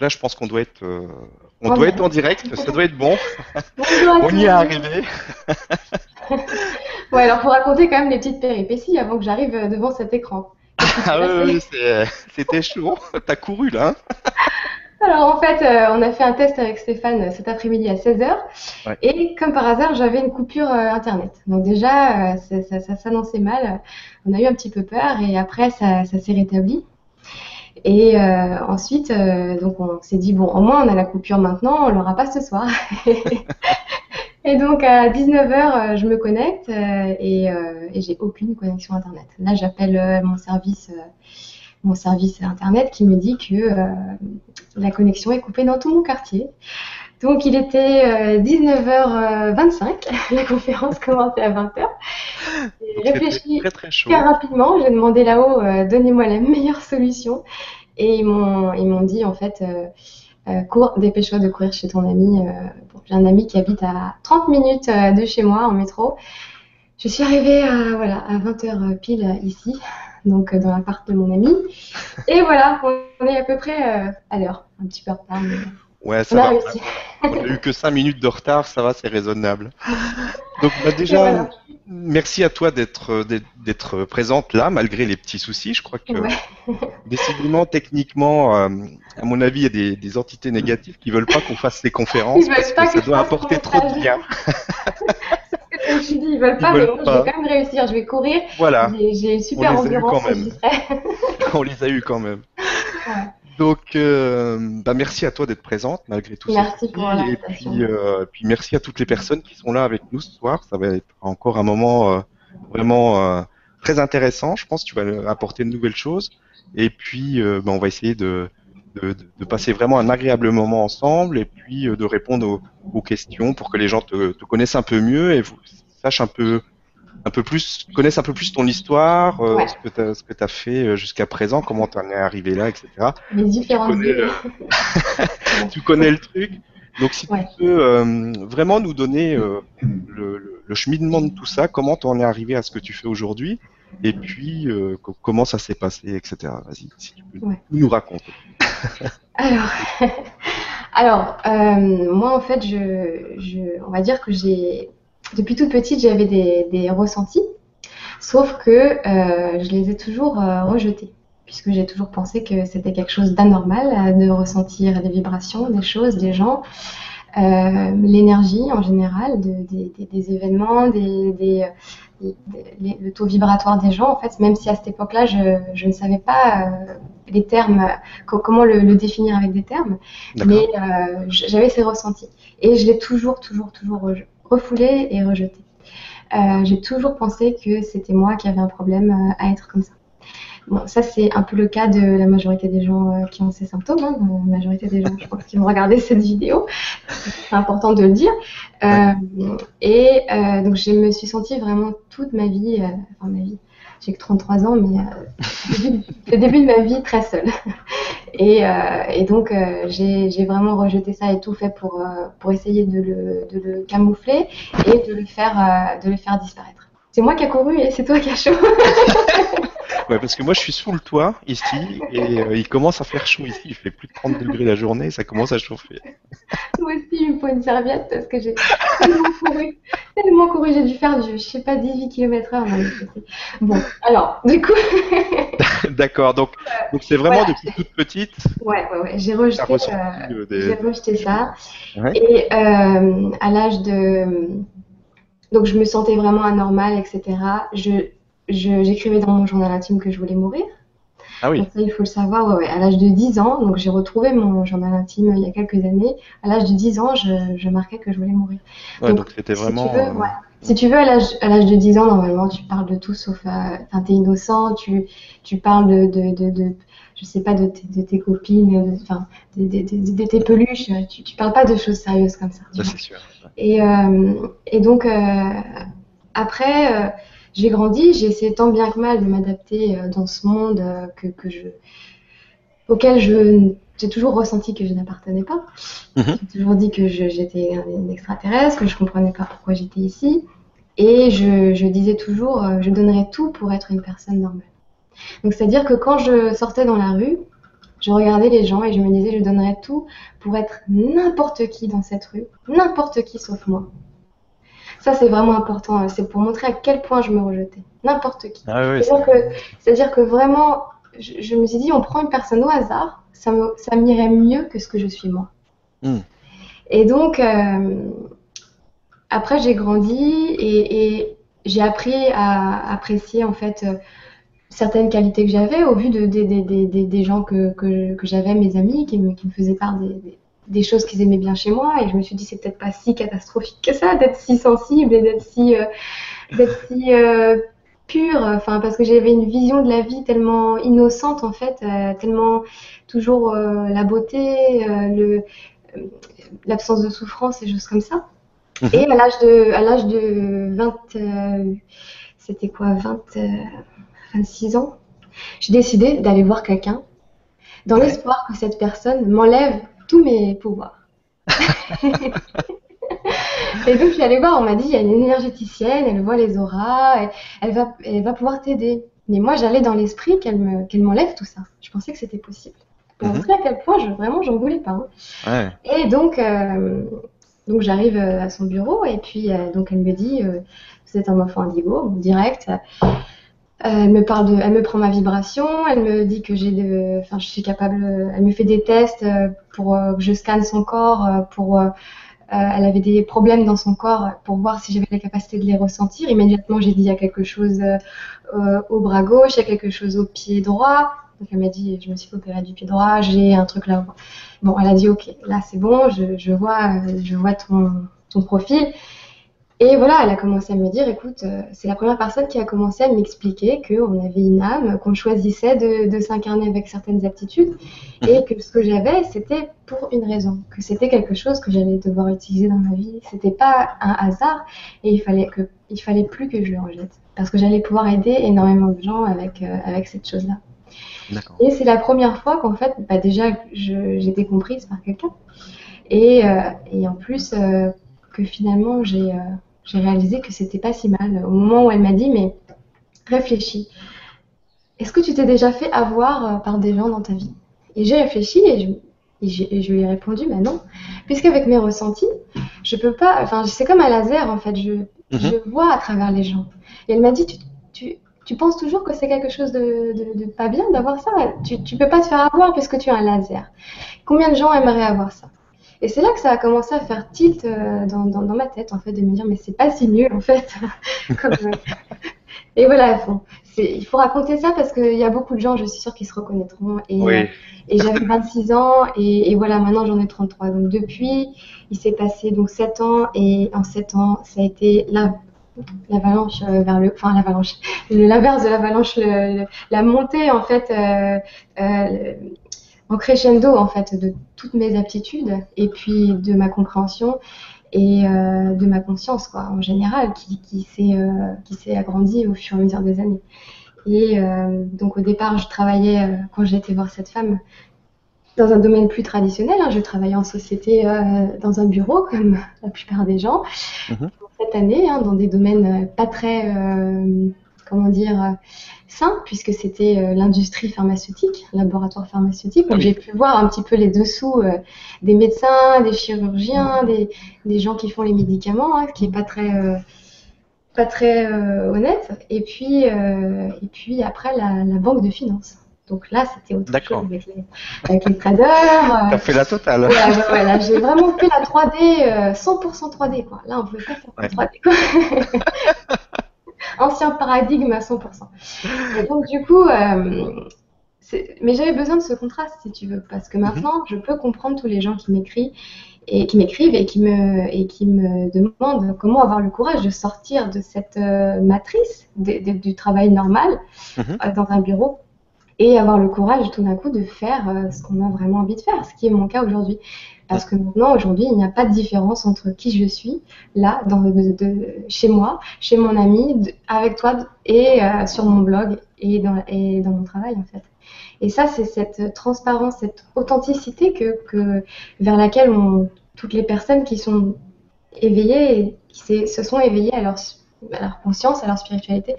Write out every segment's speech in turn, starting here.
Là, je pense qu'on doit être, euh, on doit être en direct, ça doit être bon. on y est arrivé. ouais, alors faut raconter quand même les petites péripéties avant que j'arrive euh, devant cet écran. Ah oui, c'était chaud. T'as couru là. Hein. alors en fait, on a fait un test avec Stéphane cet après-midi à 16h. Et comme par hasard, j'avais une coupure Internet. Donc déjà, ça, ça s'annonçait mal. On a eu un petit peu peur et après, ça, ça s'est rétabli. Et euh, ensuite, euh, donc on s'est dit, bon, au moins on a la coupure maintenant, on l'aura pas ce soir. et donc à 19h, euh, je me connecte et, et j'ai aucune connexion Internet. Là, j'appelle mon service mon service internet qui me dit que la connexion est coupée dans tout mon quartier. Donc il était 19h25, la conférence commençait à 20h. J'ai réfléchi très, très, très rapidement, j'ai demandé là-haut, donnez-moi la meilleure solution. Et ils m'ont, dit en fait, euh, euh, cours, dépêche-toi de courir chez ton ami. Euh, j'ai un ami qui habite à 30 minutes euh, de chez moi en métro. Je suis arrivée à, voilà, à 20h pile ici, donc dans l'appart de mon ami. Et voilà, on est à peu près à l'heure, un petit peu en retard. Mais... Ouais, ça va. On n'a eu que 5 minutes de retard, ça va, c'est raisonnable. Donc bah, déjà, merci à toi d'être d'être présente là, malgré les petits soucis. Je crois que décidément, techniquement, euh, à mon avis, il y a des, des, entités négatives qui veulent pas qu'on fasse les conférences parce que, ça doit apporter trop de bien. je suis dit, ils veulent pas, mais moi, je vais quand même réussir. Je vais courir. Voilà. J'ai super On les a eu quand même. On les a eu quand même. Ouais. Donc, euh, bah merci à toi d'être présente malgré tout merci Pour et puis, euh, puis merci à toutes les personnes qui sont là avec nous ce soir. Ça va être encore un moment euh, vraiment très intéressant. Je pense que tu vas apporter de nouvelles choses. Et puis, bah, on va essayer de, de, de, passer vraiment un agréable moment ensemble et puis de répondre aux, aux, questions pour que les gens te, te connaissent un peu mieux et vous sachent un peu un peu plus, connaissent un peu plus ton histoire, euh, ce que tu as, fait euh, jusqu'à présent, comment tu en es arrivé là, etc. Les différentes tu connais, le... tu connais le truc. Donc si tu peux euh, vraiment nous donner euh, le, le, cheminement de tout ça, comment tu en es arrivé à ce que tu fais aujourd'hui, et puis euh, comment ça s'est passé, etc. Vas-y, si tu peux nous raconter. alors, alors moi en fait, je, je, on va dire que j'ai depuis toute petite, j'avais des, des, ressentis, sauf que euh, je les ai toujours euh, rejetés, puisque j'ai toujours pensé que c'était quelque chose d'anormal euh, de ressentir des vibrations, des choses, des gens, euh, l'énergie en général, de, des, des, événements, des, le taux vibratoire des gens, en fait, même si à cette époque-là, je, je, ne savais pas les termes, comment le, le, définir avec des termes, mais j'avais ces ressentis. Et je l'ai toujours, toujours, toujours rejeté refoulé et rejeté. Euh, j'ai toujours pensé que c'était moi qui avais un problème euh, à être comme ça. Bon, ça c'est un peu le cas de la majorité des gens euh, qui ont ces symptômes. Hein. La majorité des gens, je pense, qui vont regarder cette vidéo. C'est important de le dire. Et donc je me suis sentie vraiment toute ma vie, enfin ma vie, j'ai que 33 ans, mais euh, le début de ma vie très seule. Et, euh, et donc, euh, j'ai vraiment rejeté ça et tout fait pour, euh, pour essayer de le, de le, camoufler et de le faire, de le faire disparaître. C'est moi qui a couru et c'est toi qui as chaud. ouais, parce que moi je suis sous le toit ici et euh, il commence à faire chaud ici. Il fait plus de 30 degrés la journée et ça commence à chauffer. moi aussi, il me faut une serviette parce que j'ai tellement couru. Tellement couru, j'ai dû faire du, je sais pas, 18 km/h. Bon, alors, du coup. D'accord, donc donc c'est vraiment voilà. depuis toute petite. Ouais, ouais, ouais. J'ai rejeté, euh, des... j'ai rejeté ça. Ouais. Et euh, à l'âge de. Donc je me sentais vraiment anormale, etc. Je, j'écrivais dans mon journal intime que je voulais mourir. Ah oui. Donc ça, il faut le savoir, ouais, ouais. à l'âge de 10 ans, donc j'ai retrouvé mon journal intime il y a quelques années. À l'âge de 10 ans, je, je, marquais que je voulais mourir. Ouais, donc c'était vraiment. Si tu veux, ouais. Si tu veux, à l'âge de 10 ans, normalement, tu parles de tout sauf. Euh, enfin, t'es innocent, tu, tu parles de, de, de, de, je sais pas, de, de tes copines, enfin, de, de, de, de, tes peluches. Tu, tu parles pas de choses sérieuses comme ça. Ça, c'est sûr. Et, euh, et donc, euh, après, euh, j'ai grandi, j'ai essayé tant bien que mal de m'adapter euh, dans ce monde euh, que, que je, auquel je j'ai toujours ressenti que je n'appartenais pas. Mmh. J'ai toujours dit que j'étais un extraterrestre, que je comprenais pas pourquoi j'étais ici. Et je, je, disais toujours, euh, je donnerais tout pour être une personne normale. Donc c'est-à-dire que quand je sortais dans la rue, Je regardais les gens et je me disais, je donnerais tout pour être n'importe qui dans cette rue, n'importe qui sauf moi. Ça, c'est vraiment important. Hein. C'est pour montrer à quel point je me rejetais. N'importe qui. Ah c'est-à-dire que, vraiment, je, me suis dit, on prend une personne au hasard, ça m'irait mieux que ce que je suis moi. Hmm. Et donc, euh, après, j'ai grandi et, j'ai appris à apprécier en fait euh, certaines qualités que j'avais au vu de, des gens que, que, j'avais, mes amis, qui me, qui me faisaient part des, choses qu'ils aimaient bien chez moi. Et je me suis dit, c'est peut-être pas si catastrophique que ça d'être si sensible et d'être si, euh, d'être si pure. Enfin, parce que j'avais une vision de la vie tellement innocente en fait, tellement toujours la beauté, le l'absence de souffrance et choses comme ça. Mhm. Et à l'âge de, à l'âge de 20, euh, c'était quoi, 20, 26 euh, ans, j'ai décidé d'aller voir quelqu'un dans l'espoir que cette personne m'enlève tous mes pouvoirs. et donc je suis allée voir, on m'a dit il y a une énergéticienne, elle voit les auras, elle, va, elle va pouvoir t'aider. Mais moi j'allais dans l'esprit qu'elle me, qu'elle m'enlève tout ça. Je pensais que c'était possible pour mhm. à quel point je, vraiment j'en voulais pas. Hein. Et donc, euh, donc j'arrive euh, à son bureau et puis euh, donc elle me dit vous êtes un enfant indigo direct. Elle me parle de, elle me prend ma vibration, elle me dit que j'ai de, enfin je suis capable, elle me fait des tests pour que je scanne son corps, pour elle avait des problèmes dans son corps pour voir si j'avais la capacité de les ressentir. Immédiatement, j'ai dit il y a quelque chose au bras gauche, il y a quelque chose au pied droit. Donc elle m'a dit, je me suis opérer du pied droit, j'ai un truc là. Bon, elle a dit, ok, là c'est bon, je, vois, je vois ton, ton profil. Et voilà, elle a commencé à me dire, écoute, euh, c'est la première personne qui a commencé à m'expliquer qu'on avait une âme, qu'on choisissait de, s'incarner avec certaines aptitudes, mhm. et que ce que j'avais, c'était pour une raison, que c'était quelque chose que j'allais devoir utiliser dans ma vie. C'était pas un hasard, et il fallait que, il fallait plus que je le rejette, parce que j'allais pouvoir aider énormément de gens avec, euh, avec cette chose-là. Et c'est la première fois qu'en fait, bah déjà, j'étais comprise par quelqu'un. Et, euh, et, en plus, euh, que finalement, euh, j'ai réalisé que c'était pas si mal. Au moment où elle m'a dit, mais réfléchis. Est-ce que tu t'es déjà fait avoir par des gens dans ta vie? Et j'ai réfléchi et je, je, lui ai répondu, bah non. Puisqu'avec mes ressentis, je peux pas. Enfin, c'est comme un laser en fait. Je, mhm. je vois à travers les gens. Et elle m'a dit, tu, tu, tu penses toujours que c'est quelque chose de, pas bien d'avoir ça? Tu, tu peux pas te faire avoir parce que tu as un laser. Combien de gens aimeraient avoir ça? Et c'est là que ça a commencé à faire tilt euh, dans, ma tête, en fait, de me dire, mais c'est pas si nul, en fait. et voilà, il faut raconter ça parce qu'il y a beaucoup de gens, je suis sûre, qui se reconnaîtront. Et, euh, et j'avais 26 ans et, voilà, maintenant j'en ai 33. Donc depuis, il s'est passé donc 7 ans et en 7 ans, ça a été la l'avalanche euh, vers le, enfin l'avalanche, l'inverse de l'avalanche, la montée en fait euh, euh, en crescendo en fait de toutes mes aptitudes et puis de ma compréhension et de ma conscience quoi en général qui, qui s'est qui s'est agrandie au fur et à mesure des années. Et donc au départ, je travaillais quand j'ai été voir cette femme dans un domaine plus traditionnel. Hein. Je travaillais en société dans un bureau comme la plupart des gens. Mhm cette année hein, dans des domaines euh, pas très, euh, comment dire, euh, puisque c'était l'industrie pharmaceutique, laboratoire pharmaceutique. Donc j'ai pu voir un petit peu les dessous des médecins, des chirurgiens, des, des, gens qui font les médicaments, hein, ce qui est pas très pas très honnête. Et puis, et puis après, la, la, banque de finances. Donc là, c'était autre chose avec les, avec les traders. Euh, T'as fait la totale. voilà, j'ai vraiment fait la 3D, 100% 3D. Quoi. Là, on pouvait pas faire 3D. Quoi. Ancien paradigme à 100%. Et donc, du coup, euh, mais j'avais besoin de ce contraste, si tu veux, parce que mhm. maintenant, je peux comprendre tous les gens qui m'écrivent et qui m'écrivent et qui me et qui me demandent comment avoir le courage de sortir de cette euh, matrice du travail normal mhm. dans un bureau et avoir le courage tout d'un coup de faire euh, ce qu'on a vraiment envie de faire, ce qui est mon cas aujourd'hui. Parce que maintenant, aujourd'hui, il n'y a pas de différence entre qui je suis, là, dans, chez moi, chez mon ami, avec toi, et euh, sur mon blog, et dans, et dans mon travail, en fait. Et ça, c'est cette transparence, cette authenticité que, vers laquelle toutes les personnes qui sont éveillées, qui se sont éveillées à leur à leur conscience, à leur spiritualité,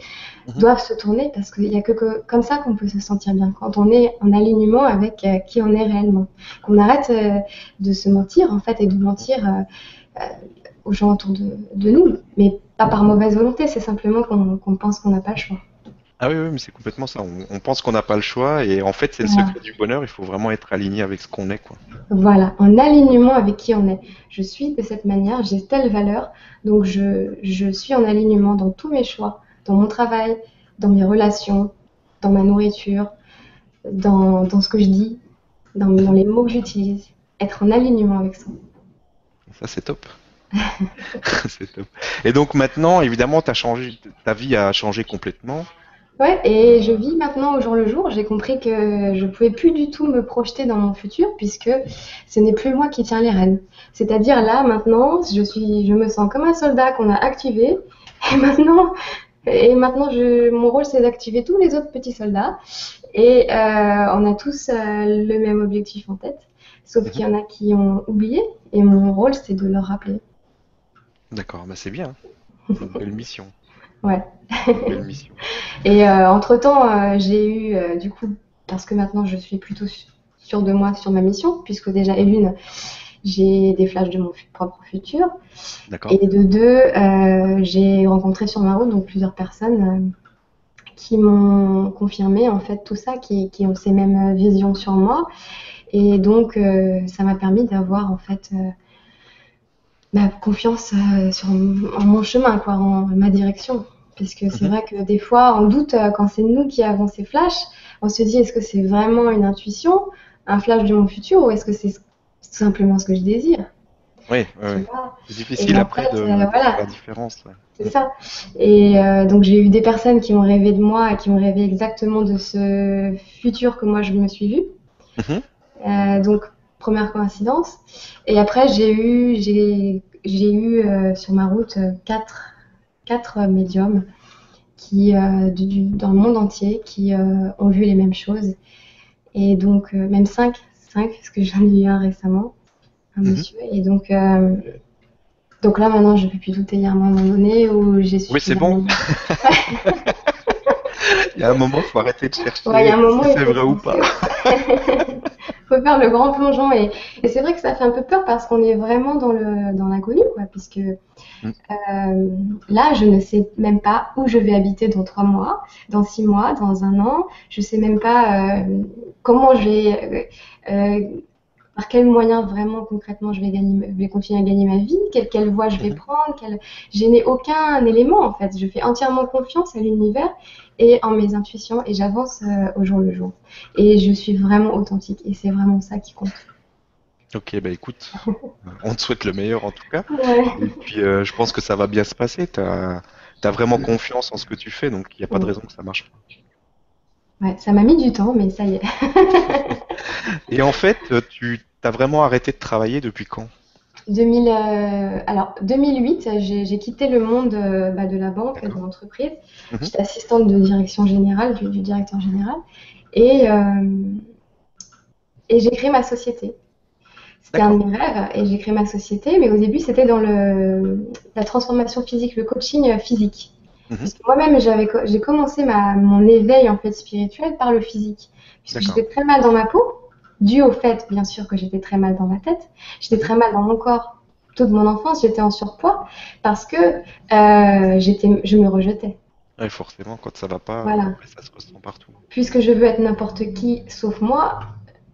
mhm. doivent se tourner parce qu'il n'y a que, comme ça qu'on peut se sentir bien, quand on est en alignement avec euh, qui on est réellement. Qu'on arrête euh, de se mentir en fait et de mentir aux gens autour de, nous, mais pas par mauvaise volonté, c'est simplement qu'on pense qu'on n'a pas le choix. Ah oui, oui mais c'est complètement ça. On, pense qu'on n'a pas le choix et en fait, c'est le secret du bonheur. Il faut vraiment être aligné avec ce qu'on est. Quoi. Voilà, en alignement avec qui on est. Je suis de cette manière, j'ai telle valeur, donc je, je, suis en alignement dans tous mes choix, dans mon travail, dans mes relations, dans ma nourriture, dans, dans ce que je dis, dans, dans les mots que j'utilise. Être en alignement avec ça. Ça, c'est top. c'est top. Et donc maintenant, évidemment, as changé, ta vie a changé complètement. Ouais, et je vis maintenant au jour le jour. J'ai compris que je pouvais plus du tout me projeter dans mon futur puisque ce n'est plus moi qui tiens les rênes. C'est-à-dire là, maintenant, je suis, je me sens comme un soldat qu'on a activé. Et maintenant, et maintenant, mon rôle, c'est d'activer tous les autres petits soldats. Et euh, on a tous euh, le même objectif en tête. Sauf qu'il y en a qui ont oublié. Et mon rôle, c'est de leur rappeler. D'accord, bah c'est bien. Une belle mission. Ouais. Et euh, entre-temps, euh, j'ai eu, euh, du coup, parce que maintenant je suis plutôt sûre de moi sur ma mission, puisque déjà, et une, j'ai des flashs de mon propre futur. Et de deux, j'ai rencontré sur ma route donc plusieurs personnes qui m'ont confirmé en fait tout ça, qui, qui, ont ces mêmes visions sur moi. Et donc, ça m'a permis d'avoir en fait ma confiance sur en mon chemin, quoi, en ma direction. Puisque c'est mhm. vrai que des fois, on doute euh, quand c'est nous qui avons ces flashs. On se dit, est-ce que c'est vraiment une intuition, un flash de mon futur, ou est-ce que c'est simplement ce que je désire? Oui, c'est difficile après de euh, faire la différence. C'est ça. Et euh, donc j'ai eu des personnes qui ont rêvé de moi et qui ont rêvé exactement de ce futur que moi je me suis vue. Mhm. donc première coïncidence. Et après j'ai eu j'ai eu sur ma route quatre quatre médiums qui, euh, dans le monde entier qui euh, ont vu les mêmes choses. Et donc, euh, même cinq, cinq, parce que j'en ai eu un récemment, un mhm. monsieur. Et donc, donc là, maintenant, je ne peux plus douter. Il y a un moment donné où j'ai su. Oui, c'est bon. il y a un moment, il faut arrêter de chercher ouais, il y a un moment, si c'est vrai ou pas. faut faire le grand plongeon. Et, et c'est vrai que ça fait un peu peur parce qu'on est vraiment dans le dans l'inconnu, quoi, puisque. Euh, là, je ne sais même pas où je vais habiter dans trois mois, dans six mois, dans un an. Je sais même pas euh, comment je vais. Euh, par quels moyens vraiment concrètement je vais, gagner, vais continuer à gagner ma vie, quelle, quelle voie je vais mm-hmm. prendre, quelle... je n'ai aucun élément en fait. Je fais entièrement confiance à l'univers et en mes intuitions et j'avance au jour le jour. Et je suis vraiment authentique et c'est vraiment ça qui compte. Ok, bah écoute, on te souhaite le meilleur en tout cas. Et puis euh, je pense que ça va bien se passer. Tu as, vraiment confiance en ce que tu fais, donc il n'y a pas de raison que ça marche pas. Ouais, ça m'a mis du temps, mais ça y est. et en fait, tu as vraiment arrêté de travailler depuis quand? 2000, euh, alors 2008, j'ai quitté le monde euh, bah, de la banque, de l'entreprise. Mhm. J'étais assistante de direction générale du, directeur général et, euh, et j'ai créé ma société. C'était un de mes rêves et j'ai créé ma société, mais au début c'était dans le, la transformation physique, le coaching physique. Mhm. Moi-même j'ai commencé ma, mon éveil en fait spirituel par le physique, puisque j'étais très mal dans ma peau dû au fait, bien sûr, que j'étais très mal dans ma tête, j'étais très mal dans mon corps. Toute mon enfance, j'étais en surpoids parce que euh, j'étais, je me rejetais. Oui, forcément, quand ça va pas, ça se ressent partout. Puisque je veux être n'importe qui sauf moi,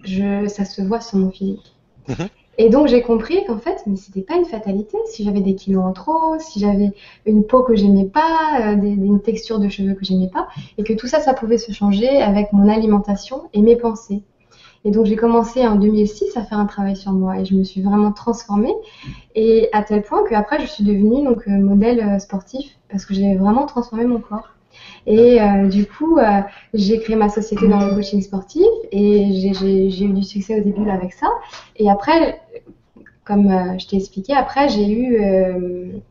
je, ça se voit sur mon physique. Mhm. Et donc j'ai compris qu'en fait, mais c'était pas une fatalité. Si j'avais des kilos en trop, si j'avais une peau que j'aimais pas, euh, une texture de cheveux que j'aimais pas, et que tout ça, ça pouvait se changer avec mon alimentation et mes pensées. Et donc j'ai commencé en 2006 à faire un travail sur moi et je me suis vraiment transformée et à tel point qu'après je suis devenue donc euh, modèle euh, sportif parce que j'ai vraiment transformé mon corps. Et euh, du coup, j'ai créé ma société dans le coaching sportif et j'ai eu du succès au début avec ça. Et après, comme je t'ai expliqué, après j'ai eu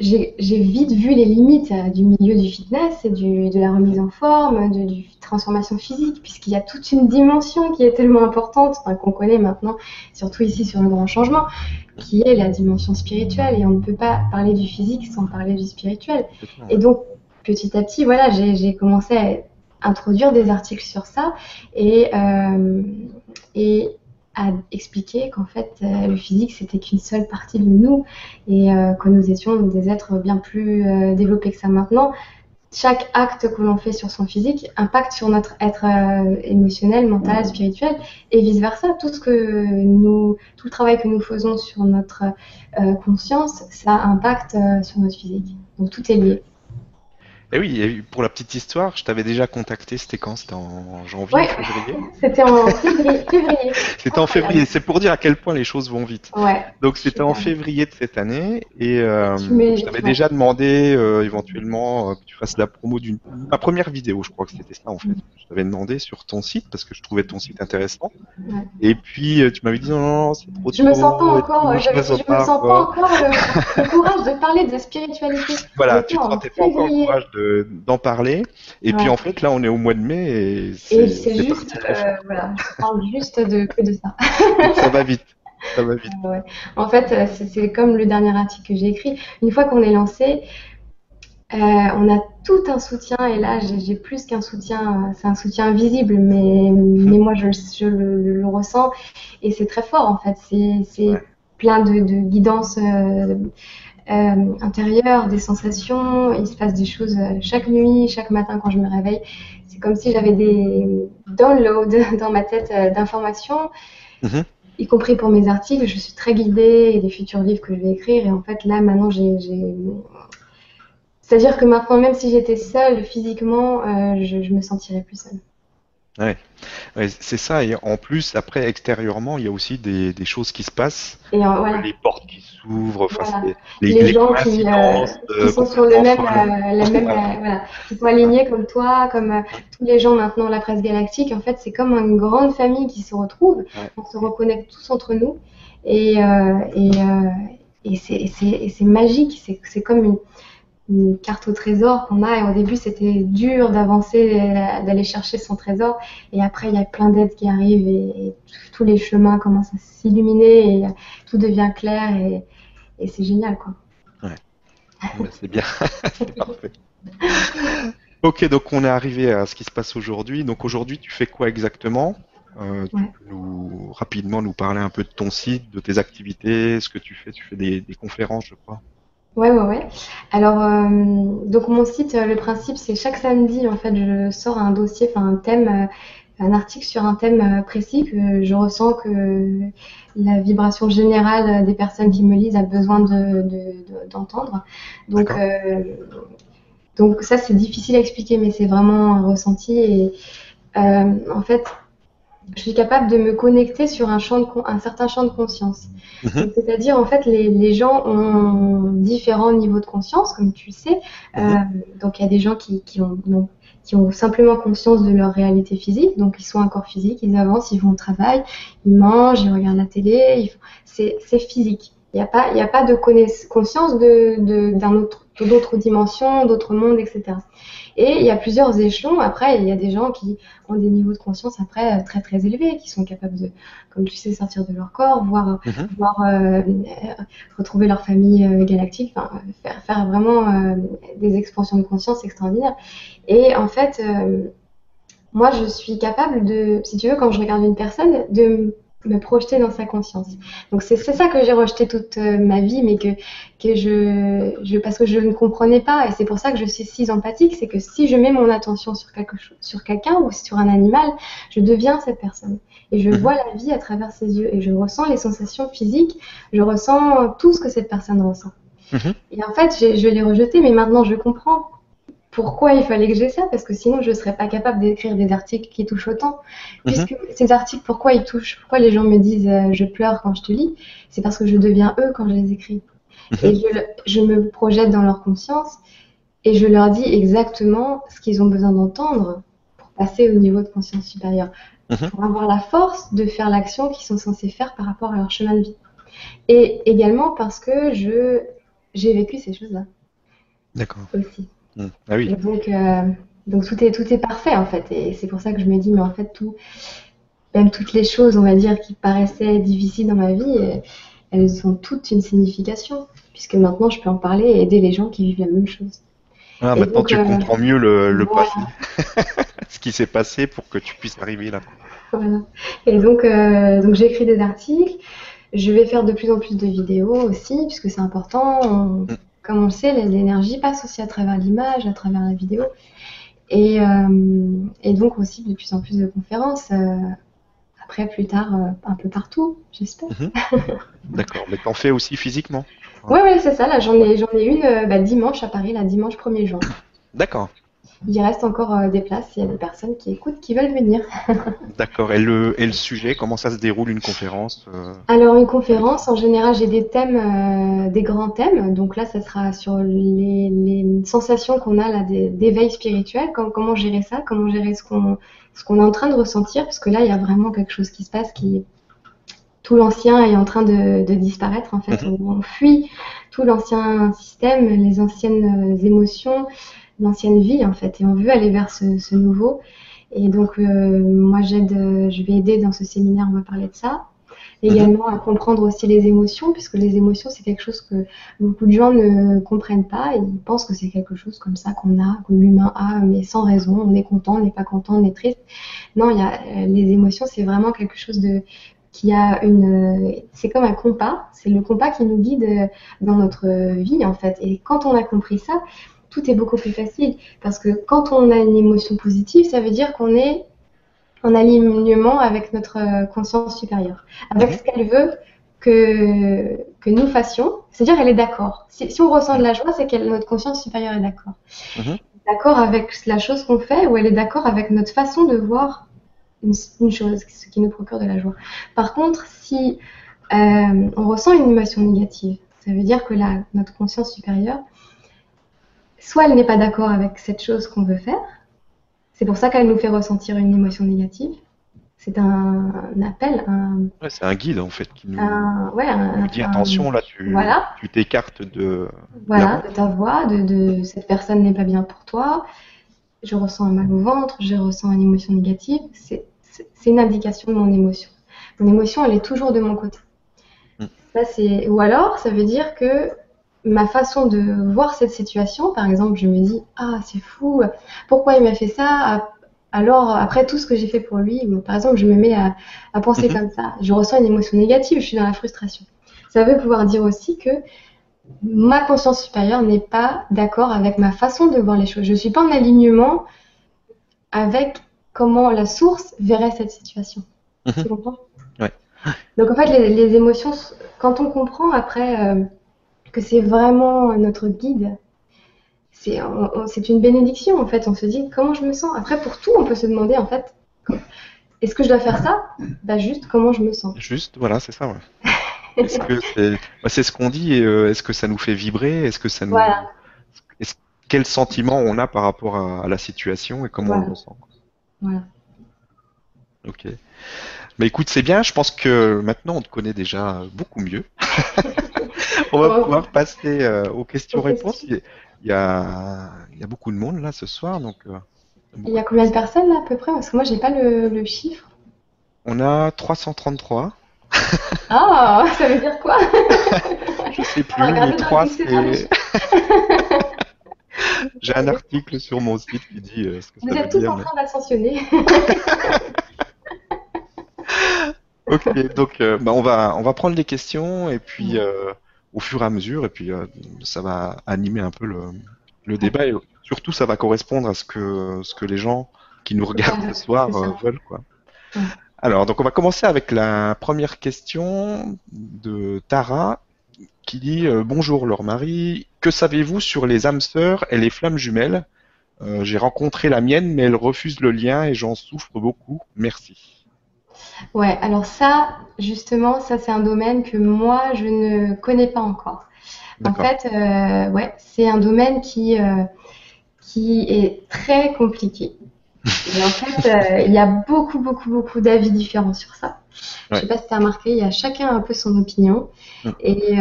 j'ai vite vu les limites euh, du milieu du fitness et du, de la remise en forme, de, du transformation physique, puisqu'il y a toute une dimension qui est tellement importante, qu'on connaît maintenant, surtout ici sur le grand changement, qui est la dimension spirituelle. Et on ne peut pas parler du physique sans parler du spirituel. Et donc, petit à petit, voilà, j'ai commencé à introduire des articles sur ça et, euh, et à expliquer qu'en fait euh, le physique c'était qu'une seule partie de nous et euh, que nous étions des êtres bien plus développés que ça maintenant. Chaque acte que l'on fait sur son physique impacte sur notre être émotionnel, mental, spirituel et vice versa. Tout ce que nous, tout le travail que nous faisons sur notre conscience, ça impacte sur notre physique. Donc tout est lié. Et eh oui, pour la petite histoire, je t'avais déjà contacté, c'était quand? C'était en janvier, février? C'était en février. c'était en février, c'est pour dire à quel point les choses vont vite. Ouais. Donc c'était en février de cette année et euh, je t'avais déjà demandé euh, éventuellement euh, que tu fasses la promo d'une ma première vidéo, je crois que c'était ça en fait. Je t'avais demandé sur ton site parce que je trouvais ton site intéressant. Ouais. Et puis euh, tu m'avais dit non, non c'est trop Je me sens pas encore, je, me sens pas encore le, courage de parler de spiritualité. Voilà, tu ne sentais pas encore le courage de d'en parler. Et puis en fait, là, on est au mois de mai et c'est juste, euh, voilà, je parle juste de, que de ça. ça va vite. Ça va vite. En fait, euh, c'est comme le dernier article que j'ai écrit. Une fois qu'on est lancé, euh, on a tout un soutien et là j'ai plus qu'un soutien, c'est un soutien visible, mais, mais moi je, je le, ressens et c'est très fort en fait. C'est plein de, de guidance. Euh, intérieure, des sensations. Il se passe des choses euh, chaque nuit, chaque matin quand je me réveille. C'est comme si j'avais des downloads dans ma tête euh, d'informations, mhm. y compris pour mes articles. Je suis très guidée et des futurs livres que je vais écrire. Et en fait, là, maintenant, j'ai. C'est-à-dire que maintenant, même si j'étais seule physiquement, je, je me sentirais plus seule. Ouais. c'est ça. Et en plus, après, extérieurement, il y a aussi des, des choses qui se passent. Et voilà. Les portes qui s'ouvrent, les, les, gens qui, euh, qui, sont sur le même, euh, la même euh, voilà. qui sont alignés comme toi, comme tous les gens maintenant la presse galactique. En fait, c'est comme une grande famille qui se retrouve. On se reconnecte tous entre nous. Et, et, et c'est magique. C'est comme une une carte au trésor qu'on a. Et au début, c'était dur d'avancer, d'aller chercher son trésor. Et après, il y a plein d'aides qui arrivent et, tous les chemins commencent à s'illuminer et tout devient clair et, c'est génial, quoi. Ouais. c'est bien. c'est parfait. Ok, donc on est arrivé à ce qui se passe aujourd'hui. Donc aujourd'hui, tu fais quoi exactement? Euh, Tu peux nous, rapidement nous parler un peu de ton site, de tes activités, ce que tu fais. Tu fais des conférences, je crois. Ouais, ouais, ouais. Alors, euh, donc mon site, euh, le principe, c'est chaque samedi, en fait, je sors un dossier, enfin un thème, euh, un article sur un thème précis que je ressens que la vibration générale des personnes qui me lisent a besoin d'entendre. De, donc, donc ça, c'est difficile à expliquer, mais c'est vraiment un ressenti. Et en fait, je suis capable de me connecter sur un, champ de, un certain champ de conscience. Mhm. C'est-à-dire, en fait, les, les, gens ont différents niveaux de conscience, comme tu sais. Mhm. Euh, donc, il y a des gens qui, qui, ont, qui ont simplement conscience de leur réalité physique. Donc, ils sont un corps physique, ils avancent, ils vont au travail, ils mangent, ils regardent la télé. C'est physique. Il n'y a, pas, a pas de conscience de, de, autre, d'autres dimensions, d'autres mondes, etc. Et il y a plusieurs échelons. Après, il y a des gens qui ont des niveaux de conscience après très très élevés, qui sont capables de, comme tu sais, sortir de leur corps, voir, mhm. voir euh, retrouver leur famille euh, galactique, faire, faire vraiment euh, des expansions de conscience extraordinaires. Et en fait, moi, je suis capable de, si tu veux, quand je regarde une personne, de me projeter dans sa conscience. Donc c'est ça que j'ai rejeté toute euh, ma vie, mais que, que je, je, parce que je ne comprenais pas, et c'est pour ça que je suis si empathique, c'est que si je mets mon attention sur quelque chose, sur quelqu'un ou sur un animal, je deviens cette personne. Et je mhm. vois la vie à travers ses yeux, et je ressens les sensations physiques, je ressens tout ce que cette personne ressent. Mhm. Et en fait, je l'ai rejeté, mais maintenant je comprends pourquoi il fallait que j'ai ça Parce que sinon, je ne serais pas capable d'écrire des articles qui touchent autant. Mhm. Puisque ces articles, pourquoi ils touchent Pourquoi les gens me disent euh, je pleure quand je te lis C'est parce que je deviens eux quand je les écris. Mhm. Et je, me projette dans leur conscience et je leur dis exactement ce qu'ils ont besoin d'entendre pour passer au niveau de conscience supérieure. Mhm. Pour avoir la force de faire l'action qu'ils sont censés faire par rapport à leur chemin de vie. Et également parce que je j'ai vécu ces choses-là D'accord. aussi. Hmm. Ah oui. Et donc, euh, donc tout est, tout est parfait en fait. Et c'est pour ça que je me dis, mais en fait, tout, même toutes les choses, on va dire, qui paraissaient difficiles dans ma vie, euh, elles ont toutes une signification. Puisque maintenant, je peux en parler et aider les gens qui vivent la même chose. Ah, Et maintenant donc, tu euh, comprends mieux le, le voilà. passé, ce qui s'est passé pour que tu puisses arriver là. Voilà. Et donc, euh, donc j'écris des articles. Je vais faire de plus en plus de vidéos aussi, puisque c'est important. On- Mm. Comme on le sait, l'énergie passe aussi à travers l'image, à travers la vidéo. Et, euh, et donc aussi de plus en plus de conférences. euh, après, plus tard, euh, un peu partout, j'espère. D'accord. Mais t'en fais aussi physiquement? Ouais, ouais, c'est ça. Là, j'en ai, j'en ai une bah, dimanche à Paris, là, dimanche 1er juin. D'accord. Il reste encore euh, des places. Il y a des personnes qui écoutent, qui veulent venir. D'accord. Et le, et le sujet, comment ça se déroule une conférence euh, Alors, une conférence, en général, j'ai des thèmes, euh, des grands thèmes. Donc là, ça sera sur les, les sensations qu'on a là d'é- d'éveil spirituel, com- comment gérer ça, comment gérer ce qu'on ce qu'on est en train de ressentir, parce que là, il y a vraiment quelque chose qui se passe qui tout l'ancien est en train de, de disparaître en fait. Mhm. On, on fuit tout l'ancien système, les anciennes émotions, l'ancienne vie en fait, et on veut aller vers ce, ce nouveau. Et donc, euh, moi, j'aide, euh, je vais aider dans ce séminaire, on va parler de ça. Également à comprendre aussi les émotions, puisque les émotions, c'est quelque chose que beaucoup de gens ne comprennent pas. Ils pensent que c'est quelque chose comme ça qu'on a, que l'humain a, mais sans raison. On est content, on n'est pas content, on est triste. Non, il y a, euh, les émotions, c'est vraiment quelque chose de qui a une, c'est comme un compas. C'est le compas qui nous guide dans notre vie en fait. Et quand on a compris ça, tout est beaucoup plus facile. Parce que quand on a une émotion positive, ça veut dire qu'on est en alignement avec notre euh, conscience supérieure, avec Mhm. ce qu'elle veut que, que nous fassions. C'est-à-dire, elle est d'accord. Si, si on ressent de la joie, c'est que notre conscience supérieure est d'accord. Mhm. D'accord avec la chose qu'on fait ou elle est d'accord avec notre façon de voir une, une chose, ce qui nous procure de la joie. Par contre, si euh, on ressent une émotion négative, ça veut dire que la, notre conscience supérieure, soit elle n'est pas d'accord avec cette chose qu'on veut faire, c'est pour ça qu'elle nous fait ressentir une émotion négative. C'est un, un appel, un, ouais, C'est un guide en fait qui nous, un- ouais, un- nous dit attention là, tu Voilà. tu t'écartes de. Voilà, de ta voix, de, de cette personne n'est pas bien pour toi. Je ressens un mal au ventre, je ressens une émotion négative. C'est une indication de mon émotion. Mon émotion, elle est toujours de mon côté. Mm. Ça, c'est ou alors, ça veut dire que ma façon de voir cette situation, par exemple, je me dis ah c'est fou, pourquoi il m'a fait ça? Alors après tout ce que j'ai fait pour lui, bon, par exemple, je me mets à, à penser Mhm. comme ça. Je ressens une émotion négative, je suis dans la frustration. Ça veut pouvoir dire aussi que ma conscience supérieure n'est pas d'accord avec ma façon de voir les choses. Je ne suis pas en alignement avec comment la source verrait cette situation. Mhm. Tu comprends? Ouais. Donc en fait, les, les émotions, quand on comprend après euh, que c'est vraiment notre guide, c'est une bénédiction en fait. On se dit comment je me sens? Après, pour tout, on peut se demander en fait, est-ce que je dois faire ça? Bah juste comment je me sens. Juste, voilà, c'est ça. Ouais. Est-ce que c'est bah, c'est ce qu'on dit et, euh, Est-ce que ça nous fait vibrer? Est-ce que ça nous Voilà. Est-ce- Quel sentiment on a par rapport à, à la situation et comment on le ressent? Voilà. Ok. Mais écoute, c'est bien. Je pense que maintenant on te connaît déjà beaucoup mieux. On va pouvoir passer euh, aux questions-réponses. questions. Il y a, il y a beaucoup de monde là ce soir, donc euh, Il y a combien de personnes là à peu près? Parce que moi, j'ai pas le, le chiffre. on a 333. Ah, ça veut dire quoi? Je sais On va plus, mais dans 3 le dictionnaire. c'est. J'ai un article sur mon site qui dit euh, ce que Vous ça veut êtes tous en mais- train d'ascensionner. Ok, donc euh, bah, on va on va prendre les questions et puis euh, au fur et à mesure et puis euh, ça va animer un peu le, le débat et surtout ça va correspondre à ce que ce que les gens qui nous regardent ce soir euh, veulent quoi. Alors donc on va commencer avec la première question de Tara qui dit euh, bonjour leur mari, que savez-vous sur les âmes sœurs et les flammes jumelles? Euh, j'ai rencontré la mienne mais elle refuse le lien et j'en souffre beaucoup. Merci. Ouais, alors ça, justement, ça c'est un domaine que moi je ne connais pas encore. En fait, euh, ouais, c'est un domaine qui, euh, qui est très compliqué. Et en fait, euh, il y a beaucoup, beaucoup, beaucoup d'avis différents sur ça. Je sais pas si tu as remarqué, il y a chacun un peu son opinion. Et,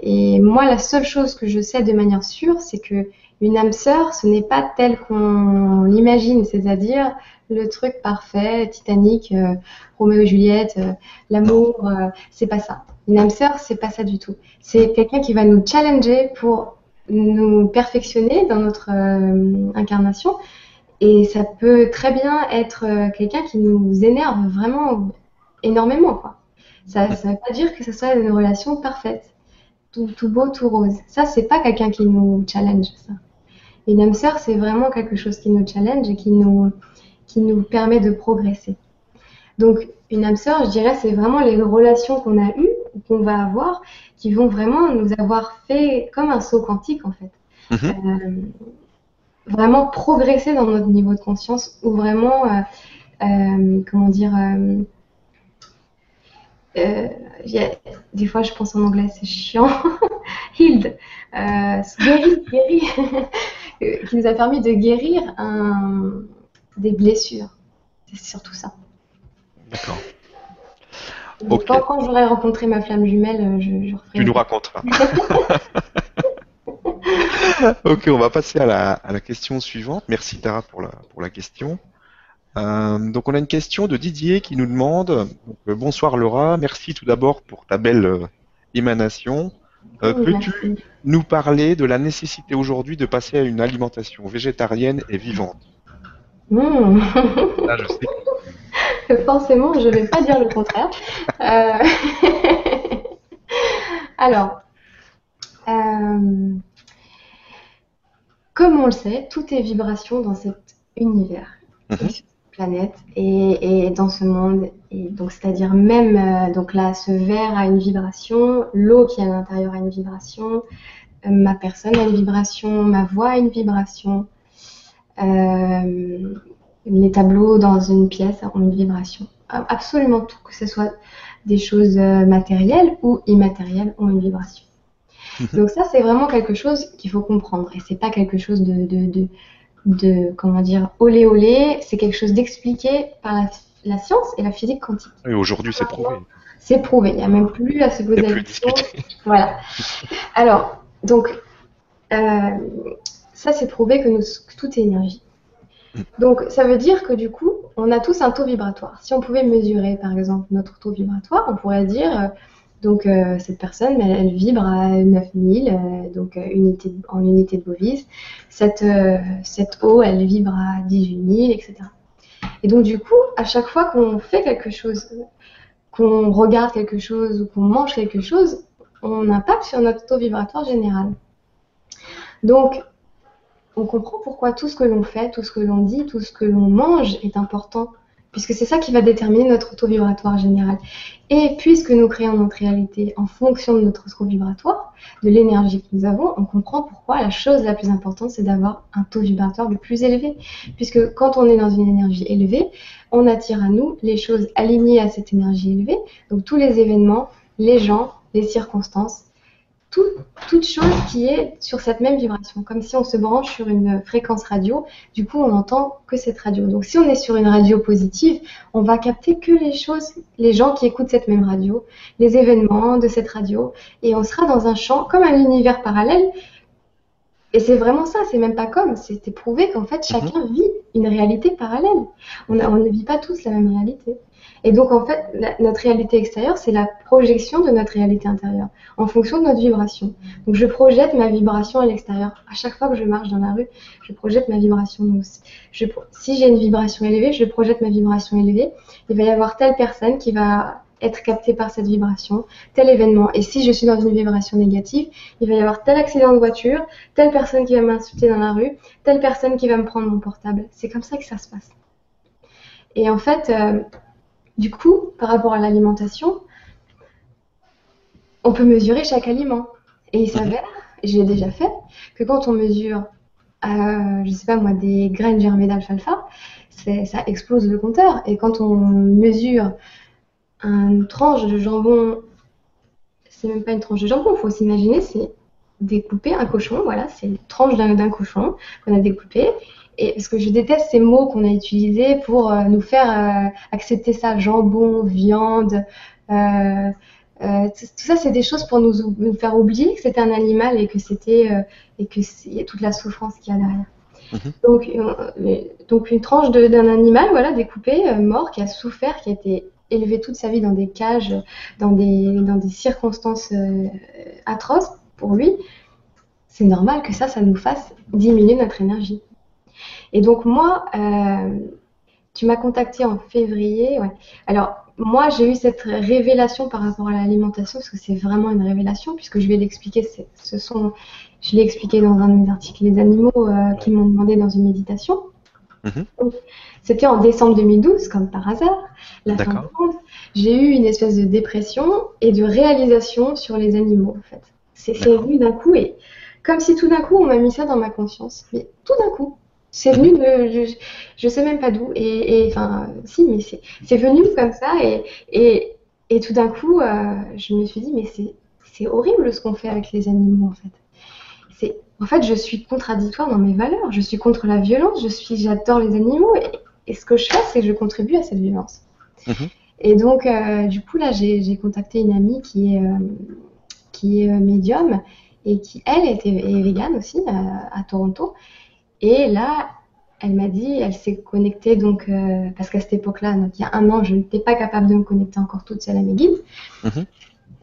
et moi, la seule chose que je sais de manière sûre, c'est que une âme sœur, ce n'est pas tel qu'on l'imagine, c'est-à-dire le truc parfait, Titanic, euh, Roméo et Juliette, euh, l'amour, euh, c'est pas ça. Une âme sœur, c'est pas ça du tout. C'est quelqu'un qui va nous challenger pour nous perfectionner dans notre incarnation. Et ça peut très bien être quelqu'un qui nous énerve vraiment énormément. Quoi. Ça ne veut pas dire que ce soit une relation parfaite, tout, tout beau, tout rose. Ça, c'est pas quelqu'un qui nous challenge. Ça. Une âme sœur, c'est vraiment quelque chose qui nous challenge et qui nous, qui nous permet de progresser. Donc, une âme sœur, je dirais, c'est vraiment les relations qu'on a eues, qu'on va avoir, qui vont vraiment nous avoir fait comme un saut quantique, en fait. Mhm. Euh, vraiment progresser dans notre niveau de conscience, ou vraiment, euh, euh, comment dire, des fois je pense en anglais, c'est chiant. Healed, guéri, guéri, qui nous a permis de guérir un, des blessures. C'est surtout ça. D'accord. Quand, j'aurai rencontré ma flamme jumelle, euh, je, je referai. Tu nous raconteras. ok, on va passer à la, question suivante. Merci Tara pour la, pour la question. Euh, donc on a une question de Didier qui nous demande euh, bonsoir Laura, merci tout d'abord pour ta belle émanation. Peux-tu nous parler de la nécessité aujourd'hui de passer à une alimentation végétarienne et vivante? Ah, je sais. Forcément, je ne vais pas dire le contraire. Euh, alors, euh, comme on le sait, tout est vibration dans cet univers, mhm. cette planète et, dans ce monde. Et donc, c'est-à-dire même, euh, donc là, ce verre a une vibration, l'eau qui est à l'intérieur a une vibration, ma personne a une vibration, ma voix a une vibration. Euh, les tableaux dans une pièce ont une vibration. Absolument tout, que ce soit des choses euh, matérielles ou immatérielles, ont une vibration. Donc ça, c'est vraiment quelque chose qu'il faut comprendre. Et c'est pas quelque chose de, de, de, comment dire, olé olé. C'est quelque chose d'expliqué par la, science et la physique quantique. Et aujourd'hui, c'est prouvé. C'est prouvé. Il n'y a même plus à se poser la question. Voilà. Alors, donc, euh, ça, c'est prouvé que, tout est énergie. Donc, ça veut dire que du coup, on a tous un taux vibratoire. Si on pouvait mesurer, par exemple, notre taux vibratoire, on pourrait dire, euh, donc, euh, cette personne, elle, vibre à 9000, euh, donc en unité de Bovis. Cette, cette eau, elle vibre à 18 000, etc. Et donc, du coup, à chaque fois qu'on fait quelque chose, qu'on regarde quelque chose ou qu'on mange quelque chose, on impacte sur notre taux vibratoire général. Donc, on comprend pourquoi tout ce que l'on fait, tout ce que l'on dit, tout ce que l'on mange est important, puisque c'est ça qui va déterminer notre taux vibratoire général. Et puisque nous créons notre réalité en fonction de notre taux vibratoire, de l'énergie que nous avons, on comprend pourquoi la chose la plus importante, c'est d'avoir un taux vibratoire le plus élevé. Puisque quand on est dans une énergie élevée, on attire à nous les choses alignées à cette énergie élevée, donc tous les événements, les gens, les circonstances, toute chose qui est sur cette même vibration, comme si on se branche sur une fréquence radio, du coup on n'entend que cette radio. Donc si on est sur une radio positive, on va capter que les choses, les gens qui écoutent cette même radio, les événements de cette radio, et on sera dans un champ comme un univers parallèle. Et c'est vraiment ça, c'est même pas comme, c'est prouvé qu'en fait mhm. chacun vit une réalité parallèle. On, on ne vit pas tous la même réalité. Et donc, en fait, notre réalité extérieure, c'est la projection de notre réalité intérieure, en fonction de notre vibration. Donc, je projette ma vibration à l'extérieur. À chaque fois que je marche dans la rue, je projette ma vibration. Donc, si j'ai une vibration élevée, je projette ma vibration élevée. Il va y avoir telle personne qui va être captée par cette vibration, tel événement. Et si je suis dans une vibration négative, il va y avoir tel accident de voiture, telle personne qui va m'insulter dans la rue, telle personne qui va me prendre mon portable. C'est comme ça que ça se passe. Et en fait, euh, du coup, par rapport à l'alimentation, on peut mesurer chaque aliment. Et il s'avère, et je l'ai déjà fait, que quand on mesure, euh, je sais pas moi, des graines germées d'alfalfa, ça explose le compteur. Et quand on mesure une tranche de jambon, c'est même pas une tranche de jambon, il faut s'imaginer, c'est découpé un cochon, voilà, c'est une tranche d'un cochon qu'on a découpé. Et parce que je déteste ces mots qu'on a utilisés pour euh, nous faire euh, accepter ça, jambon, viande. Euh, tout, ça, c'est des choses pour nous, nous faire oublier que c'était un animal et que c'était et que y a toute la souffrance qu'il y a derrière. Mhm. Donc, donc une tranche d'un animal, voilà, découpé, mort, qui a souffert, qui a été élevé toute sa vie dans des cages, dans des, dans des circonstances atroces pour lui, c'est normal que ça, ça nous fasse diminuer notre énergie. Et donc moi, euh, tu m'as contacté en février. Ouais. Alors moi, j'ai eu cette révélation par rapport à l'alimentation parce que c'est vraiment une révélation puisque je vais l'expliquer. Ce sont, je l'ai expliqué dans un de mes articles, les animaux euh, qui m'ont demandé dans une méditation. Mhm. C'était en décembre 2012, comme par hasard, la fin J'ai eu une espèce de dépression et de réalisation sur les animaux, en fait. C'est venu d'un coup et comme si tout d'un coup on m'a mis ça dans ma conscience. Mais tout d'un coup, c'est venu de, je, sais même pas d'où. Et, enfin, si, mais c'est venu comme ça. Et, et, et tout d'un coup, euh, je me suis dit, mais c'est horrible ce qu'on fait avec les animaux, en fait. C'est, en fait, je suis contradictoire dans mes valeurs. Je suis contre la violence. Je suis, j'adore les animaux. Et, ce que je fais, c'est que je contribue à cette violence. Mhm. Et donc, euh, du coup, là, j'ai contacté une amie qui est, euh, qui est médium et qui, elle, était, est végane aussi à Toronto. Et là, elle m'a dit, elle s'est connectée, donc, euh, parce qu'à cette époque-là, donc il y a un an, je n'étais pas capable de me connecter encore toute seule à mes guides. Mhm.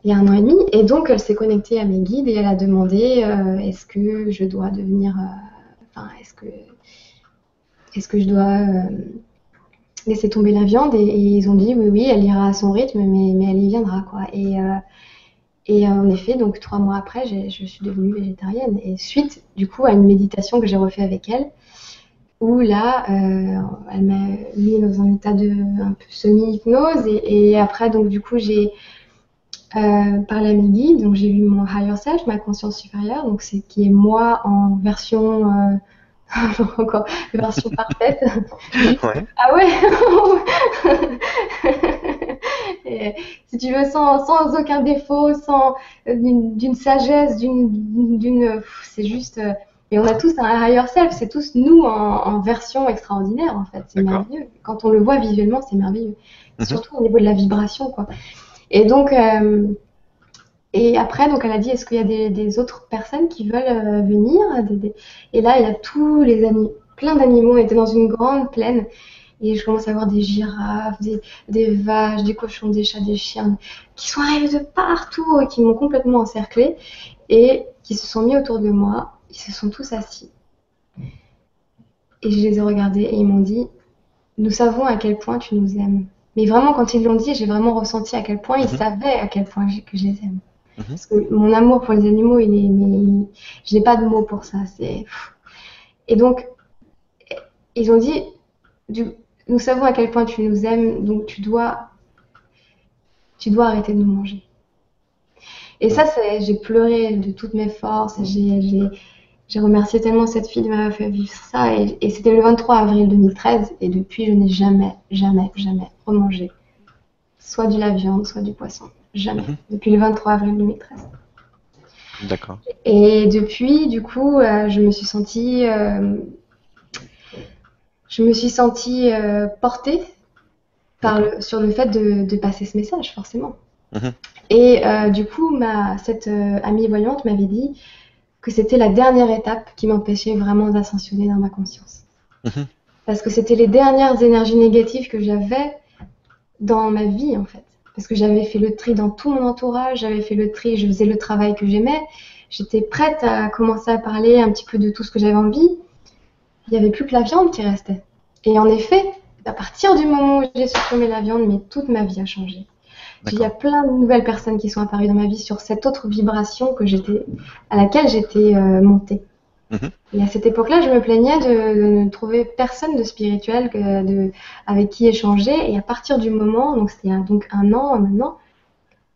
Il y a un an et demi. Et donc, elle s'est connectée à mes guides et elle a demandé euh, est-ce que je dois devenir. Euh, enfin, est-ce que. Est-ce que je dois laisser tomber la viande? Et, ils ont dit oui, oui, elle ira à son rythme, mais, mais elle y viendra, quoi. Et. Et en effet, donc trois mois après, je suis devenue végétarienne. Et suite, du coup, à une méditation que j'ai refait avec elle, où là, euh, elle m'a mis dans un état de un peu semi-hypnose. Et, après, donc du coup, j'ai euh, parlé à mes guides. Donc j'ai vu mon higher self, ma conscience supérieure, donc c'est qui est moi en version euh, encore version parfaite. Ah ouais. si tu veux, sans, sans aucun défaut, sans d'une sagesse, d'une, c'est juste et on a tous un higher self, c'est tous nous en, version extraordinaire en fait. C'est merveilleux. Quand on le voit visuellement, c'est merveilleux. Mhm. Surtout au niveau de la vibration quoi. Et donc, euh, et après, donc elle a dit, est-ce qu'il y a des, autres personnes qui veulent euh, venir? Et là, il y a tous les amis, plein d'animaux. On était dans une grande plaine. Et je commence à voir des girafes, des, des, vaches, des cochons, des chats, des chiens, qui sont arrivés de partout et qui m'ont complètement encerclé et qui se sont mis autour de moi ils se sont tous assis. Et je les ai regardés et ils m'ont dit Nous savons à quel point tu nous aimes. Mais vraiment, quand ils l'ont dit, j'ai vraiment ressenti à quel point ils mhm. savaient à quel point que je les aime. Mhm. Parce que mon amour pour les animaux, il est, mais je n'ai pas de mots pour ça. C'est et donc ils ont dit nous savons à quel point tu nous aimes, donc tu dois tu dois arrêter de nous manger. Et ça, j'ai pleuré de toutes mes forces. J'ai remercié tellement cette fille de m'avoir fait vivre ça. Et, c'était le 23 avril 2013. Et depuis, je n'ai jamais, jamais, jamais remangé soit de la viande, soit du poisson. Jamais. Mhm. Depuis le 23 avril 2013. D'accord. Et depuis, du coup, euh, je me suis sentie, euh, je me suis sentie euh, portée par le, sur le fait de, de, passer ce message, forcément. Mhm. Et du coup, ma, cette amie voyante m'avait dit que c'était la dernière étape qui m'empêchait vraiment d'ascensionner dans ma conscience. Mhm. Parce que c'était les dernières énergies négatives que j'avais dans ma vie, en fait. Parce que j'avais fait le tri dans tout mon entourage, j'avais fait le tri, je faisais le travail que j'aimais, j'étais prête à commencer à parler un petit peu de tout ce que j'avais envie. Il n'y avait plus que la viande qui restait. Et en effet, à partir du moment où j'ai supprimé la viande, mais toute ma vie a changé. Il y a plein de nouvelles personnes qui sont apparues dans ma vie sur cette autre vibration que j'étais, à laquelle j'étais euh, montée. Mhm. Et à cette époque-là, je me plaignais de, ne trouver personne de spirituel de, avec qui échanger. Et à partir du moment, donc c'était donc un an maintenant,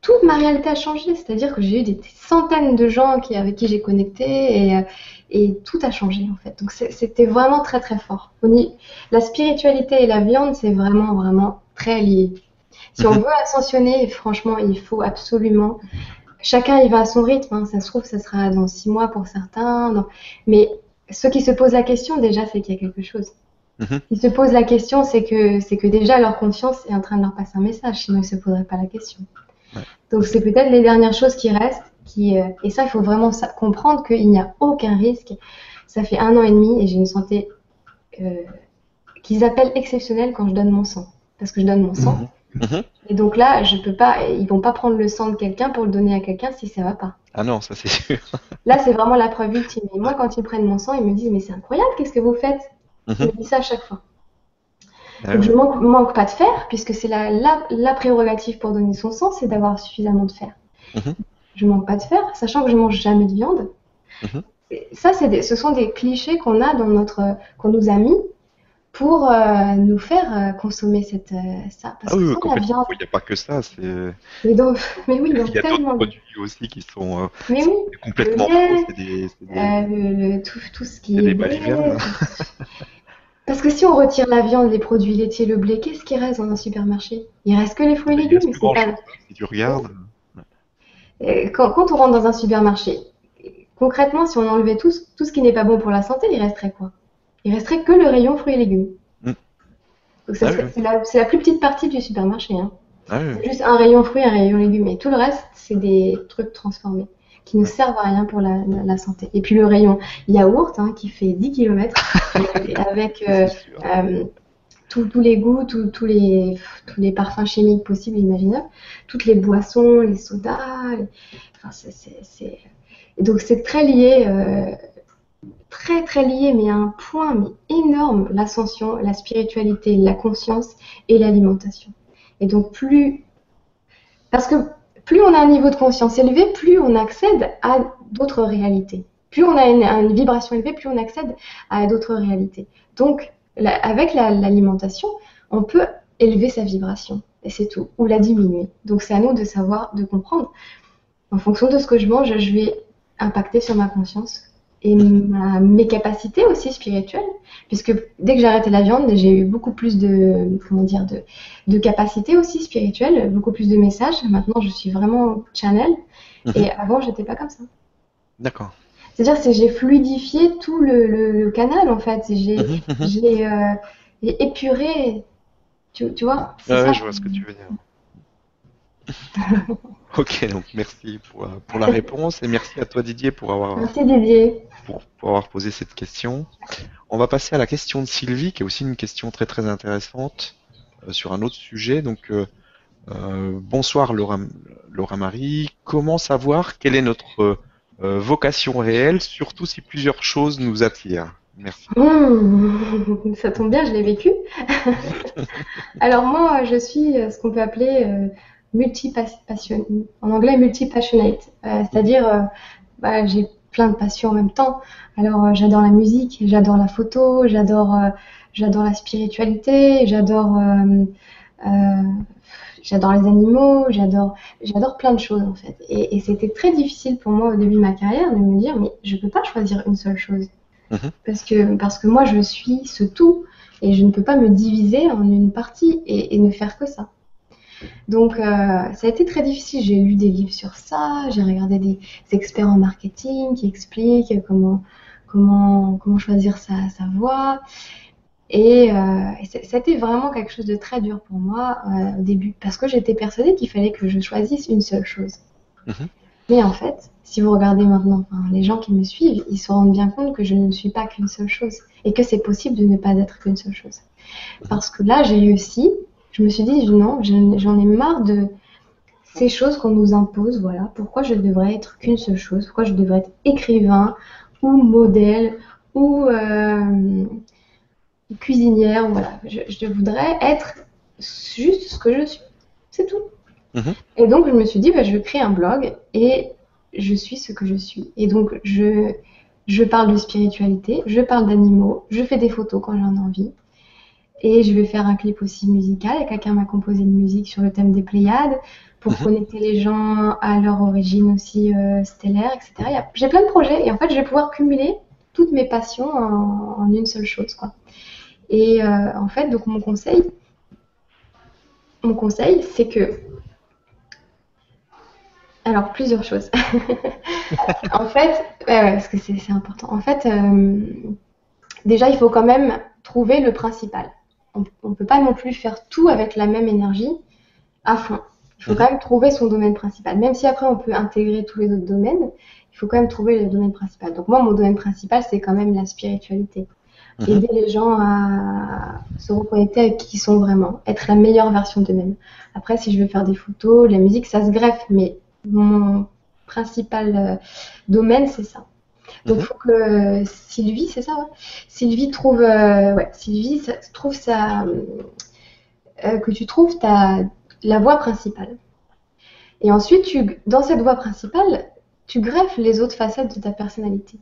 toute ma réalité a changé. C'est-à-dire que j'ai eu des, centaines de gens qui, avec qui j'ai connecté et, euh, et, tout a changé en fait. Donc c'était vraiment très très fort. La spiritualité et la viande, c'est vraiment vraiment très lié. Si on veut ascensionner, franchement, il faut absolument chacun y va à son rythme. hein. Ça se trouve, ça sera dans six mois pour certains. non. Mais ceux qui se posent la question, déjà, c'est qu'il y a quelque chose. Mhm. Ils se posent la question, c'est que c'est que déjà leur conscience est en train de leur passer un message, sinon ils se poseraient pas la question. Ouais. Donc c'est peut-être les dernières choses qui restent, qui euh, et ça il faut vraiment ça- comprendre qu'il n'y a aucun risque. Ça fait un an et demi et j'ai une santé euh, qu'ils appellent exceptionnelle quand je donne mon sang, parce que je donne mon sang. Mhm. Et donc là, je peux pas, ils vont pas prendre le sang de quelqu'un pour le donner à quelqu'un si ça va pas. Ah non, ça c'est sûr. Là, c'est vraiment la preuve ultime. Et moi, quand ils prennent mon sang, ils me disent, mais c'est incroyable, qu'est-ce que vous faites? Ils Mhm. me disent ça à chaque fois. Ah Donc, je manque, manque pas de fer, puisque c'est la, la, la prérogative pour donner son sang, c'est d'avoir suffisamment de fer. Mhm. Je manque pas de fer, sachant que je mange jamais de viande. Mhm. Ça, c'est des- ce sont des clichés qu'on a dans notre, qu'on nous a mis pour euh, nous faire euh, consommer cette, euh, ça. Parce Ah oui, que la viande, Il n'y a pas que ça. mais, dans- mais oui, dans Il y a tellement d'autres produits aussi qui sont Mais oui, complètement Le lait, des, des- tout, tout ce qui est des balivernes. Parce que si on retire la viande, les produits laitiers, le blé, qu'est-ce qui reste dans un supermarché? Il reste que les fruits et il légumes. reste mais pas... hein, Si tu regardes. Quand, quand on rentre dans un supermarché, concrètement, si on enlevait tout, ce- tout ce qui n'est pas bon pour la santé, il resterait quoi? Il resterait que le rayon fruits et légumes. Mm. Donc Ah oui. c'est la, plus petite partie du supermarché. Hein. Ah oui. Juste un rayon fruits, un rayon légumes. Et tout le reste, c'est des trucs transformés qui ne servent à rien pour la, la- la santé. Et puis le rayon yaourt, hein, qui fait 10 km, avec euh, euh, tous les goûts, tous les, tous les parfums chimiques possibles imaginables, toutes les boissons, les sodas. enfin, donc c'est très lié, euh, très très lié, mais à un point énorme, l'ascension, la spiritualité, la conscience et l'alimentation. Et donc plus... Parce que plus on a un niveau de conscience élevé, plus on accède à d'autres réalités. Plus on a une, une vibration élevée, plus on accède à d'autres réalités. Donc, la- avec la- l'alimentation, on peut élever sa vibration, et c'est tout, ou la diminuer. Donc, c'est à nous de savoir, de comprendre. En fonction de ce que je mange, je vais impacter sur ma conscience et ma- mes capacités aussi spirituelles, puisque dès que j'ai arrêté la viande, j'ai eu beaucoup plus de, comment dire, de, de capacités aussi spirituelles, beaucoup plus de messages. Maintenant, je suis vraiment channel, Mhm. et avant, j'étais pas comme ça. D'accord. C'est-à-dire que j'ai fluidifié tout le, le- le canal, en fait. J'ai Mhm, j'ai euh, j'ai épuré, tu, tu vois, ça. ouais, je vois ce que tu veux dire. Ok, donc merci pour, la- pour la réponse et merci à toi Didier pour avoir, Merci Didier. pour, pour avoir posé cette question. On va passer à la question de Sylvie, qui est aussi une question très très intéressante euh, sur un autre sujet. Donc, euh, euh, bonsoir Laura, Laura Marie. Comment savoir quelle est notre euh, vocation réelle, surtout si plusieurs choses nous attirent? Merci. Mmh, ça tombe bien, je l'ai vécu. Alors moi, je suis euh, ce qu'on peut appeler euh, multi-passion, en anglais multi-passionate, c'est-à-dire bah, j'ai plein de passions en même temps. Alors j'adore la musique, j'adore la photo, j'adore j'adore la spiritualité, j'adore j'adore les animaux, j'adore j'adore plein de choses en fait. Et, et c'était très difficile pour moi au début de ma carrière de me dire mais je peux pas choisir une seule chose. Parce que, parce que moi, je suis ce tout et je ne peux pas me diviser en une partie et, et ne faire que ça. Donc, euh, ça a été très difficile. J'ai lu des livres sur ça, j'ai regardé des experts en marketing qui expliquent comment, comment, comment choisir sa, sa voie. Et, euh, et c'était vraiment quelque chose de très dur pour moi euh, au début, parce que j'étais persuadée qu'il fallait que je choisisse une seule chose. Mhm. Mais en fait, si vous regardez maintenant, les gens qui me suivent, ils se rendent bien compte que je ne suis pas qu'une seule chose et que c'est possible de ne pas être qu'une seule chose. Parce que là, j'ai réussi, je me suis dit, non, je- j'en ai marre de ces choses qu'on nous impose, voilà. Pourquoi je devrais être qu'une seule chose? Pourquoi je devrais être écrivain ou modèle ou euh, cuisinière Voilà, je, je voudrais être juste ce que je suis. C'est tout. Mhm. Et donc, je me suis dit, bah, je vais créer un blog et je suis ce que je suis. Et donc, je, je parle de spiritualité, je parle d'animaux, je fais des photos quand j'en ai envie. Et je vais faire un clip aussi musical. Et quelqu'un m'a composé une musique sur le thème des Pléiades pour Mhm. connecter les gens à leur origine aussi euh, stellaire, etc. J'ai plein de projets et en fait, je vais pouvoir cumuler toutes mes passions en, en une seule chose, quoi. Et euh, en fait, donc mon conseil, mon conseil, c'est que Alors, plusieurs choses. en fait, parce que c'est important. En fait, euh, déjà, il faut quand même trouver le principal. On ne peut pas non plus faire tout avec la même énergie à fond. Il faut mhm. quand même trouver son domaine principal. Même si après, on peut intégrer tous les autres domaines, il faut quand même trouver le domaine principal. Donc moi, mon domaine principal, c'est quand même la spiritualité. Mhm. Aider les gens à se reconnecter avec qui ils sont vraiment, être la meilleure version d'eux-mêmes. Après, si je veux faire des photos, la musique, ça se greffe, mais mon principal euh, domaine, c'est ça. Donc, il mhm. faut que Sylvie, c'est ça, Sylvie trouve, euh, ouais, Sylvie, trouve ça, euh, que tu trouves ta, la voie principale. Et ensuite, tu, dans cette voie principale, tu greffes les autres facettes de ta personnalité.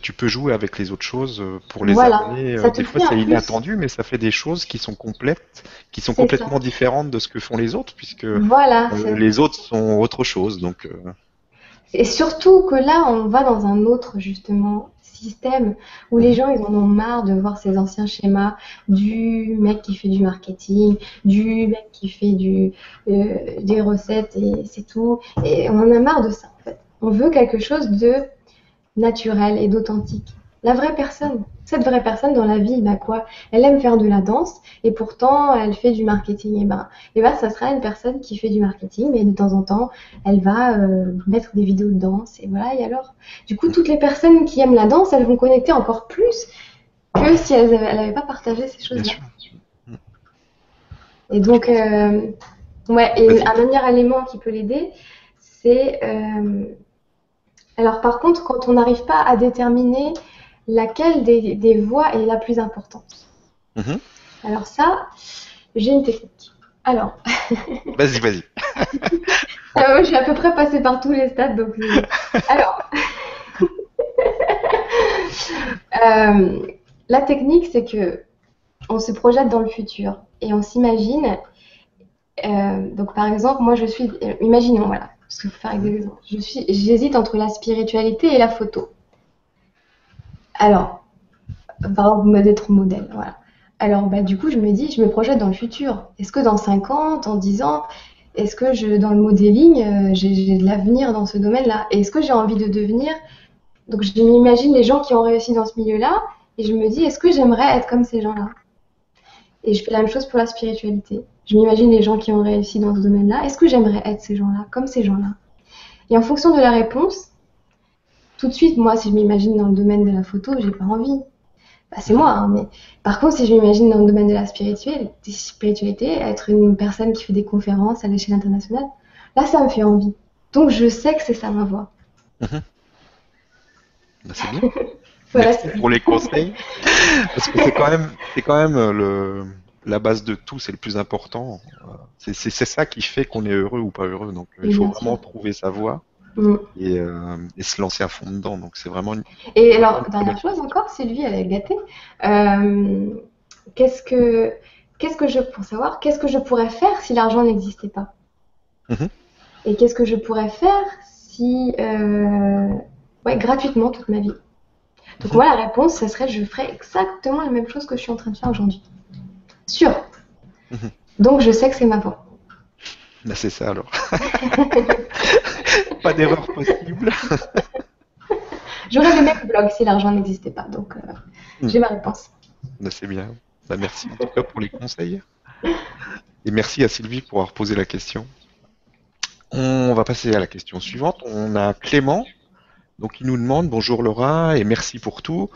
Tu peux jouer avec les autres choses pour les voilà. amener. Des fois, c'est inattendu, mais ça fait des choses qui sont complètes, qui sont complètement différentes de ce que font les autres, puisque voilà, les autres sont autre chose. Donc, et surtout que là, on va dans un autre, justement, système où les gens, ils en ont marre de voir ces anciens schémas du mec qui fait du marketing, du mec qui fait du, euh, des recettes et c'est tout. Et on en a marre de ça, en fait. On veut quelque chose de naturel et d'authentique la vraie personne. Cette vraie personne dans la vie, bah quoi? Elle aime faire de la danse et pourtant elle fait du marketing. Et ben, et ben ça sera une personne qui fait du marketing, mais de temps en temps, elle va euh, mettre des vidéos de danse et voilà. Et alors, du coup, toutes les personnes qui aiment la danse, elles vont connecter encore plus que si elles n'avaient pas partagé ces choses-là. Et donc, euh, ouais, et un dernier élément qui peut l'aider, c'est euh, alors par contre, quand on n'arrive pas à déterminer laquelle des, voix est la plus importante mhm. Alors ça, j'ai une technique. Alors. vas-y, vas-y. Euh, je suis à peu près passée par tous les stades, donc. Alors. Euh, la technique, c'est que on se projette dans le futur et on s'imagine. Euh, donc, par exemple, moi, je suis. imaginons, voilà. J'hésite entre la spiritualité et la photo. Alors, par exemple, d'être modèle, voilà. Alors, bah, du coup, je me dis, je me projette dans le futur. Est-ce que dans 5 ans, dans 10 ans, est-ce que je, dans le modeling, euh, j'ai de l'avenir dans ce domaine-là? Et est-ce que j'ai envie de devenir? Donc, je m'imagine les gens qui ont réussi dans ce milieu-là, et je me dis, est-ce que j'aimerais être comme ces gens-là? Et je fais la même chose pour la spiritualité. Je m'imagine les gens qui ont réussi dans ce domaine-là. Est-ce que j'aimerais être ces gens-là, comme ces gens-là? Et en fonction de la réponse, tout de suite, moi, si je m'imagine dans le domaine de la photo, j'ai pas envie. Bah, c'est moi, hein, mais par contre, si je m'imagine dans le domaine de la spiritualité, être une personne qui fait des conférences à l'échelle internationale, là, ça me fait envie. Donc, je sais que c'est ça ma voix. Mhm. Bah, c'est bien. Merci pour les conseils. Parce que c'est quand même, c'est quand même euh, le, la base de tout, c'est le plus important. C'est ça qui fait qu'on est heureux ou pas heureux. Donc, il faut vraiment trouver sa voix. Mm. Euh, et, se lancer à fond dedans. Donc c'est vraiment. Et alors dernière chose encore, Sylvie elle est gâtée. Euh, qu'est-ce que qu'est-ce que je pour savoir qu'est-ce que je pourrais faire si l'argent n'existait pas? Mm-hmm. Et qu'est-ce que je pourrais faire si euh, ouais gratuitement toute ma vie? Donc moi la réponse ce serait je ferais exactement la même chose que je suis en train de faire aujourd'hui. Sûr. Mm-hmm. Donc je sais que c'est ma voie. Bah, c'est ça alors. pas d'erreur possible. J'aurais le même blog si l'argent n'existait pas, donc euh, hmm. j'ai ma réponse. Bah, c'est bien. Bah, merci en tout cas pour les conseils. Et merci à Sylvie pour avoir posé la question. On va passer à la question suivante. On a Clément, donc il nous demande bonjour Laura et merci pour tout.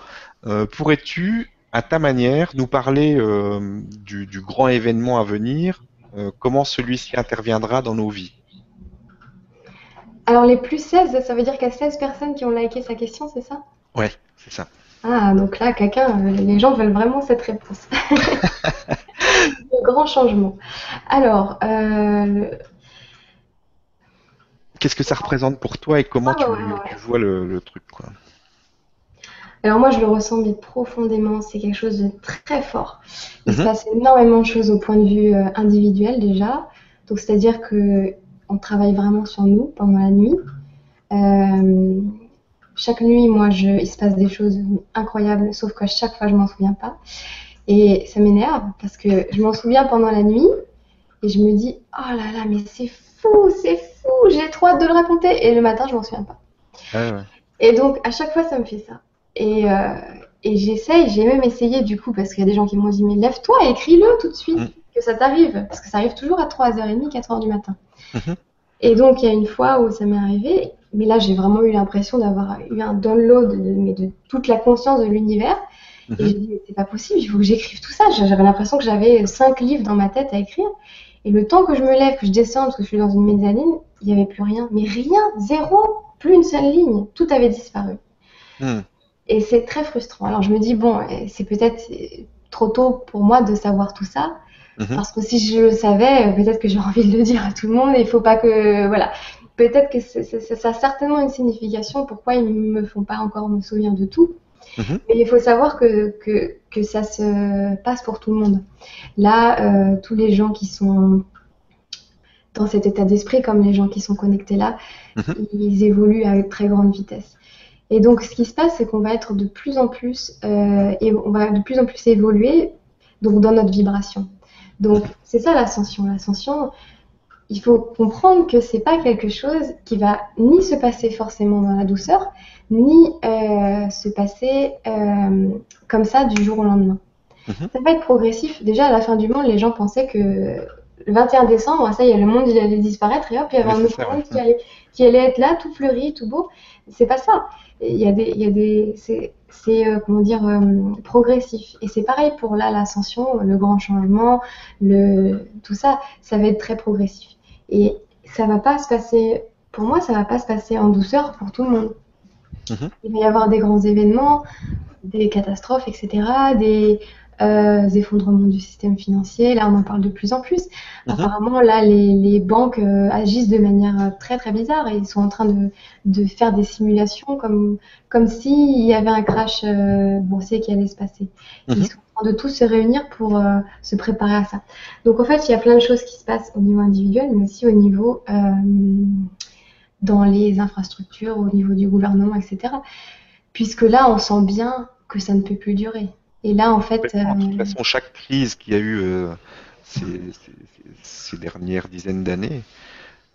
Euh, pourrais-tu, à ta manière, nous parler euh, du, du, grand événement à venir euh, comment celui-ci interviendra dans nos vies? Alors les plus 16, ça veut dire qu'il y a 16 personnes qui ont liké sa question, c'est ça? Ouais, c'est ça. Ah, donc là, quelqu'un, les gens veulent vraiment cette réponse. Le grand changement. Alors, qu'est-ce que ça représente pour toi et comment ah, tu, vois le, truc quoi alors moi, je le ressens mais profondément. C'est quelque chose de très fort. Il se mhm. passe énormément de choses au point de vue euh, individuel déjà. Donc c'est-à-dire que on travaille vraiment sur nous pendant la nuit. Euh, chaque nuit, moi, je, il se passe des choses incroyables, sauf qu'à chaque fois, je m'en souviens pas. Et ça m'énerve parce que je m'en souviens pendant la nuit et je me dis, oh là là, mais c'est fou, c'est fou, j'ai trop hâte de le raconter. Et le matin, je m'en souviens pas. Ah Et donc, à chaque fois, ça me fait ça. Et, euh, et j'essaye, j'ai même essayé du coup, parce qu'il y a des gens qui m'ont dit, mais lève-toi, écris-le tout de suite, Mm. que ça t'arrive. Parce que ça arrive toujours à 3h30, 4h du matin. Mhm. Et donc, il y a une fois où ça m'est arrivé, mais là, j'ai vraiment eu l'impression d'avoir eu un download de, mais de toute la conscience de l'univers. Et Mhm. j'ai dit, c'est pas possible, il faut que j'écrive tout ça. J'avais l'impression que j'avais cinq livres dans ma tête à écrire. Et le temps que je me lève, que je descende, parce que je suis dans une mezzanine, il n'y avait plus rien. Mais rien, zéro, plus une seule ligne. Tout avait disparu. Mhm. Et c'est très frustrant. Alors je me dis, bon, euh, c'est peut-être euh, trop tôt pour moi de savoir tout ça. Mhm. Parce que si je le savais, euh, peut-être que j'ai envie de le dire à tout le monde. Et il faut pas que. Voilà. Peut-être que ça a certainement une signification pourquoi ils me font pas encore me souvenir de tout. Mhm. Mais il faut savoir que, que, que ça se passe pour tout le monde. Là, euh, tous les gens qui sont dans cet état d'esprit, comme les gens qui sont connectés là, Mhm. ils évoluent à très grande vitesse. Et donc, ce qui se passe, c'est qu'on va être de plus en plus, euh, et on va de plus en plus évoluer donc dans notre vibration. Donc, c'est ça l'ascension. L'ascension, il faut comprendre que c'est pas quelque chose qui va ni se passer forcément dans la douceur, ni euh, se passer euh, comme ça du jour au lendemain. Mhm. Ça va être progressif. Déjà, à la fin du monde, les gens pensaient que le 21 décembre, ça y est, le monde il allait disparaître et hop, il y avait Oui, un ça, monde qui allait, qui allait être là, tout fleuri, tout beau. C'est pas ça. Il y a des, il y a des, c'est, euh, comment dire, progressif. Et c'est pareil pour là l'ascension, le grand changement, le, tout ça, ça va être très progressif. Et ça va pas se passer, pour moi, ça va pas se passer en douceur pour tout le monde. Mhm. Il va y avoir des grands événements, des catastrophes, etc., des euh, effondrements du système financier. Là, on en parle de plus en plus. Mhm. Apparemment, là, les, les banques euh, agissent de manière euh, très très bizarre et ils sont en train de, de faire des simulations comme, comme s'il y avait un crash euh, boursier qui allait se passer. Mhm. Ils sont en train de tous se réunir pour se préparer à ça. Donc en fait, il y a plein de choses qui se passent au niveau individuel, mais aussi au niveau dans les infrastructures, au niveau du gouvernement, etc. Puisque là, on sent bien que ça ne peut plus durer. Et là, en fait, Complètement. De toute euh, façon, chaque crise qu'il y a eu euh, ces, ces- ces dernières dizaines d'années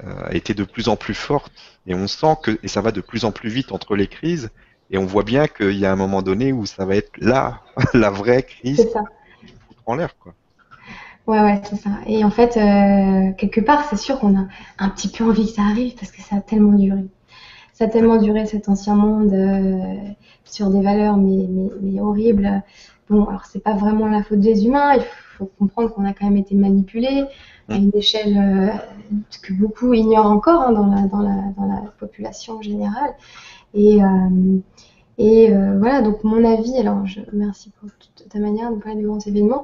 euh, a été de plus en plus forte. Et on sent que, et ça va de plus en plus vite entre les crises, et on voit bien qu'il y a un moment donné où ça va être là, la vraie crise c'est ça. en l'air, quoi. Ouais, ouais, c'est ça. Et en fait, euh, quelque part, c'est sûr qu'on a un petit peu envie que ça arrive parce que ça a tellement duré. Ça a tellement duré cet ancien monde euh, sur des valeurs mais, mais, horribles. Bon, alors c'est pas vraiment la faute des humains. Il faut comprendre qu'on a quand même été manipulés à une échelle euh, que beaucoup ignorent encore hein, dans, la, dans, la, dans la population générale. Et, et euh, voilà, donc mon avis, alors je merci pour toute ta manière de parler des grands événements.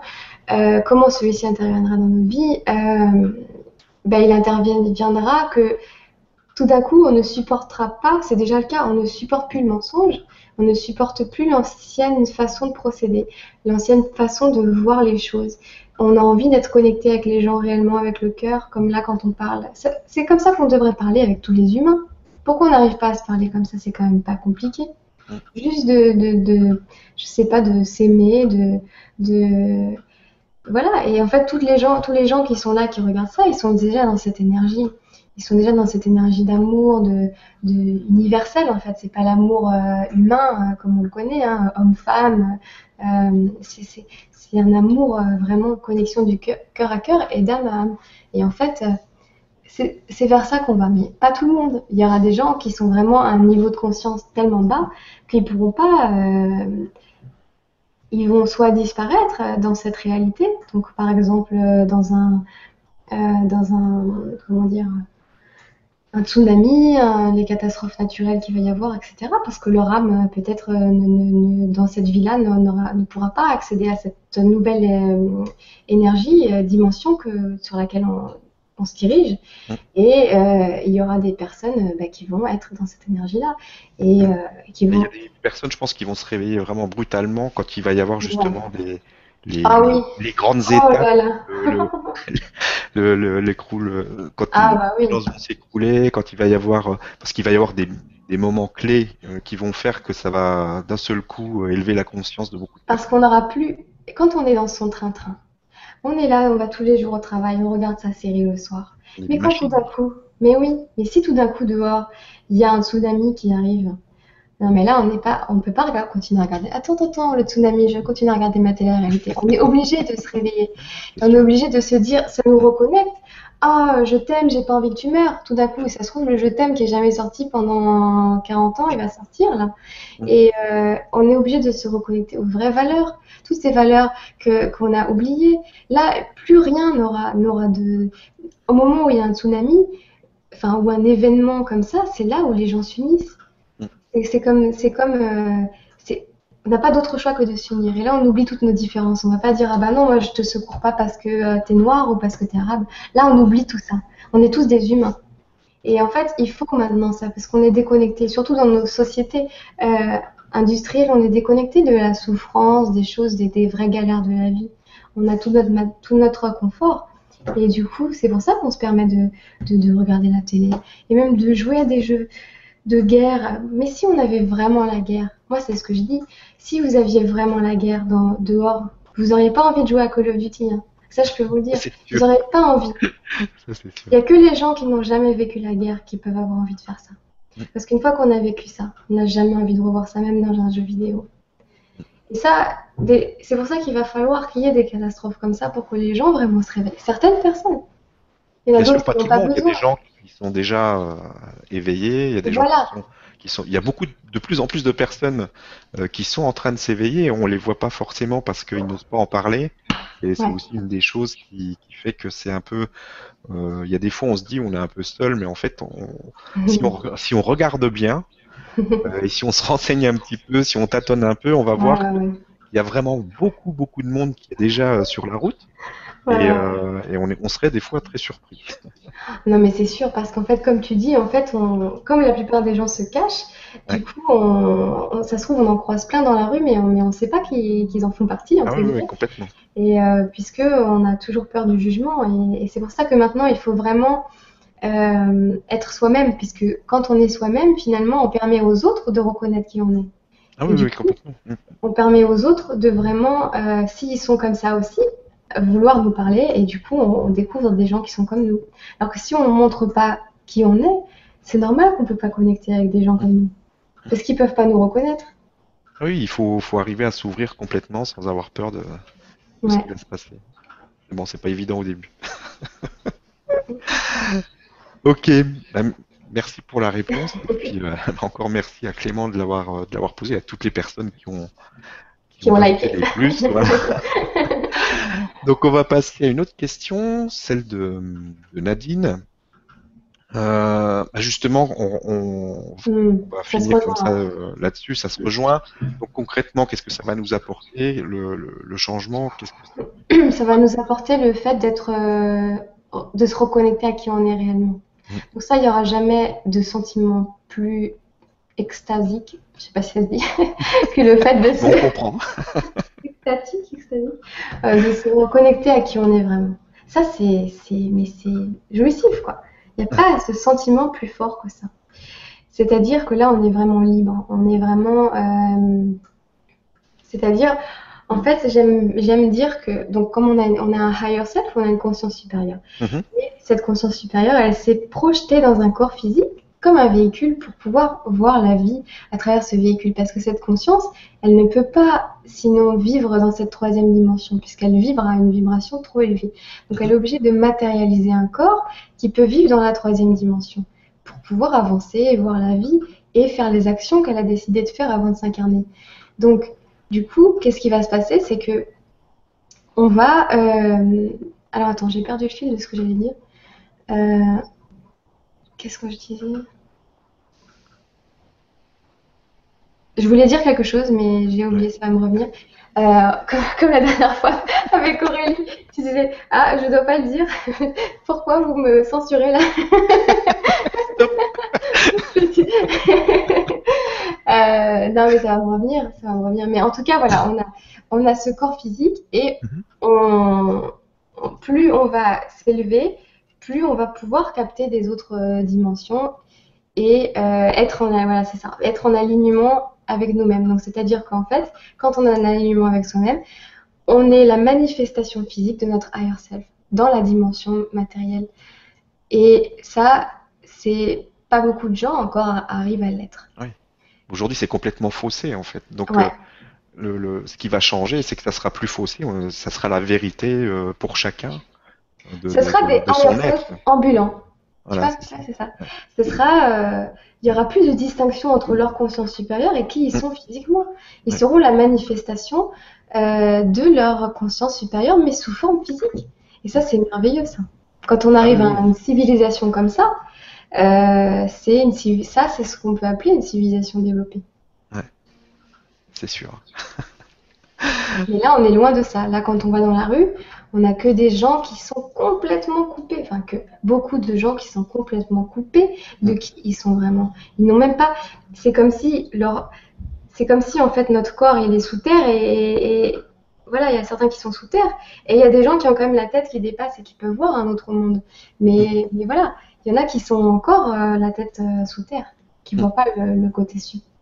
Euh, comment celui-ci interviendra dans nos vies euh, ben, Il interviendra que tout d'un coup, on ne supportera pas, c'est déjà le cas, on ne supporte plus le mensonge, on ne supporte plus l'ancienne façon de procéder, l'ancienne façon de voir les choses. On a envie d'être connecté avec les gens réellement, avec le cœur, comme là quand on parle. C'est comme ça qu'on devrait parler avec tous les humains. Pourquoi on n'arrive pas à se parler comme ça? C'est quand même pas compliqué. Juste de, de, je sais pas, de s'aimer, de, de, voilà. Et en fait, les gens, tous les gens qui sont là, qui regardent ça, ils sont déjà dans cette énergie. Ils sont déjà dans cette énergie d'amour, de, universel en fait. C'est pas l'amour euh, humain euh, comme on le connaît, hein, homme-femme. Euh, c'est- un amour euh, vraiment connexion du cœur cœur à cœur et d'âme à âme. Et en fait, c'est vers ça qu'on va, mais pas tout le monde. Il y aura des gens qui sont vraiment à un niveau de conscience tellement bas qu'ils pourront pas. euh, ils vont soit disparaître euh, dans cette réalité, donc par exemple euh, dans un dans un comment dire un tsunami, un- les catastrophes naturelles qu'il va y avoir, etc. Parce que leur âme peut-être ne- ne- ne- dans cette vie-là ne, ne pourra pas accéder à cette nouvelle énergie, dimension que sur laquelle on, on se dirige. Mm. Et euh, il y aura des personnes euh, bah, qui vont être dans cette énergie-là et euh, qui Mais il vont y a des personnes, je pense, qui vont se réveiller vraiment brutalement quand il va y avoir justement des, les, Ah oui. les grandes Oh étapes, là là. le, le, quand Ah les bah oui. vont s'écrouler, quand il va y avoir, parce qu'il va y avoir des, des moments clés qui vont faire que ça va d'un seul coup élever la conscience de beaucoup de Parce qu'on n'aura plus. Quand on est dans son train-train, on est là, on va tous les jours au travail, on regarde sa série le soir. Mais quand tout d'un coup, mais oui, mais si tout d'un coup dehors, il y a un tsunami qui arrive, non mais là on n'est pas, on peut pas continuer à regarder. Attends, attends, le tsunami, je continue à regarder ma télé-réalité. On est obligé de se réveiller. On est obligé de se dire, ça nous reconnecte. Ah, je t'aime, j'ai pas envie que tu meurs. Tout d'un coup, ça se trouve, le je t'aime qui est jamais sorti pendant 40 ans, il va sortir là. Et euh, on est obligé de se reconnecter aux vraies valeurs, toutes ces valeurs que qu'on a oubliées. Là, plus rien n'aura n'aura de. Au moment où il y a un tsunami, enfin ou un événement comme ça, c'est là où les gens s'unissent. Mm. C'est comme c'est comme euh, on n'a pas d'autre choix que de s'unir. Et là, on oublie toutes nos différences. On va pas dire ah bah non, moi je te secours pas parce que euh, tu es noir ou parce que tu es arabe. Là, on oublie tout ça. On est tous des humains. Et en fait, il faut maintenant ça parce qu'on est déconnecté, surtout dans nos sociétés euh, industrielles, on est déconnecté de la souffrance, des choses, des, vraies galères de la vie. On a tout notre, confort. Et du coup, c'est pour ça qu'on se permet de regarder la télé et même de jouer à des jeux de guerre. Mais si on avait vraiment la guerre, moi c'est ce que je dis, si vous aviez vraiment la guerre dans, dehors, vous n'auriez pas envie de jouer à Call of Duty. Hein. Ça, je peux vous le dire. Vous n'auriez pas envie. Il n'y a que les gens qui n'ont jamais vécu la guerre qui peuvent avoir envie de faire ça. Mm. Parce qu'une fois qu'on a vécu ça, on n'a jamais envie de revoir ça, même dans un jeu vidéo. Et ça, c'est pour ça qu'il va falloir qu'il y ait des catastrophes comme ça pour que les gens vraiment se réveillent. Certaines personnes. Il y en a d'autres qui n'ont pas, besoin. Il y a des gens qui sont déjà euh, éveillés, il y a des gens qui sont, il y a beaucoup de plus en plus de personnes euh, qui sont en train de s'éveiller et on les voit pas forcément parce qu'ils n'osent pas en parler. Et c'est aussi une des choses qui, fait que c'est un peu, euh, il y a des fois on se dit on est un peu seul, mais en fait si, on, si on regarde bien et si on se renseigne un petit peu, si on tâtonne un peu, on va voir qu'il y a vraiment beaucoup beaucoup de monde qui est déjà sur la route. Euh, et, on, est, on, serait des fois très surpris. Non, mais c'est sûr, parce qu'en fait, comme tu dis, en fait, on, comme la plupart des gens se cachent, du coup, on, ça se trouve, on en croise plein dans la rue, mais on ne sait pas qu'ils en font partie. Ah oui, complètement. Et euh, puisque on a toujours peur du jugement, et, c'est pour ça que maintenant, il faut vraiment euh, être soi-même, puisque quand on est soi-même, finalement, on permet aux autres de reconnaître qui on est. Ah oui, oui, complètement. Mm. On permet aux autres de vraiment, s'ils sont comme ça aussi, vouloir nous parler et du coup on, découvre des gens qui sont comme nous. Alors que si on ne montre pas qui on est, c'est normal qu'on ne peut pas connecter avec des gens comme nous. Parce qu'ils ne peuvent pas nous reconnaître. Oui, il faut, faut arriver à s'ouvrir complètement sans avoir peur de, ce qui va se passer. Mais bon, c'est pas évident au début. ok, bah, merci pour la réponse. Et puis euh, encore merci à Clément de l'avoir euh, de l'avoir posé à toutes les personnes qui ont qui, ont liké plus. Donc on va passer à une autre question, celle de, Nadine. Euh, bah, justement, on, hmm, va finir comme ça euh, là-dessus, ça se rejoint. Donc concrètement, qu'est-ce que ça va nous apporter le, changement? Ça va nous apporter le fait d'être, euh, de se reconnecter à qui on est réellement. Hmm. Donc ça, il n'y aura jamais de sentiment plus extasique, je sais pas si ça se dit, que le fait de se... comprend. extatique, extasique, euh, de se reconnecter à qui on est vraiment. Ça, c'est, mais c'est jouissif, quoi. Il n'y a pas ce sentiment plus fort que ça. C'est-à-dire que là, on est vraiment libre. On est vraiment. Euh, c'est-à-dire, en fait, j'aime dire que, donc, comme on a, on a un higher self, on a une conscience supérieure. Mm-hmm. Et cette conscience supérieure, elle s'est projetée dans un corps physique comme un véhicule pour pouvoir voir la vie à travers ce véhicule. Parce que cette conscience, elle ne peut pas sinon vivre dans cette troisième dimension, puisqu'elle vibre à une vibration trop élevée. Donc elle est obligée de matérialiser un corps qui peut vivre dans la troisième dimension pour pouvoir avancer et voir la vie et faire les actions qu'elle a décidé de faire avant de s'incarner. Donc, du coup, qu'est-ce qui va se passer? C'est que on va... Euh, alors attends, j'ai perdu le fil de ce que j'allais dire. Euh, Qu'est-ce que je disais? Je voulais dire quelque chose, mais j'ai oublié, ça va me revenir. Euh, comme, la dernière fois avec Aurélie, tu disais Ah, je ne dois pas le dire. Pourquoi vous me censurez là euh, Non, mais ça va me revenir, ça va me revenir. Mais en tout cas, voilà, on a, on a ce corps physique et mhm. on, plus on va s'élever, plus on va pouvoir capter des autres euh, dimensions et euh, être, en, voilà, ça, être en alignement avec nous-mêmes. Donc, c'est-à-dire qu'en fait, quand on a un alignement avec soi-même, on est la manifestation physique de notre higher self dans la dimension matérielle. Et ça, c'est pas beaucoup de gens encore arrivent à l'être. Oui. Aujourd'hui, c'est complètement faussé en fait. Donc, euh, le, ce qui va changer, c'est que ça sera plus faussé. Ça sera la vérité pour chacun. De, ça sera des ambulants. Voilà, c'est ça. Ce sera, euh, il y aura plus de distinction entre leur conscience supérieure et qui ils sont physiquement. Ils seront la manifestation de leur conscience supérieure, mais sous forme physique. Et ça, c'est merveilleux, ça. Quand on arrive ah à une civilisation comme ça, euh, c'est une ça, c'est ce qu'on peut appeler une civilisation développée. Ouais, c'est sûr. Mais là, on est loin de ça. Là, quand on va dans la rue, on n'a que des gens qui sont complètement coupés, enfin que beaucoup de gens qui sont complètement coupés de qui ils sont vraiment. Ils n'ont même pas. C'est comme si leur, c'est comme si en fait notre corps il est sous terre et, voilà, il y a certains qui sont sous terre et il y a des gens qui ont quand même la tête qui dépasse et qui peuvent voir un autre monde. Mais, mais voilà, il y en a qui sont encore euh, la tête euh, sous terre, qui ne voient pas le, côté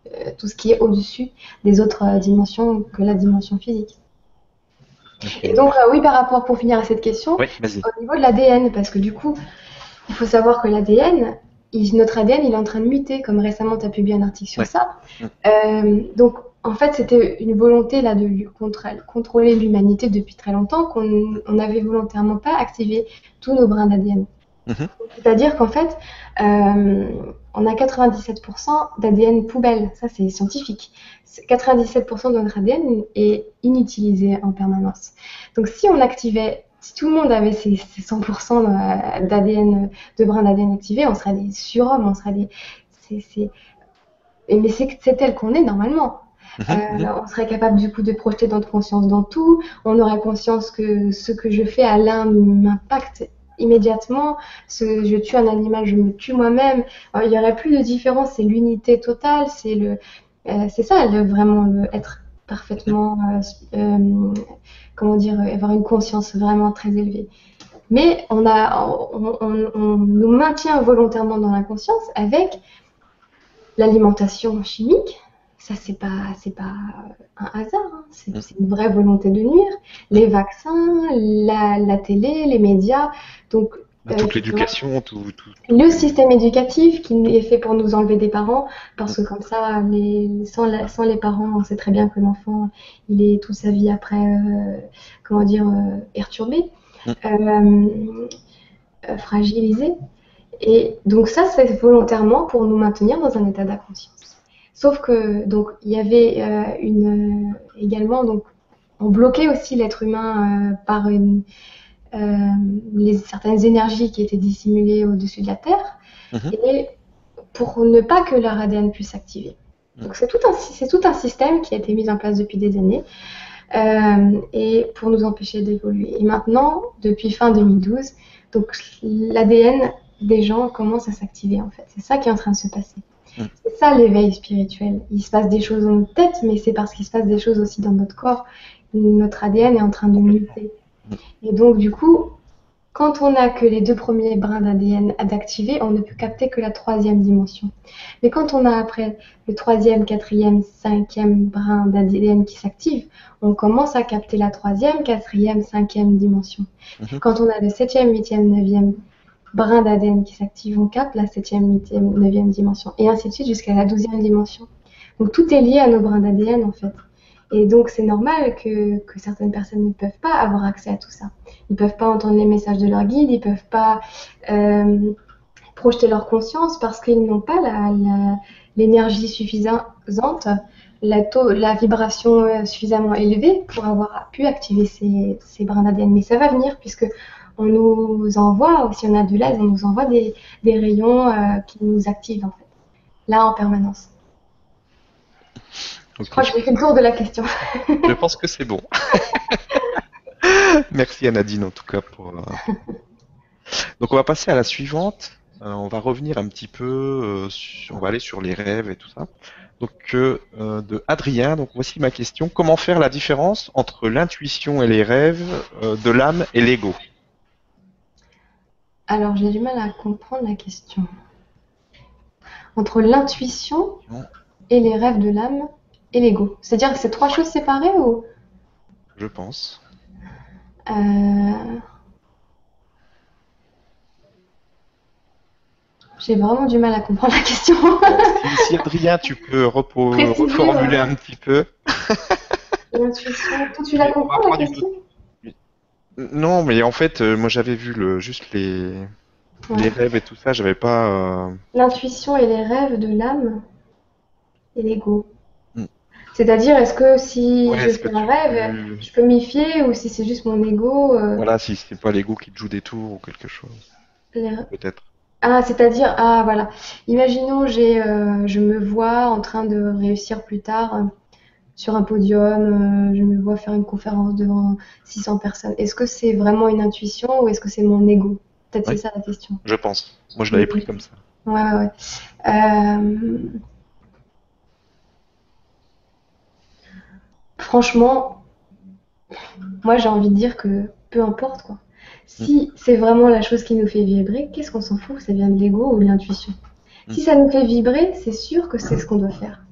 euh, tout ce qui est au-dessus des autres dimensions que la dimension physique. Et donc, oui, par rapport, pour finir à cette question, au niveau de l'ADN, parce que du coup, il faut savoir que l'ADN, notre ADN, il est en train de muter, comme récemment, tu as publié un article sur ça. donc, en fait, c'était une volonté là de contrôler l'humanité depuis très longtemps qu'on n'avait volontairement pas activé tous nos brins d'ADN. Mhm. C'est-à-dire qu'en fait, euh, on a 97% d'ADN poubelle. Ça, c'est scientifique. 97% de notre ADN est inutilisé en permanence. Donc, si on activait, si tout le monde avait ces, 100% d'ADN, de brins d'ADN activés, on serait des surhommes, on serait des. Mais c'est tel qu'on est normalement. Mhm. Euh, on serait capable du coup de projeter notre conscience dans tout. On aurait conscience que ce que je fais à l'un m'impacte immédiatement. Ce, je tue un animal, je me tue moi-même. Il n'y aurait plus de différence, c'est l'unité totale, c'est le, euh, c'est ça le, vraiment être parfaitement, euh, euh, comment dire, avoir une conscience vraiment très élevée. Mais on, a, on, on, on nous maintient volontairement dans l'inconscience avec l'alimentation chimique, ça c'est pas c'est pas un hasard, hein. mm. c'est une vraie volonté de nuire. Les vaccins, la, la télé, les médias, donc bah, toute euh, l'éducation, tout, tout, Le système éducatif qui est fait pour nous enlever des parents, parce que comme ça, les, sans, sans les parents, on sait très bien que l'enfant, il est toute sa vie après, euh, comment dire, euh, perturbé, mm. fragilisé. Et donc ça, c'est volontairement pour nous maintenir dans un état d'inconscience. Sauf que donc il y avait euh, une euh, également donc on bloquait aussi l'être humain euh, par une, les, certaines énergies qui étaient dissimulées au-dessus de la Terre mhm. et pour ne pas que leur ADN puisse s'activer. Mhm. Donc c'est tout un c'est tout un système qui a été mis en place depuis des années. et pour nous empêcher d'évoluer. Et maintenant, depuis fin 2012, donc l'ADN des gens commence à s'activer en fait. C'est ça qui est en train de se passer. Mm. C'est ça l'éveil spirituel. Il se passe des choses dans notre tête, mais c'est parce qu'il se passe des choses aussi dans notre corps. Notre ADN est en train de muter. Mm. Et donc, du coup, quand on n'a que les deux premiers brins d'ADN d'activer, on ne peut capter que la troisième dimension. Mais quand on a après le troisième, quatrième, cinquième brin d'ADN qui s'active, on commence à capter la troisième, quatrième, cinquième dimension. Mm-hmm. Quand on a le septième, huitième, neuvième brin d'ADN qui s'active, on capte la 7e, 8e, 9e dimension, et ainsi de suite jusqu'à la 12e dimension. Donc tout est lié à nos brins d'ADN en fait. Et donc c'est normal que, certaines personnes ne peuvent pas avoir accès à tout ça. Ils ne peuvent pas entendre les messages de leur guide, ils ne peuvent pas euh, projeter leur conscience parce qu'ils n'ont pas l'énergie suffisante, la, la vibration euh, suffisamment élevée pour avoir pu activer ces, ces brins d'ADN. Mais ça va venir puisque on nous envoie, si on a du laser, on nous envoie des, rayons euh, qui nous activent en fait, là en permanence. Je crois que j'ai fait le tour de la question. Je pense que c'est bon. Merci à Nadine en tout cas pour. Euh, Donc on va passer à la suivante. Euh, on va revenir un petit peu, on va aller sur les rêves et tout ça. Donc de Adrien. Donc voici ma question. Comment faire la différence entre l'intuition et les rêves, de l'âme et l'ego? Alors, j'ai du mal à comprendre la question. Entre l'intuition et les rêves de l'âme et l'ego. C'est-à-dire que c'est trois choses séparées ou? Je pense. Euh, J'ai vraiment du mal à comprendre la question. si, si, Adrien, tu peux repo- reformuler ouais. un petit peu. L'intuition, toi, tu la comprends la question? Non, mais en fait, euh, moi j'avais vu le, juste les, Ouais. les rêves et tout ça, j'avais pas. euh, L'intuition et les rêves de l'âme et l'ego. Hmm. C'est-à-dire, est-ce que si ouais, je fais un rêve, peux- je peux m'y fier ou si c'est juste mon ego euh, Voilà, si c'est pas l'ego qui te joue des tours ou quelque chose, les- peut-être. Ah, c'est-à-dire, ah voilà. Imaginons, j'ai, je me vois en train de réussir plus tard sur un podium, euh, je me vois faire une conférence devant 600 personnes. Est-ce que c'est vraiment une intuition ou est-ce que c'est mon ego? Peut-être Oui. c'est ça la question. Je pense. Moi je l'avais pris comme ça. Ouais, ouais, ouais. Euh, Franchement, moi j'ai envie de dire que peu importe quoi. Si c'est vraiment la chose qui nous fait vibrer, qu'est-ce qu'on s'en fout, ça vient de l'ego ou de l'intuition? Si ça nous fait vibrer, c'est sûr que c'est ce qu'on doit faire.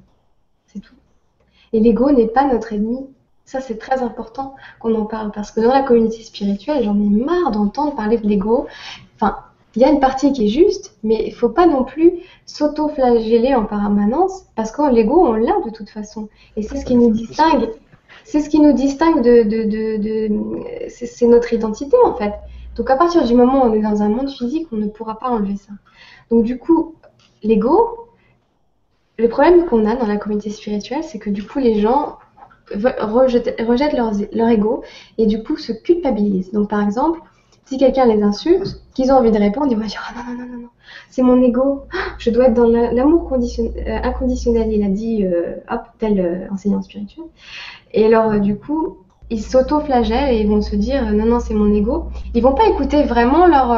Et l'ego n'est pas notre ennemi. Ça, c'est très important qu'on en parle parce que dans la communauté spirituelle, j'en ai marre d'entendre parler de l'ego. Enfin, il y a une partie qui est juste, mais il faut pas non plus s'auto-flageller en permanence parce que l'ego, on l'a de toute façon. Et c'est ce qui nous distingue. C'est ce qui nous distingue de, c'est notre identité en fait. Donc à partir du moment où on est dans un monde physique, on ne pourra pas enlever ça. Donc du coup, l'ego, le problème qu'on a dans la communauté spirituelle, c'est que du coup les gens rejettent, leurs- leur ego et du coup se culpabilisent. Donc par exemple, si quelqu'un les insulte, qu'ils ont envie de répondre, ils vont dire ah non non non non c'est mon ego, je dois être dans la- l'amour euh, inconditionnel. Il a dit euh, hop tel euh, enseignant spirituel. Et alors du coup ils s'auto-flagellent et ils vont se dire non non c'est mon ego. Ils vont pas écouter vraiment leur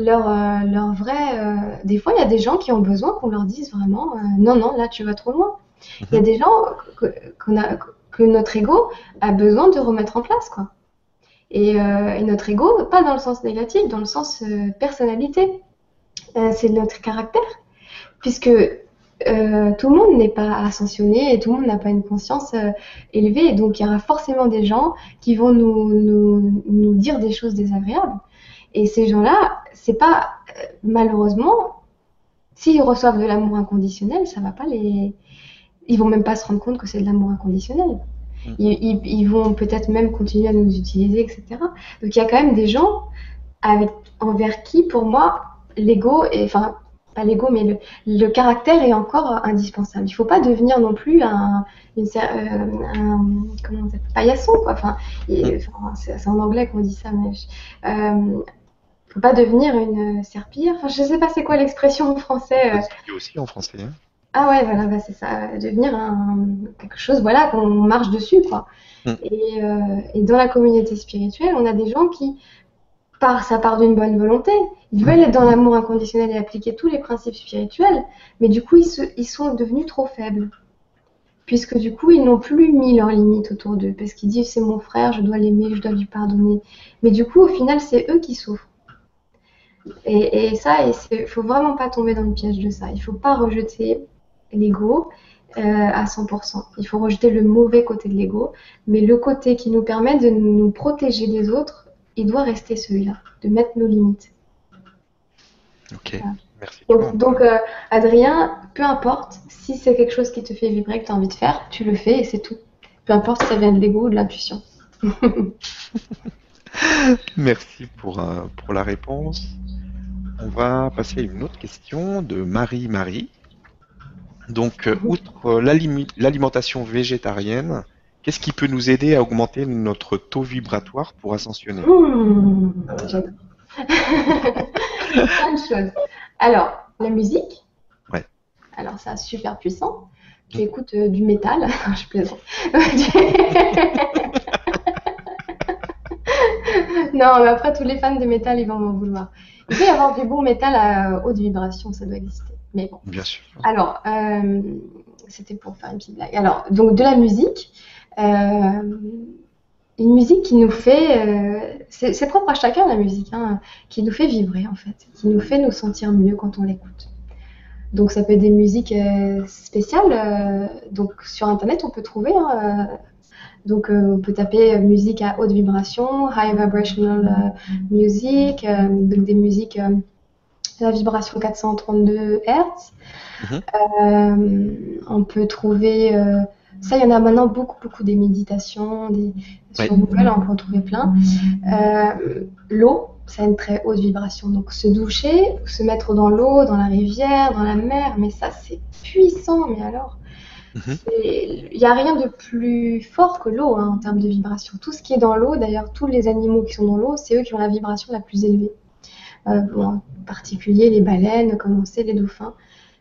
leur, euh, leur vrai. euh, Des fois, il y a des gens qui ont besoin qu'on leur dise vraiment euh, non, non, là tu vas trop loin. Il y a des gens que, qu'on a, que notre ego a besoin de remettre en place, quoi. Et, euh, et notre ego, pas dans le sens négatif, dans le sens personnalité. C'est notre caractère, puisque euh, tout le monde n'est pas ascensionné et tout le monde n'a pas une conscience euh, élevée. Et donc, il y aura forcément des gens qui vont nous, nous, nous dire des choses désagréables. Et ces gens-là, c'est pas euh, malheureusement, s'ils reçoivent de l'amour inconditionnel, ça va pas les. Ils vont même pas se rendre compte que c'est de l'amour inconditionnel. Mm. Ils, ils- ils vont peut-être même continuer à nous utiliser, etc. Donc il y a quand même des gens avec envers qui, pour moi, l'ego enfin pas l'ego, mais le, le caractère est encore indispensable. Il faut pas devenir non plus un, une, euh, un comment on dit, paillasson, quoi. Enfin, et- enfin, c'est c'est en anglais qu'on dit ça, mais je- euh, faut pas devenir une serpillière. Enfin, je sais pas c'est quoi l'expression en français. euh. Aussi en français. hein. Ah ouais, voilà, bah c'est ça, devenir un, quelque chose, voilà, qu'on marche dessus, quoi. Mm. Et, euh, et dans la communauté spirituelle, on a des gens qui, par, ça part d'une bonne volonté, ils veulent être dans l'amour inconditionnel et appliquer tous les principes spirituels, mais du coup, ils, se, ils sont devenus trop faibles. Puisque du coup, ils n'ont plus mis leurs limites autour d'eux, parce qu'ils disent c'est mon frère, je dois l'aimer, je dois lui pardonner. Mais du coup, au final, c'est eux qui souffrent. Et, et ça, il faut vraiment pas tomber dans le piège de ça. Il faut pas rejeter l'ego euh, à 100%. Il faut rejeter le mauvais côté de l'ego, mais le côté qui nous permet de nous protéger des autres, il doit rester celui-là, de mettre nos limites. Ok, Voilà. merci. Donc, donc, euh, Adrien, peu importe, si c'est quelque chose qui te fait vibrer, que tu as envie de faire, tu le fais et c'est tout. Peu importe si ça vient de l'ego ou de l'intuition. Merci pour, euh, pour la réponse. On va passer à une autre question de Marie-Marie. Donc, euh, outre euh, l'alimentation végétarienne, qu'est-ce qui peut nous aider à augmenter notre taux vibratoire pour ascensionner? Mmh, J'adore. Plein de choses. Alors, la musique? Ouais. Alors, ça, super puissant. Tu écoutes euh, du métal. Je plaisante. non, mais après, tous les fans de métal, ils vont m'en vouloir. Il peut y avoir du bon métal à haute vibration, ça doit exister. Mais bon. Bien sûr. Alors, euh, c'était pour faire une petite blague. Alors, donc de la musique, euh, une musique qui nous fait, euh, c'est propre à chacun la musique, hein, qui nous fait vibrer en fait, qui nous fait nous sentir mieux quand on l'écoute. Donc ça peut être des musiques euh, spéciales. euh, donc sur internet on peut trouver. hein, donc euh, on peut taper euh, musique à haute vibration, high vibrational euh, music, euh, donc des musiques la vibration 432 Hz. Euh, on peut trouver, ça il y en a maintenant beaucoup, beaucoup des méditations, des, sur Google on peut en trouver plein. Euh, l'eau, ça a une très haute vibration, donc se doucher, se mettre dans l'eau, dans la rivière, dans la mer, mais ça c'est puissant, mais alors. Mhm. Il n'y a rien de plus fort que l'eau hein, en termes de vibration. Tout ce qui est dans l'eau, d'ailleurs, tous les animaux qui sont dans l'eau, c'est eux qui ont la vibration la plus élevée. Euh, en particulier les baleines, comme on sait, les dauphins.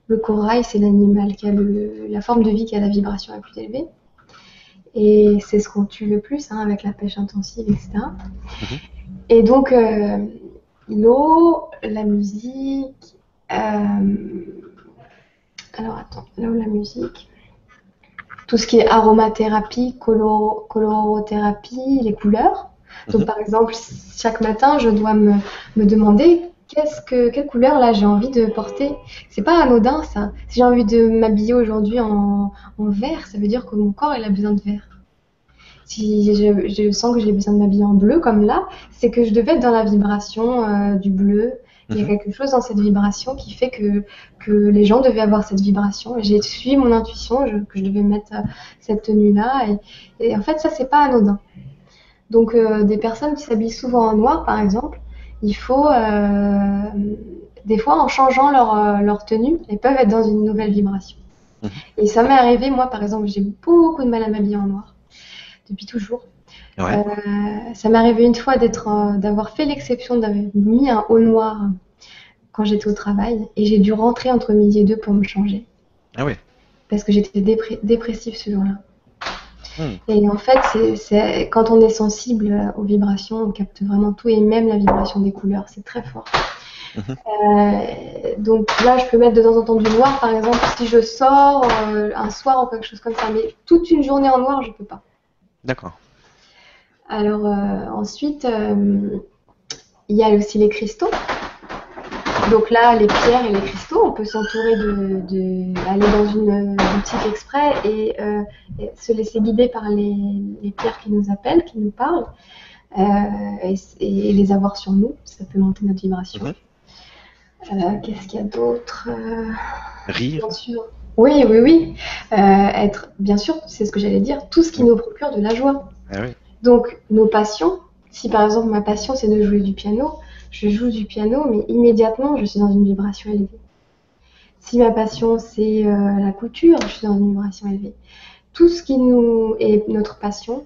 Le corail, c'est l'animal qui a la forme de vie qui a la vibration la plus élevée. Et c'est ce qu'on tue le plus hein, avec la pêche intensive, etc. Mhm. Et donc, euh, l'eau, la musique. Euh, alors, attends, l'eau, la musique. Tout ce qui est aromathérapie, colorothérapie, les couleurs. Donc, mhm. par exemple, chaque matin, je dois me, me demander qu'est-ce que, quelle couleur là j'ai envie de porter. C'est pas anodin ça. Si j'ai envie de m'habiller aujourd'hui en, en, vert, ça veut dire que mon corps il a besoin de vert. Si je, sens que j'ai besoin de m'habiller en bleu comme là, c'est que je devais être dans la vibration euh, du bleu. Il y a mhm. quelque chose dans cette vibration qui fait que, que les gens devaient avoir cette vibration. Et j'ai suivi mon intuition que je devais mettre euh, cette tenue-là. Et, et, en fait, ça, c'est pas anodin. Donc, euh, des personnes qui s'habillent souvent en noir, par exemple, il faut, euh, des fois, en changeant leur, leur, tenue, elles peuvent être dans une nouvelle vibration. Mhm. Et ça m'est arrivé, moi, par exemple, j'ai beaucoup de mal à m'habiller en noir, depuis toujours. Euh, ça m'est arrivé une fois d'être, d'avoir fait l'exception d'avoir mis un haut noir quand j'étais au travail et j'ai dû rentrer entre midi et deux pour me changer. Ah oui. Parce que j'étais dépressive ce jour-là. Hmm. Et en fait, c'est quand on est sensible aux vibrations, on capte vraiment tout et même la vibration des couleurs, c'est très fort. Mhm. Euh, donc là, je peux mettre de temps en temps du noir, par exemple, si je sors euh, un soir ou quelque chose comme ça. Mais toute une journée en noir, je peux pas. D'accord. Alors euh, ensuite, il y a aussi les cristaux. Donc là, les pierres et les cristaux, on peut s'entourer de, aller dans une boutique exprès euh, et, se laisser guider par les, pierres qui nous appellent, qui nous parlent, euh, et, les avoir sur nous. Ça peut monter notre vibration. Euh, qu'est-ce qu'il y a d'autre Rire. Bien sûr. Oui, oui, oui. être, bien sûr, c'est ce que j'allais dire, tout ce qui nous procure de la joie. Ah Donc, nos passions, si par exemple ma passion c'est de jouer du piano, je joue du piano, mais immédiatement, je suis dans une vibration élevée. Si ma passion, c'est euh, la couture, je suis dans une vibration élevée. Tout ce qui nous est notre passion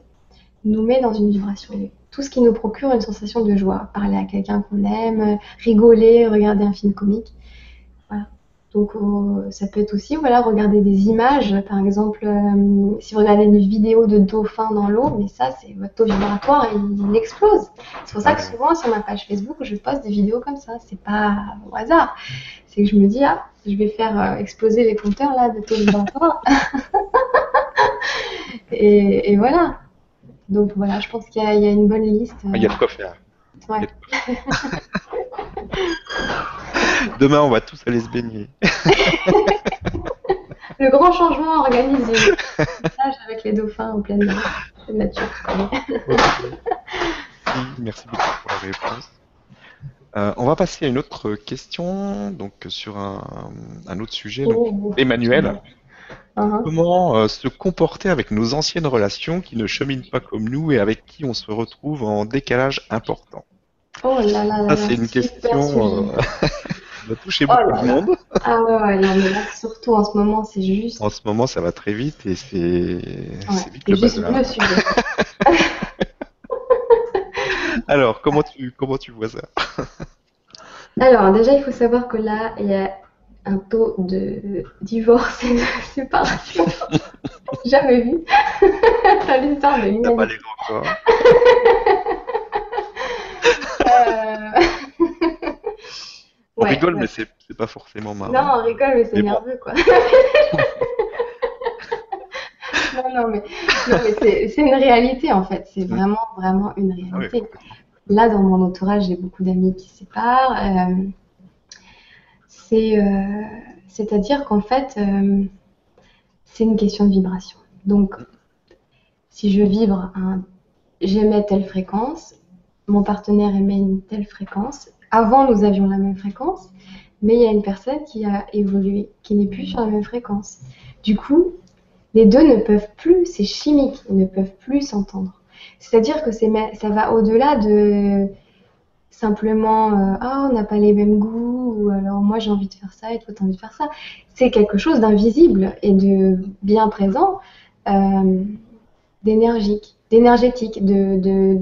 nous met dans une vibration élevée. Tout ce qui nous procure une sensation de joie. Parler à quelqu'un qu'on aime, rigoler, regarder un film comique. Donc euh, ça peut être aussi voilà regarder des images, par exemple euh, si vous regardez une vidéo de dauphin dans l'eau, mais ça c'est votre taux vibratoire il, explose. C'est pour ça que souvent sur ma page Facebook je poste des vidéos comme ça, c'est pas au hasard. C'est que je me dis ah je vais faire euh, exploser les compteurs là de taux vibratoire. et, voilà. Donc voilà, je pense qu'il y, a une bonne liste. Il y a de quoi faire. Ouais. Demain, on va tous aller se baigner. Le grand changement organisé. avec les dauphins en pleine nature. Merci beaucoup pour la réponse. Euh, on va passer à une autre question, donc sur un, autre sujet. Oh. Emmanuel, uh-huh. comment euh, se comporter avec nos anciennes relations qui ne cheminent pas comme nous et avec qui on se retrouve en décalage important? Oh là là là. Ça, c'est une question qui va toucher beaucoup de monde. Ah ouais, ouais, non, mais là, surtout en ce moment, c'est juste. En ce moment, ça va très vite et c'est ouais, vite le juste le sujet. Alors, comment tu, comment tu vois ça? Alors, déjà, il faut savoir que là, il y a un taux de divorce et de séparation jamais vu dans l'histoire de l'humanité. pas les corps. on rigole, mais c'est pas forcément marrant. Non, on rigole, mais c'est nerveux, quoi. non, non, mais, c'est une réalité, en fait. C'est vraiment, vraiment une ah réalité. Là, dans mon entourage, j'ai beaucoup d'amis qui se séparent. Euh, euh, c'est-à-dire qu'en fait, euh, c'est une question de vibration. Donc, si je vibre, j'émets telle fréquence, mon partenaire émet une telle fréquence, avant nous avions la même fréquence, mais il y a une personne qui a évolué, qui n'est plus sur la même fréquence. Du coup, les deux ne peuvent plus, c'est chimique, ils ne peuvent plus s'entendre. C'est-à-dire que ça va au-delà de simplement ah on n'a pas les mêmes goûts ou alors moi j'ai envie de faire ça et toi as envie de faire ça. C'est quelque chose d'invisible et de bien présent, euh, d'énergique, d'énergétique, de, de,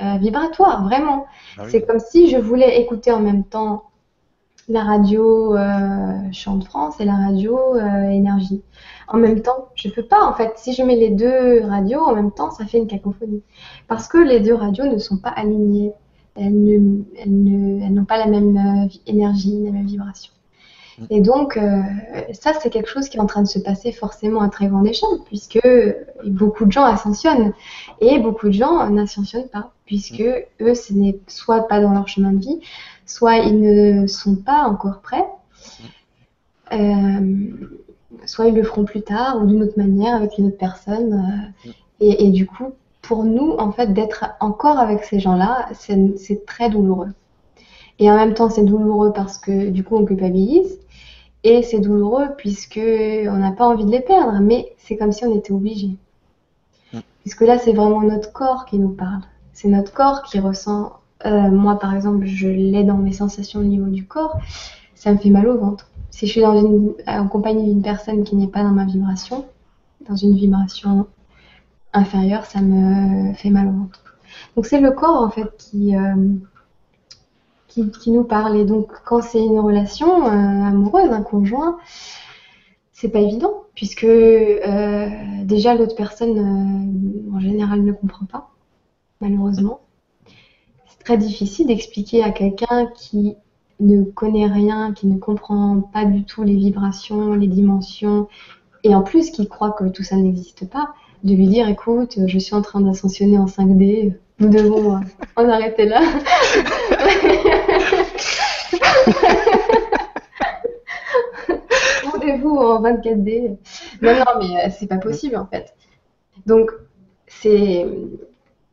euh, vibratoire vraiment. Ah c'est comme si je voulais écouter en même temps la radio Chant de France et la radio Énergie. En même temps, je peux pas en fait. Si je mets les deux radios en même temps, ça fait une cacophonie parce que les deux radios ne sont pas alignées elles n'ont pas la même euh, énergie, la même vibration. Mm. Et donc, euh, ça, c'est quelque chose qui est en train de se passer forcément à très grande échelle, puisque beaucoup de gens ascensionnent et beaucoup de gens n'ascensionnent pas, puisque mm. eux, ce n'est soit pas dans leur chemin de vie, soit ils ne sont pas encore prêts, mm. euh, soit ils le feront plus tard ou d'une autre manière avec une autre personne. et, du coup, pour nous, en fait, d'être encore avec ces gens-là, c'est très douloureux. Et en même temps, c'est douloureux parce que du coup, on culpabilise. Et c'est douloureux puisque on n'a pas envie de les perdre, mais c'est comme si on était obligé. Mm. Puisque là, c'est vraiment notre corps qui nous parle. C'est notre corps qui ressent. Euh, moi, par exemple, je l'ai dans mes sensations au niveau du corps. Ça me fait mal au ventre. Si je suis dans une, en compagnie d'une personne qui n'est pas dans ma vibration, dans une vibration inférieure, ça me fait mal au ventre. Donc c'est le corps en fait qui, euh, qui, nous parle. Et donc quand c'est une relation euh, amoureuse, un conjoint, c'est pas évident puisque euh, déjà l'autre personne en général ne comprend pas, malheureusement. C'est très difficile d'expliquer à quelqu'un qui ne connaît rien, qui ne comprend pas du tout les vibrations, les dimensions, et en plus qui croit que tout ça n'existe pas, de lui dire écoute, je suis en train d'ascensionner en 5D, nous devons euh, en arrêter là. Rendez-vous en 24D. Non, non, mais euh, c'est pas possible en fait. Donc, c'est.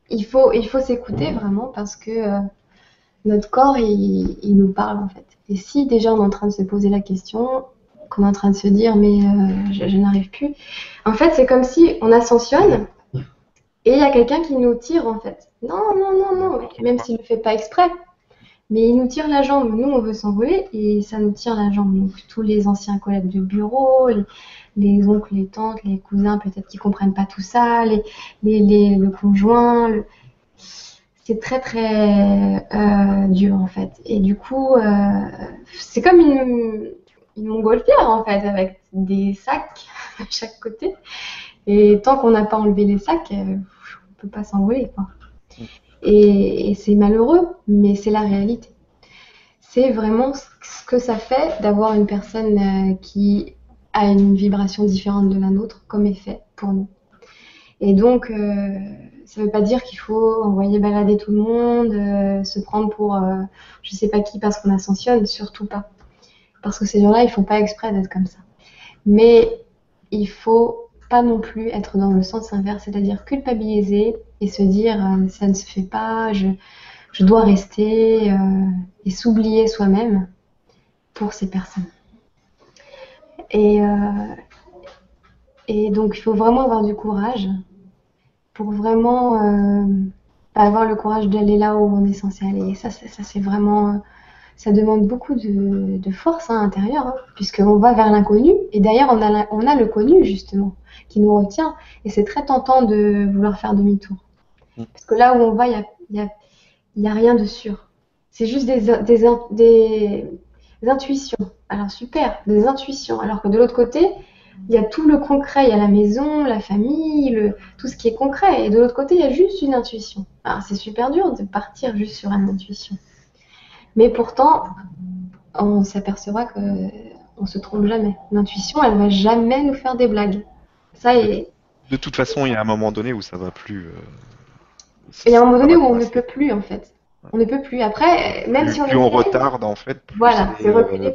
Il faut, il faut s'écouter vraiment parce que euh, notre corps, il, il, nous parle en fait. Et si déjà on est en train de se poser la question, qu'on est en train de se dire mais euh, je, n'arrive plus. En fait, c'est comme si on ascensionne et il y a quelqu'un qui nous tire en fait. Non, non, non, non, même s'il ne le fait pas exprès. Mais il nous tire la jambe. Nous, on veut s'envoler et ça nous tire la jambe. Donc, tous les anciens collègues de bureau, les, oncles, les tantes, les cousins, peut-être qui comprennent pas tout ça, les, les, le conjoint, c'est très très euh, dur en fait. Et du coup, euh, c'est comme une, une montgolfière en fait, avec des sacs à chaque côté. Et tant qu'on n'a pas enlevé les sacs, euh, on peut pas s'envoler. Et, c'est malheureux, mais c'est la réalité. C'est vraiment ce que ça fait d'avoir une personne euh, qui a une vibration différente de la nôtre comme effet pour nous. Et donc, euh, ça ne veut pas dire qu'il faut envoyer balader tout le monde, se prendre pour je sais pas qui parce qu'on ascensionne, surtout pas parce que ces gens-là, ils font pas exprès d'être comme ça. Mais il faut pas non plus être dans le sens inverse, c'est-à-dire culpabiliser et se dire euh, ça ne se fait pas, je, dois rester euh, et s'oublier soi-même pour ces personnes. Et, euh, et donc il faut vraiment avoir du courage pour vraiment avoir le courage d'aller là où on est censé aller. Et ça c'est vraiment ça demande beaucoup de, force hein, intérieure, hein, puisqu'on va vers l'inconnu, et d'ailleurs on a, on a le connu justement, qui nous retient, et c'est très tentant de vouloir faire demi-tour. Mm. Parce que là où on va, il n'y a, rien de sûr. C'est juste des, des, intuitions. Alors super, des intuitions. Alors que de l'autre côté, il y a tout le concret, il y a la maison, la famille, le, tout ce qui est concret. Et de l'autre côté, il y a juste une intuition. Alors c'est super dur de partir juste sur une intuition. Mais pourtant, on s'apercevra qu'on se trompe jamais. L'intuition, elle va jamais nous faire des blagues. Ça est. De toute façon, il y a un moment donné où ça va plus. Euh, il y a un moment donné où on ne peut plus, en fait. On ne peut plus. Après, même si on. Plus on retarde, en fait, plus, voilà,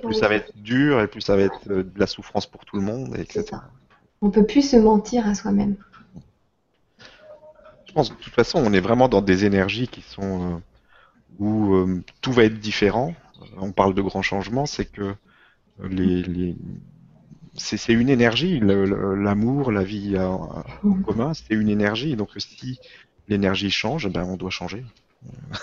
plus ça va être dur et plus ça va être euh, de la souffrance pour tout le monde, etc. On peut plus se mentir à soi-même. Je pense que de toute façon, on est vraiment dans des énergies qui sont. Où euh, tout va être différent. On parle de grands changements, c'est que les, les... c'est une énergie, l'amour, la vie en, mm. commun, c'est une énergie. Donc si l'énergie change, ben on doit changer.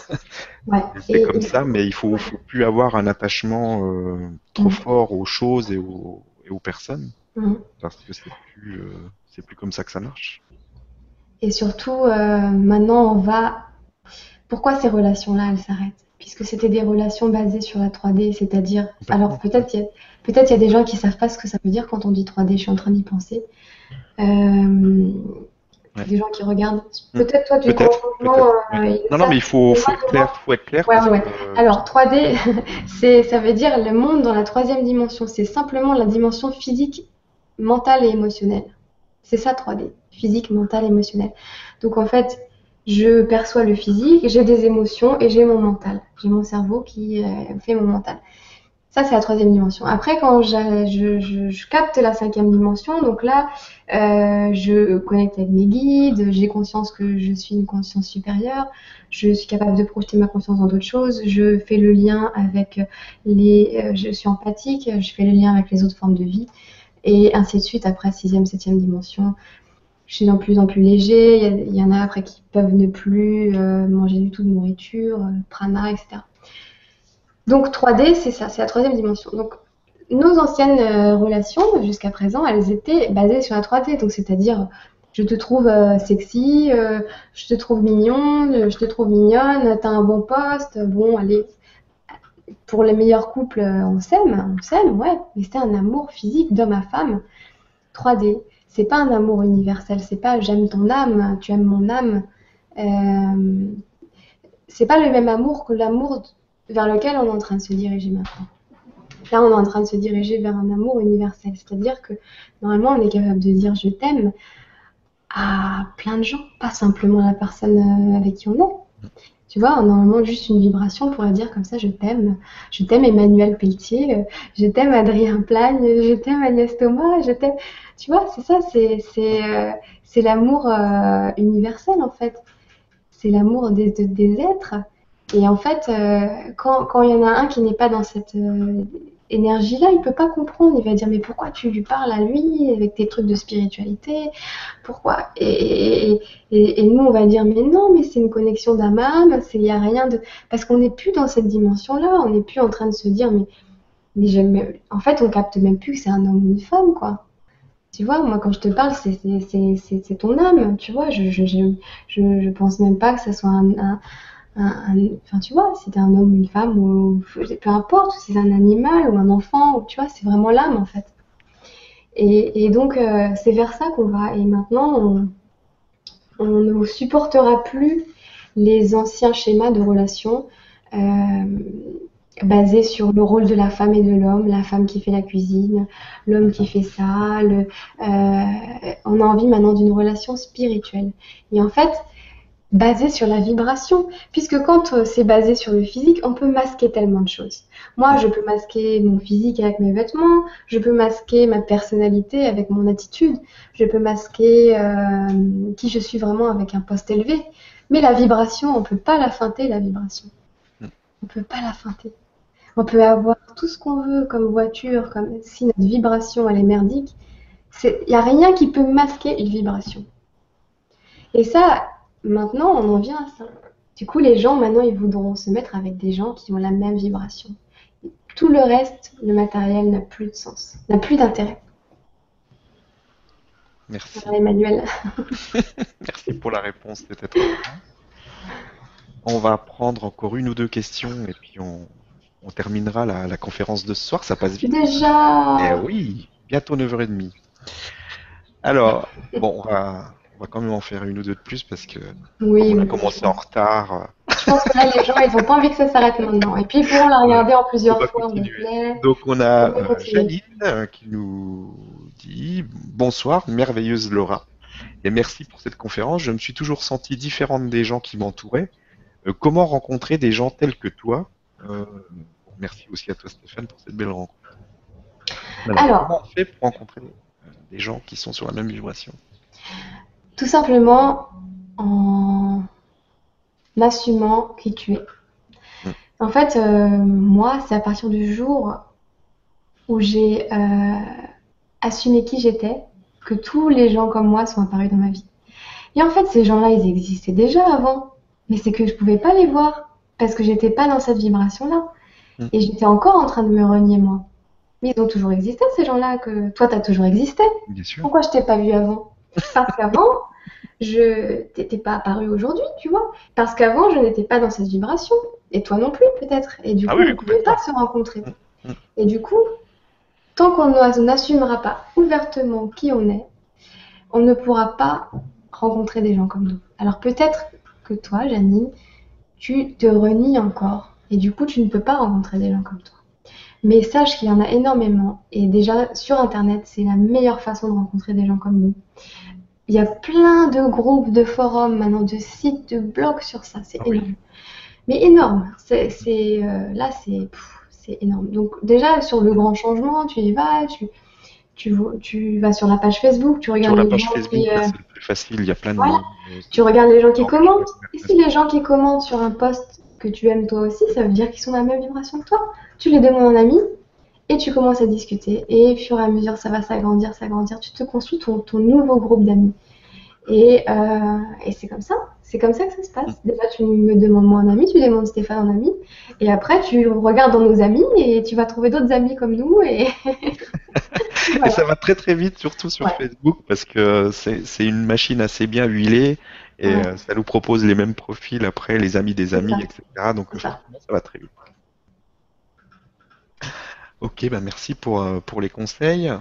c'est comme ça, mais il faut, faut plus avoir un attachement euh, trop mm. fort aux choses et aux, et aux personnes, mm. parce que c'est plus, euh, plus comme ça que ça marche. Et surtout, euh, maintenant, on va. Pourquoi ces relations-là, elles s'arrêtent Puisque c'était des relations basées sur la 3D, c'est-à-dire. Alors peut-être il y a y a des gens qui savent pas ce que ça veut dire quand on dit 3D. Je suis en train d'y penser. Euh, des gens qui regardent. Hmm. Peut-être toi, du coup, euh, non, non, mais il faut, faut, être clair. Faut être clair Alors, 3D, c'est, ça veut dire le monde dans la troisième dimension. C'est simplement la dimension physique, mentale et émotionnelle. C'est ça, 3D. Physique, mentale, émotionnelle. Donc, en fait, je perçois le physique, j'ai des émotions et j'ai mon mental. J'ai mon cerveau qui euh, fait mon mental. Ça, c'est la troisième dimension. Après, quand je, capte la cinquième dimension, donc là, euh, je connecte avec mes guides, j'ai conscience que je suis une conscience supérieure, je suis capable de projeter ma conscience dans d'autres choses, je fais le lien avec les... Euh, je suis empathique, je fais le lien avec les autres formes de vie, et ainsi de suite. Après, sixième, septième dimension, je suis de plus en plus léger, il y, en a après qui peuvent ne plus euh, manger du tout de nourriture, prana, etc. Donc 3D, c'est ça, c'est la troisième dimension. Donc nos anciennes euh, relations jusqu'à présent, elles étaient basées sur la 3D, donc c'est-à-dire je te trouve euh, sexy, euh, je te trouve mignon, je te trouve mignonne, t'as un bon poste, bon allez. Pour les meilleurs couples, on s'aime, on s'aime, ouais, mais c'était un amour physique d'homme à femme. 3D, c'est pas un amour universel, c'est pas j'aime ton âme, tu aimes mon âme. c'est pas le même amour que l'amour vers lequel on est en train de se diriger maintenant. Là, on est en train de se diriger vers un amour universel. C'est-à-dire que normalement, on est capable de dire je t'aime à plein de gens, pas simplement la personne euh, avec qui on est. Tu vois, normalement, juste une vibration pourrait dire comme ça je t'aime. Je t'aime Emmanuel Pelletier, euh, je t'aime Adrien Plagne, je t'aime Agnès Thomas, je t'aime. Tu vois, c'est ça, c'est, c'est, euh, c'est l'amour universel en fait. C'est l'amour des, des êtres. Et en fait, euh, quand il y en a un qui n'est pas dans cette euh, énergie-là, il peut pas comprendre. Il va dire mais pourquoi tu lui parles à lui avec tes trucs de spiritualité? Pourquoi? Et, nous on va dire mais non, mais c'est une connexion d'âme âme. Il n'y a rien de parce qu'on n'est plus dans cette dimension-là. On n'est plus en train de se dire mais mais j'aime. En fait, on capte même plus que c'est un homme ou une femme quoi. Tu vois, moi quand je te parle, c'est ton âme. Tu vois, je je, je je, pense même pas que ça soit un enfin tu vois, t'es un homme, une femme, ou peu importe, c'est un animal ou un enfant, tu vois, c'est vraiment l'âme en fait. Et, donc euh, c'est vers ça qu'on va. Et maintenant, on, ne supportera plus les anciens schémas de relations euh, basés sur le rôle de la femme et de l'homme, la femme qui fait la cuisine, l'homme qui fait ça. Euh, on a envie maintenant d'une relation spirituelle. Et en fait, basé sur la vibration, puisque quand euh, c'est basé sur le physique, on peut masquer tellement de choses. Moi, je peux masquer mon physique avec mes vêtements, je peux masquer ma personnalité avec mon attitude, je peux masquer euh, qui je suis vraiment avec un poste élevé, mais la vibration, on peut pas la feinter, la vibration. On peut pas la feinter. On peut avoir tout ce qu'on veut comme voiture, comme si notre vibration elle est merdique, il n'y a rien qui peut masquer une vibration. Et ça, Maintenant, on en vient à ça. Du coup, les gens, maintenant, ils voudront se mettre avec des gens qui ont la même vibration. Tout le reste, le matériel n'a plus de sens, n'a plus d'intérêt. Merci. Emmanuel. Merci pour la réponse, peut-être. On va prendre encore une ou deux questions et puis on, terminera la, conférence de ce soir. Ça passe vite. Déjà Eh oui, bientôt 9h30. Alors, bon, on va, va quand même en faire une ou deux de plus parce que oui, on a commencé en retard. Je pense que là, les gens, ils n'ont pas envie que ça s'arrête maintenant. Et puis, ils pourront la regarder en plusieurs fois. Donc, on a euh, Janine euh, qui nous dit Bonsoir, merveilleuse Laura. Et merci pour cette conférence. Je me suis toujours sentie différente des gens qui m'entouraient. Euh, comment rencontrer des gens tels que toi? Merci aussi à toi, Stéphane, pour cette belle rencontre. Alors, comment on fait pour rencontrer des gens qui sont sur la même vibration? Tout simplement en assumant qui tu es. En fait, euh, moi, c'est à partir du jour où j'ai euh, assumé qui j'étais que tous les gens comme moi sont apparus dans ma vie. Et en fait, ces gens-là, ils existaient déjà avant, mais c'est que je pouvais pas les voir parce que j'étais pas dans cette vibration-là. Mm. Et j'étais encore en train de me renier moi. Mais ils ont toujours existé, ces gens-là, que toi, tu as toujours existé. Bien sûr. Pourquoi je t'ai pas vu avant? Parce qu'avant, je t'étais pas apparu aujourd'hui, tu vois. Parce qu'avant, je n'étais pas dans cette vibration. Et toi non plus, peut-être. Et du Ah coup, oui, on ne pouvait pas se rencontrer. Mm, mm. Et du coup, tant qu'on n'a- n'assumera pas ouvertement qui on est, on ne pourra pas rencontrer des gens comme nous. Alors peut-être que toi, Janine, tu te renies encore. Et du coup, tu ne peux pas rencontrer des gens comme toi. Mais sache qu'il y en a énormément. Et déjà, sur Internet, c'est la meilleure façon de rencontrer des gens comme nous. Il y a plein de groupes, de forums, maintenant, de sites, de blogs sur ça. C'est Ah oui. énorme. Mais énorme. C'est, c'est, euh, là, c'est, pff, c'est énorme. Donc, déjà, sur le grand changement, tu y vas, tu, tu, vo- tu vas sur la page Facebook, tu Sur regardes la les page gens Facebook, qui, euh, là, c'est le plus facile. Il y a plein de. Voilà. tu regardes les gens qui commentent. Et si les gens qui commentent sur un post que tu aimes toi aussi, ça veut dire qu'ils sont dans la même vibration que toi. Tu les demandes en ami et tu commences à discuter. Et au fur et à mesure, ça va s'agrandir, s'agrandir. Tu te construis ton, ton nouveau groupe d'amis. Et, euh, et c'est comme ça. C'est comme ça que ça se passe. Déjà, tu me demandes moi en ami, tu demandes Stéphane en ami. Et après, tu regardes dans nos amis et tu vas trouver d'autres amis comme nous. Et, ça va très très vite, surtout sur Ouais. Facebook, parce que c'est une machine assez bien huilée et Ouais. euh, ça nous propose les mêmes profils après, les amis des amis, etc. Donc C'est ça. ça va très vite. Ok, bah merci pour, euh, pour les conseils.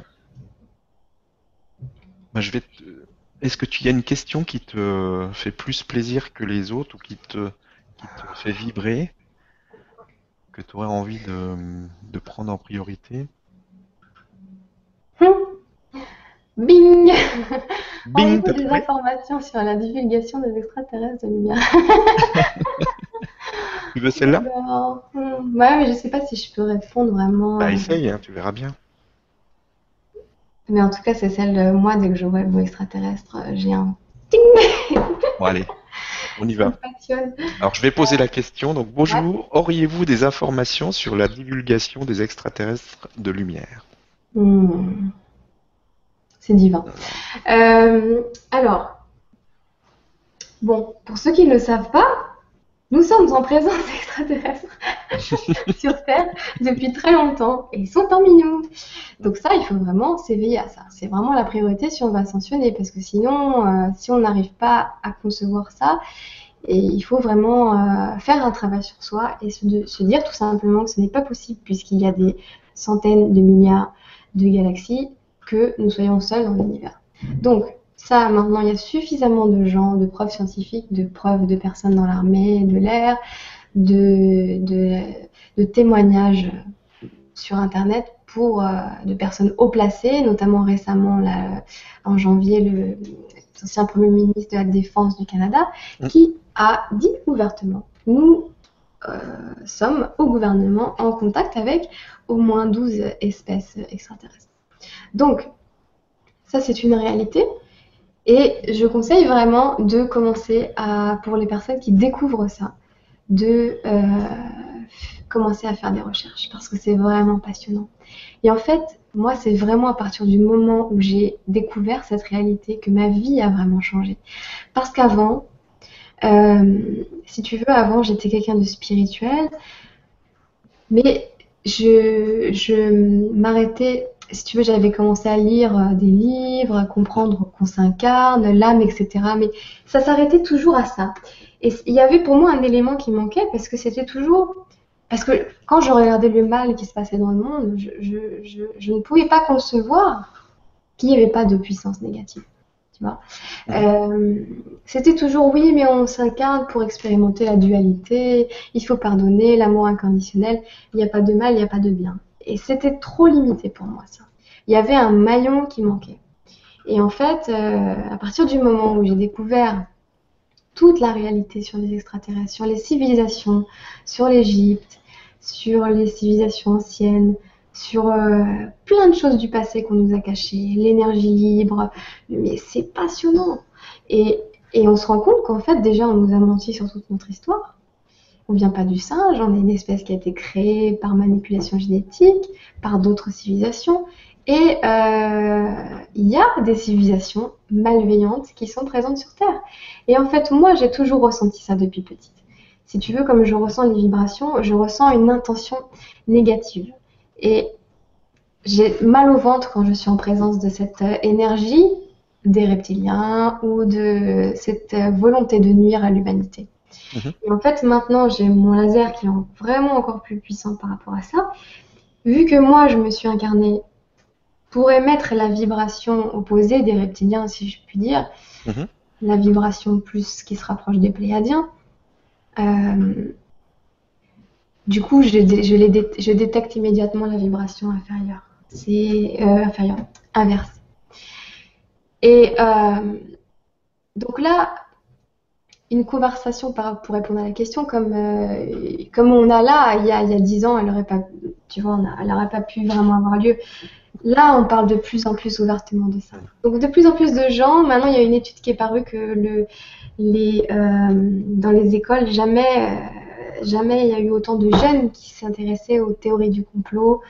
Bah, je vais te- Est-ce que tu y a une question qui te fait plus plaisir que les autres ou qui te, qui te fait vibrer, que tu aurais envie de, de prendre en priorité? Bing Bing, des informations sur la divulgation des extraterrestres de lumière. Tu veux celle-là? Hmm, ouais, mais je sais pas si je peux répondre vraiment. Bah euh, essaye, hein, tu verras bien. Mais en tout cas, c'est celle de moi, dès que je vois le mot extraterrestre, euh, j'ai un Bon allez, on y va. Alors je vais poser la question. Donc bonjour, auriez-vous des informations sur la divulgation des extraterrestres de lumière? Hmm. C'est divin. Euh, alors, bon, pour ceux qui ne le savent pas, nous sommes en présence extraterrestre sur Terre depuis très longtemps et ils sont parmi nous. Donc ça, il faut vraiment s'éveiller à ça. C'est vraiment la priorité si on va ascensionner parce que sinon, euh, si on n'arrive pas à concevoir ça, il faut vraiment euh, faire un travail sur soi et se dire tout simplement que ce n'est pas possible puisqu'il y a des centaines de milliards de galaxies que nous soyons seuls dans l'univers. Donc ça, maintenant, il y a suffisamment de gens, de preuves scientifiques, de preuves de personnes dans l'armée, de l'air, de, de, de témoignages sur Internet pour euh, de personnes haut placées, notamment récemment, là, en janvier, le ancien Premier ministre de la Défense du Canada, Mm. qui a dit ouvertement, nous euh, sommes au gouvernement en contact avec au moins 12 espèces extraterrestres. Donc, ça c'est une réalité. Et je conseille vraiment de commencer à, pour les personnes qui découvrent ça, de euh, commencer à faire des recherches parce que c'est vraiment passionnant. Et en fait, moi, c'est vraiment à partir du moment où j'ai découvert cette réalité que ma vie a vraiment changé. Parce qu'avant, euh, si tu veux, avant, j'étais quelqu'un de spirituel, mais je, je m'arrêtais, si tu veux, j'avais commencé à lire euh, des livres, à comprendre qu'on s'incarne, l'âme, etc. Mais ça s'arrêtait toujours à ça. Et il y avait pour moi un élément qui manquait parce que c'était toujours. Parce que quand je regardais le mal qui se passait dans le monde, je, je- je- je ne pouvais pas concevoir qu'il n'y avait pas de puissance négative. Tu vois? Euh, C'était toujours oui, mais on s'incarne pour expérimenter la dualité, il faut pardonner, l'amour inconditionnel, il n'y a pas de mal, il n'y a pas de bien. Et c'était trop limité pour moi, ça. Il y avait un maillon qui manquait. Et en fait, euh, à partir du moment où j'ai découvert toute la réalité sur les extraterrestres, sur les civilisations, sur l'Égypte, sur les civilisations anciennes, sur euh, plein de choses du passé qu'on nous a cachées, l'énergie libre, mais c'est passionnant. Et, et on se rend compte qu'en fait, déjà, on nous a menti sur toute notre histoire. On vient pas du singe, on est une espèce qui a été créée par manipulation génétique, par d'autres civilisations. Et euh, il y a des civilisations malveillantes qui sont présentes sur Terre. Et en fait, moi, j'ai toujours ressenti ça depuis petite. Si tu veux, comme je ressens les vibrations, je ressens une intention négative. Et j'ai mal au ventre quand je suis en présence de cette euh, énergie des reptiliens ou de cette euh, volonté de nuire à l'humanité. Mhm. Et en fait, maintenant, j'ai mon laser qui est vraiment encore plus puissant par rapport à ça. Vu que moi, je me suis incarnée pour émettre la vibration opposée des reptiliens, si je puis dire, mhm. la vibration plus qui se rapproche des pléiadiens, euh, du coup, je, je, détecte immédiatement la vibration inférieure. C'est euh, inférieur, inverse. Et euh, donc là, une conversation pour répondre à la question, comme, euh, comme on a là, il y a, il ans, elle n'aurait pas, tu vois, elle n'aurait pas pu vraiment avoir lieu. Là, on parle de plus en plus ouvertement de ça. Donc, de plus en plus de gens, maintenant, il y a une étude qui est parue que le, les, euh, dans les écoles, jamais, jamais il y a eu autant de jeunes qui s'intéressaient aux théories du complot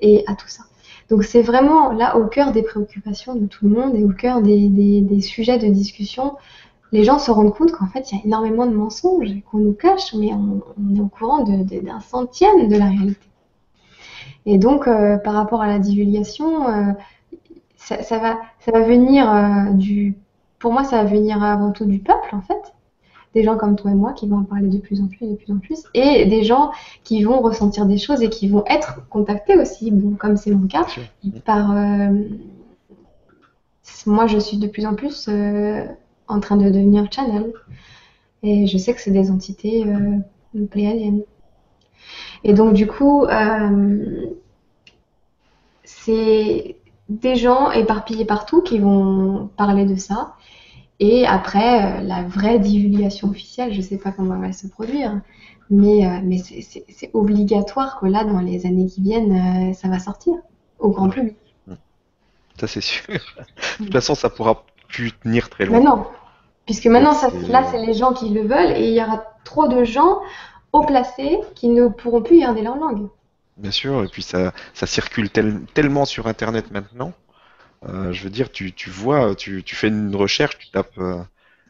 et à tout ça. Donc c'est vraiment là au cœur des préoccupations de tout le monde et au cœur des, sujets de discussion. Les gens se rendent compte qu'en fait il y a énormément de mensonges qu'on nous cache, mais on, est au courant d'un centième de la réalité. Et donc euh, par rapport à la divulgation, euh, ça, va, ça va venir euh, du, pour moi ça va venir avant tout du peuple en fait. Des gens comme toi et moi qui vont en parler de plus en plus, de plus en plus, et des gens qui vont ressentir des choses et qui vont être contactés aussi, bon, comme c'est mon cas, par... Moi, je suis de plus en plus en train de devenir channel, et je sais que c'est des entités euh. Et donc, du coup, c'est des gens éparpillés partout qui vont parler de ça. Et après, euh, la vraie divulgation officielle, je ne sais pas comment elle va se produire, mais, euh, mais c'est obligatoire que là, dans les années qui viennent, euh, ça va sortir au grand public. Ça, c'est sûr. De toute façon, ça pourra plus tenir très longtemps. Mais non, puisque maintenant, ça, là, c'est les gens qui le veulent et il y aura trop de gens haut placés qui ne pourront plus garder leur langue. Bien sûr, et puis ça, ça circule tellement sur Internet maintenant euh, je veux dire, tu, tu vois, tu, tu, fais une recherche, tu tapes euh,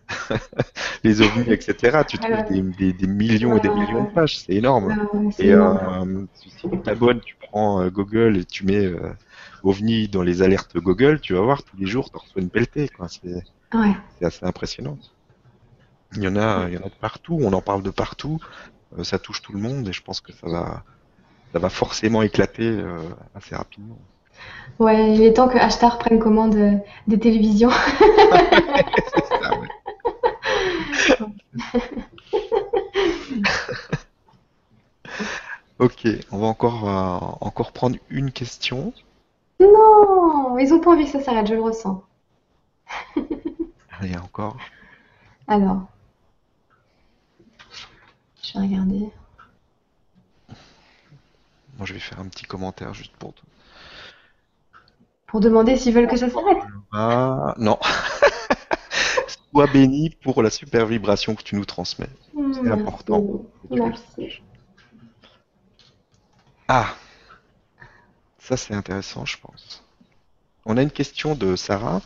les ovnis, etc. Tu trouves des, des, des, millions et des millions de pages, c'est énorme. et euh, si tu t'abonnes, tu prends Google et tu mets ovnis dans les alertes Google, tu vas voir tous les jours, tu reçois une pelletée. C'est assez impressionnant. Il y en a, il y en a de partout, on en parle de partout, ça touche tout le monde et je pense que ça va, ça va forcément éclater assez rapidement. Ouais, il est temps que Ashtar prenne commande euh, des télévisions. ok, on va encore, euh, encore prendre une question. Non, ils ont pas envie que ça s'arrête, je le ressens. Allez, encore. Alors, je vais regarder. Moi, je vais faire un petit commentaire juste pour toi. Pour demander s'ils veulent que ça s'arrête. Ah, non. Sois béni pour la super vibration que tu nous transmets. C'est important. Merci. Ah, ça c'est intéressant, je pense. On a une question de Sarah,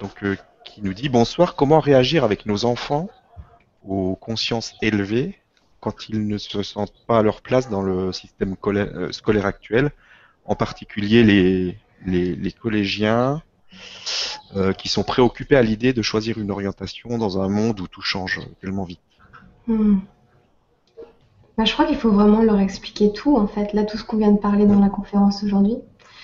donc euh, qui nous dit bonsoir. Comment réagir avec nos enfants aux consciences élevées quand ils ne se sentent pas à leur place dans le système euh, scolaire actuel, en particulier les, collégiens euh, qui sont préoccupés à l'idée de choisir une orientation dans un monde où tout change tellement vite? Hmm. Bah, je crois qu'il faut vraiment leur expliquer tout, en fait, là, tout ce qu'on vient de parler dans la conférence aujourd'hui.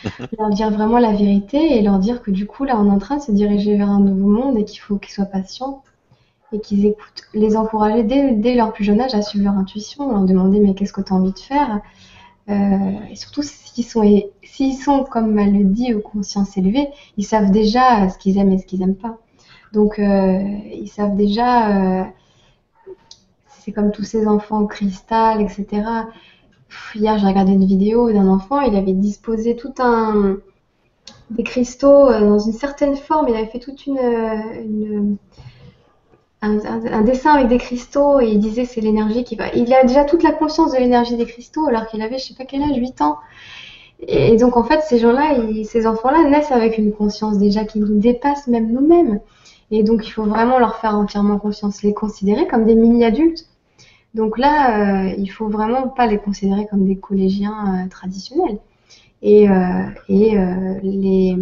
leur dire vraiment la vérité et leur dire que du coup, là, on est en train de se diriger vers un nouveau monde et qu'il faut qu'ils soient patients et qu'ils écoutent. Les encourager dès, dès, leur plus jeune âge à suivre leur intuition, leur demander mais qu'est-ce que tu as envie de faire? Euh, et surtout, s'ils sont, s'ils sont, comme elle le dit, aux consciences élevées, ils savent déjà ce qu'ils aiment et ce qu'ils n'aiment pas. Donc, euh, ils savent déjà, euh, c'est comme tous ces enfants au cristal, etc. hier, j'ai regardé une vidéo d'un enfant, il avait disposé tout un des cristaux dans une certaine forme, il avait fait toute une, une un, dessin avec des cristaux et il disait c'est l'énergie qui va. Il a déjà toute la conscience de l'énergie des cristaux alors qu'il avait je sais pas quel âge, 8 ans. Et donc en fait ces gens-là, ces enfants-là naissent avec une conscience déjà qui nous dépasse même nous-mêmes. Et donc il faut vraiment leur faire entièrement confiance, les considérer comme des mini-adultes. Donc là, euh, il faut vraiment pas les considérer comme des collégiens euh, traditionnels et, euh, et les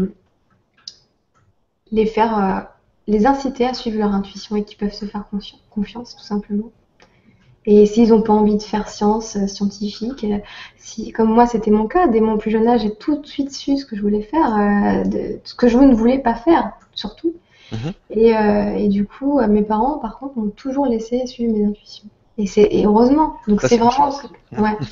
les faire les inciter à suivre leur intuition et qu'ils peuvent se faire confiance, tout simplement. Et s'ils n'ont pas envie de faire science euh, scientifique, euh, si, comme moi c'était mon cas, dès mon plus jeune âge, j'ai tout de suite su ce que je voulais faire, euh, ce que je ne voulais pas faire, surtout. Mhm. et, du coup, mes parents, par contre, m'ont toujours laissé suivre mes intuitions. Et, c'est, heureusement. Donc c'est vraiment. Ouais.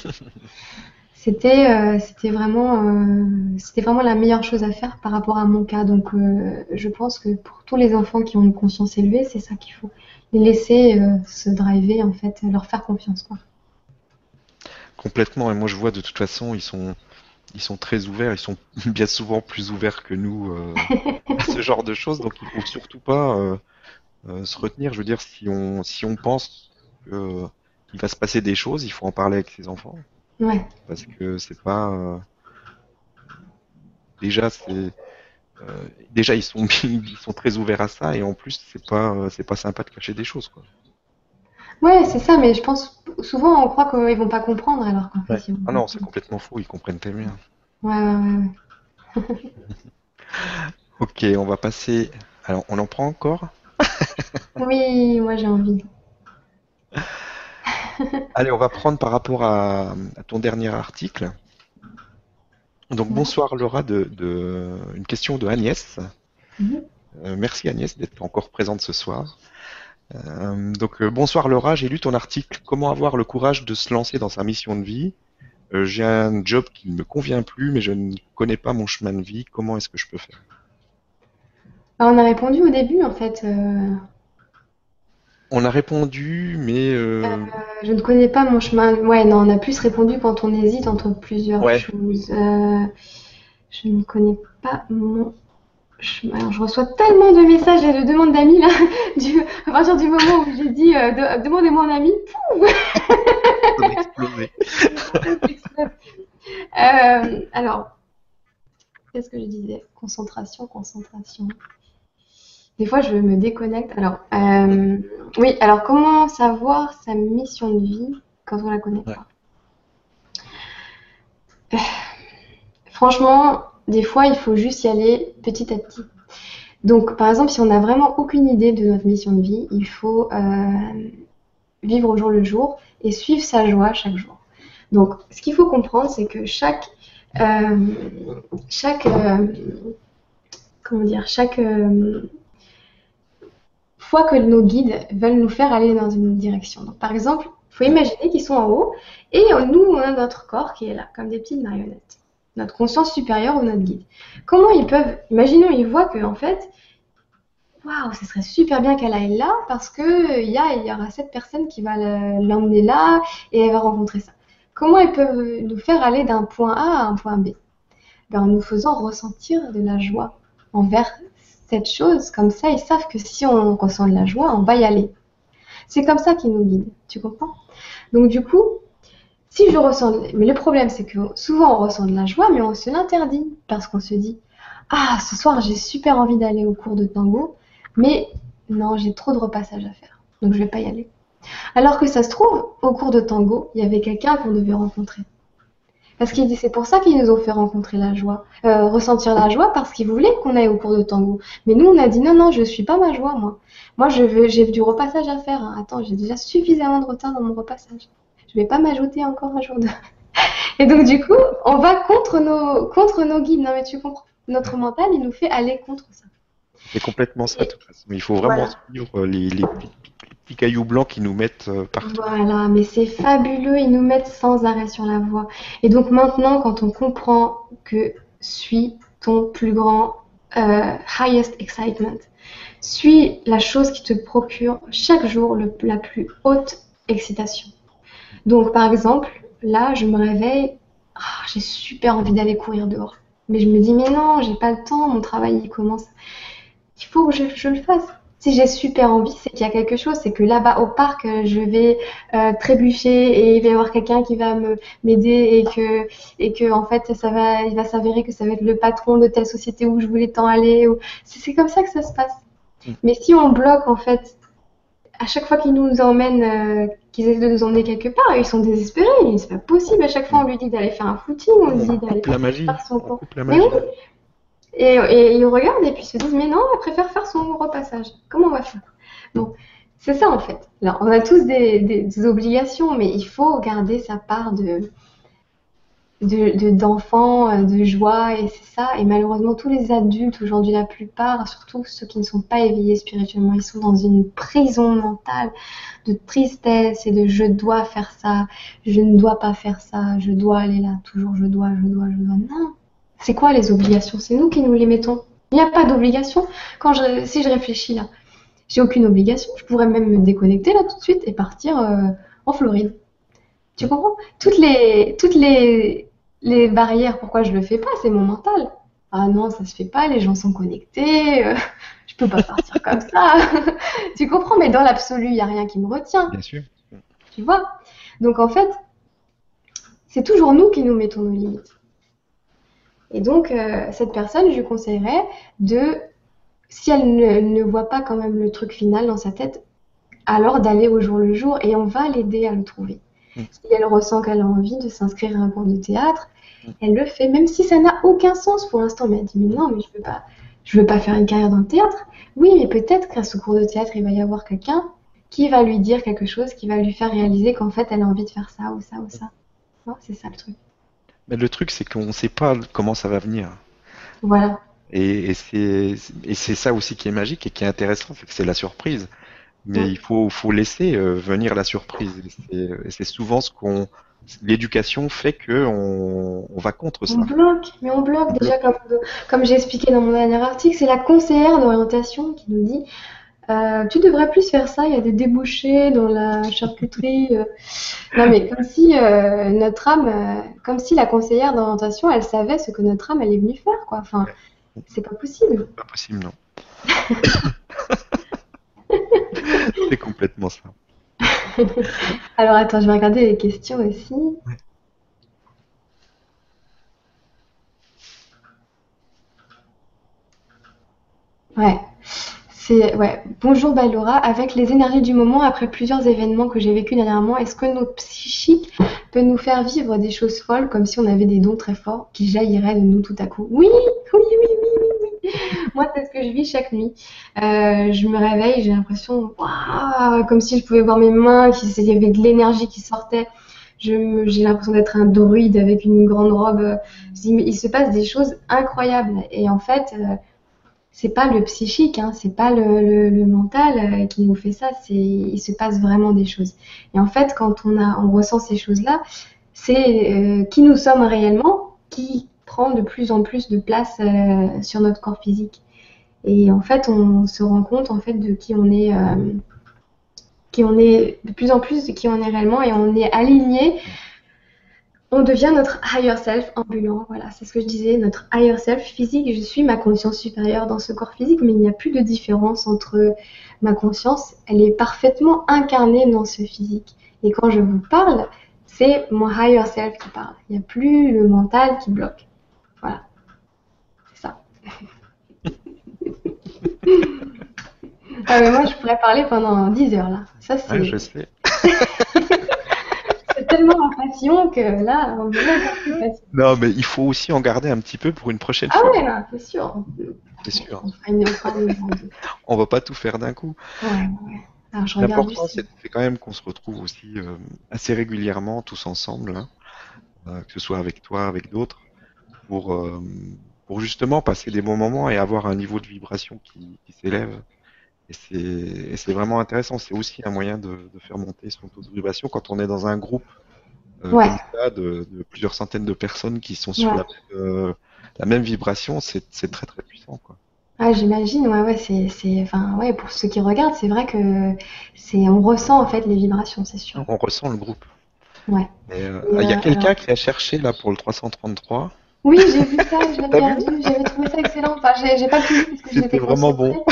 c'était euh, c'était vraiment euh, c'était vraiment la meilleure chose à faire par rapport à mon cas. Donc euh, je pense que pour tous les enfants qui ont une conscience élevée c'est ça qu'il faut. Les laisser se driver en fait leur faire confiance quoi. Complètement. Et moi je vois de toute façon ils sont ils sont très ouverts. Ils sont bien souvent plus ouverts que nous à ce genre de choses. Donc il faut surtout pas se retenir. Je veux dire si on si on pense qu'il va se passer des choses il faut en parler avec ses enfants Ouais. Parce que c'est pas. Euh, déjà, c'est. Euh, déjà, ils sont, ils sont très ouverts à ça et en plus, c'est pas, euh, c'est pas sympa de cacher des choses, quoi. Ouais, c'est ça, mais je pense souvent on croit qu'ils vont pas comprendre alors qu'en fait. Ah non, c'est complètement faux, ils comprennent très bien. Ouais, ouais, ouais. ok, on va passer. Alors, on en prend encore? Oui, moi j'ai envie. Allez, on va prendre par rapport à, ton dernier article. Donc bonsoir Laura, de, une question de Agnès. Mhm. Euh, merci Agnès d'être encore présente ce soir. Euh, donc euh, bonsoir Laura, j'ai lu ton article Comment avoir le courage de se lancer dans sa mission de vie. j'ai un job qui ne me convient plus, mais je ne connais pas mon chemin de vie. Comment est-ce que je peux faire? Bah, On a répondu au début en fait. On a répondu, mais. Euh, euh... je ne connais pas mon chemin. Ouais, non, on a plus répondu quand on hésite entre plusieurs choses. Euh, je ne connais pas mon chemin. je reçois tellement de messages et de demandes d'amis là. Du... À partir du moment où j'ai dit euh, demandez-moi un ami, alors, qu'est-ce que je disais? Concentration, concentration. Des fois, je me déconnecte. Alors, euh, oui, alors comment savoir sa mission de vie quand on la connaît pas? Euh, Franchement, des fois, il faut juste y aller petit à petit. Donc, par exemple, si on n'a vraiment aucune idée de notre mission de vie, il faut euh, vivre au jour le jour et suivre sa joie chaque jour. Donc, ce qu'il faut comprendre, c'est que chaque, chaque, comment dire, chaque fois que nos guides veulent nous faire aller dans une direction. Donc, par exemple, il faut imaginer qu'ils sont en haut et nous, on a notre corps qui est là, comme des petites marionnettes. Notre conscience supérieure ou notre guide. Comment ils peuvent, imaginons, ils voient que, en fait, waouh, ce serait super bien qu'elle aille là parce que il y, aura cette personne qui va l'emmener là et elle va rencontrer ça. Comment ils peuvent nous faire aller d'un point A à un point B? Ben, En nous faisant ressentir de la joie envers cette chose, comme ça, ils savent que si on ressent de la joie, on va y aller. C'est comme ça qu'ils nous guident, tu comprends? Donc du coup, si je ressens... Mais le problème, c'est que souvent on ressent de la joie, mais on se l'interdit, parce qu'on se dit, ah, ce soir, j'ai super envie d'aller au cours de tango, mais non, j'ai trop de repassage à faire, donc je vais pas y aller. Alors que ça se trouve, au cours de tango, il y avait quelqu'un qu'on devait rencontrer. Parce qu'il dit, c'est pour ça qu'ils nous ont fait rencontrer la joie, euh, ressentir la joie, parce qu'ils voulaient qu'on aille au cours de tango. Mais nous, on a dit, non, non, je suis pas ma joie, moi. Moi, je veux, j'ai du repassage à faire. Hein. Attends, j'ai déjà suffisamment de retard dans mon repassage. Je vais pas m'ajouter encore un jour de... Et donc, du coup, on va contre nos, contre nos guides. Non, mais tu comprends. Notre mental, il nous fait aller contre ça. C'est complètement ça, de toute façon. Il faut vraiment suivre les, les, cailloux blancs qui nous mettent euh, partout. Voilà, mais c'est fabuleux, ils nous mettent sans arrêt sur la voie. Et donc maintenant, quand on comprend que suis ton plus grand euh, highest excitement, suis la chose qui te procure chaque jour la plus haute excitation. Donc par exemple, là, je me réveille, ah, j'ai super envie d'aller courir dehors. Mais je me dis, mais non, j'ai pas le temps, mon travail il commence. Il faut que je le fasse Si j'ai super envie, c'est qu'il y a quelque chose. C'est que là-bas au parc, je vais euh, trébucher et il va y avoir quelqu'un qui va me m'aider et que et que en fait ça va, il va s'avérer que ça va être le patron de telle société où je voulais tant aller. Ou... C'est comme ça que ça se passe. Mm. Mais si on bloque en fait, à chaque fois qu'ils nous emmènent, euh, qu'ils essaient de nous emmener quelque part, ils sont désespérés. C'est pas possible. À chaque fois, on lui dit d'aller faire un footing, on lui dit d'aller faire son cours. Mais oui, et, ils regardent et puis se disent, mais non, elle préfère faire son repassage. Comment on va faire? Bon, c'est ça en fait. Alors, on a tous des, obligations, mais il faut garder sa part de d'enfants, de, de, joie, et c'est ça. Et malheureusement, tous les adultes aujourd'hui, la plupart, surtout ceux qui ne sont pas éveillés spirituellement, ils sont dans une prison mentale de tristesse et de je dois faire ça, je ne dois pas faire ça, je dois aller là, toujours je dois, je dois, je dois. Non, c'est quoi les obligations? C'est nous qui nous les mettons. Il n'y a pas d'obligation. Quand je, si je réfléchis là, j'ai aucune obligation. Je pourrais même me déconnecter là tout de suite et partir euh, en Floride. Tu comprends? Toutes les toutes les les barrières. Pourquoi je le fais pas C'est mon mental. Ah non, ça se fait pas. Les gens sont connectés. Euh, je peux pas partir comme ça. tu comprends? Mais dans l'absolu, il y a rien qui me retient. Bien sûr. Tu vois? Donc en fait, c'est toujours nous qui nous mettons nos limites. Et donc, euh, cette personne, je lui conseillerais de, si elle ne, voit pas quand même le truc final dans sa tête, alors d'aller au jour le jour et on va l'aider à le trouver. Mm. Si elle ressent qu'elle a envie de s'inscrire à un cours de théâtre, mm. elle le fait, même si ça n'a aucun sens pour l'instant. Mais elle dit, mais non, mais je veux pas, je veux pas faire une carrière dans le théâtre. Oui, mais peut-être qu'à ce cours de théâtre, il va y avoir quelqu'un qui va lui dire quelque chose, qui va lui faire réaliser qu'en fait, elle a envie de faire ça ou ça ou ça. C'est ça le truc. Mais le truc, c'est qu'on ne sait pas comment ça va venir. Voilà. Et, et c'est ça aussi qui est magique et qui est intéressant, c'est que c'est la surprise. Mais il faut, faut laisser euh, venir la surprise. Et c'est souvent ce qu'on. L'éducation fait que on, va contre ça. On bloque, mais on bloque déjà, comme, comme j'ai expliqué dans mon dernier article, c'est la conseillère d'orientation qui nous dit euh, tu devrais plus faire ça, il y a des débouchés dans la charcuterie. Euh. Non, mais comme si euh, notre âme, comme si la conseillère d'orientation, elle savait ce que notre âme, elle est venue faire, quoi. Enfin, c'est pas possible. Pas possible, non. c'est complètement ça. Alors, attends, je vais regarder les questions aussi. Ouais ouais. Bonjour Balora, avec les énergies du moment, après plusieurs événements que j'ai vécu dernièrement, est-ce que notre psychique peut nous faire vivre des choses folles comme si on avait des dons très forts qui jailliraient de nous tout à coup? Oui, oui, oui, oui, oui. Moi, c'est ce que je vis chaque nuit. Euh, je me réveille, j'ai l'impression, comme si je pouvais voir mes mains, qu'il y avait de l'énergie qui sortait. J'ai l'impression d'être un druide avec une grande robe. il se passe des choses incroyables. Et en fait, euh, c'est pas le psychique, hein, c'est pas le, mental euh, qui nous fait ça, c'est il se passe vraiment des choses. Et en fait, quand on a on ressent ces choses-là, c'est euh, qui nous sommes réellement qui prend de plus en plus de place euh, sur notre corps physique. Et en fait, on se rend compte en fait de qui on est, qui on est de plus en plus de qui on est réellement et on est aligné on devient notre higher self ambulant. Voilà, c'est ce que je disais, notre higher self physique. Je suis ma conscience supérieure dans ce corps physique, mais il n'y a plus de différence entre ma conscience. Elle est parfaitement incarnée dans ce physique. Et quand je vous parle, c'est mon higher self qui parle. Il n'y a plus le mental qui bloque. Voilà. C'est ça. ah, mais moi, je pourrais parler pendant 10 heures là. Ça, c'est. je sais. tellement en passion que là, on est Non, mais il faut aussi en garder un petit peu pour une prochaine ah fois. Ah ouais, c'est sûr. C'est sûr. On, va pas tout faire d'un coup. L'important, c'est quand même qu'on se retrouve aussi euh, assez régulièrement, tous ensemble, hein. euh, que ce soit avec toi, avec d'autres, pour, euh, pour justement passer des bons moments et avoir un niveau de vibration qui, qui s'élève. Et c'est vraiment intéressant. C'est aussi un moyen de, de, faire monter son taux de vibration quand on est dans un groupe euh, comme ça, de, de, plusieurs centaines de personnes qui sont sur la, euh, la, même vibration. C'est très très puissant. Quoi. Ah, j'imagine, ouais, ouais, c'est, enfin, ouais, pour ceux qui regardent, c'est vrai que c'est, on ressent en fait les vibrations, c'est sûr. On ressent le groupe. Ouais. Euh, il y a quelqu'un qui a cherché là pour le 333. Oui, j'ai vu ça, je l'ai bien vu, j'avais trouvé ça excellent. Enfin, j'ai pas pu parce que j'étais vraiment bon.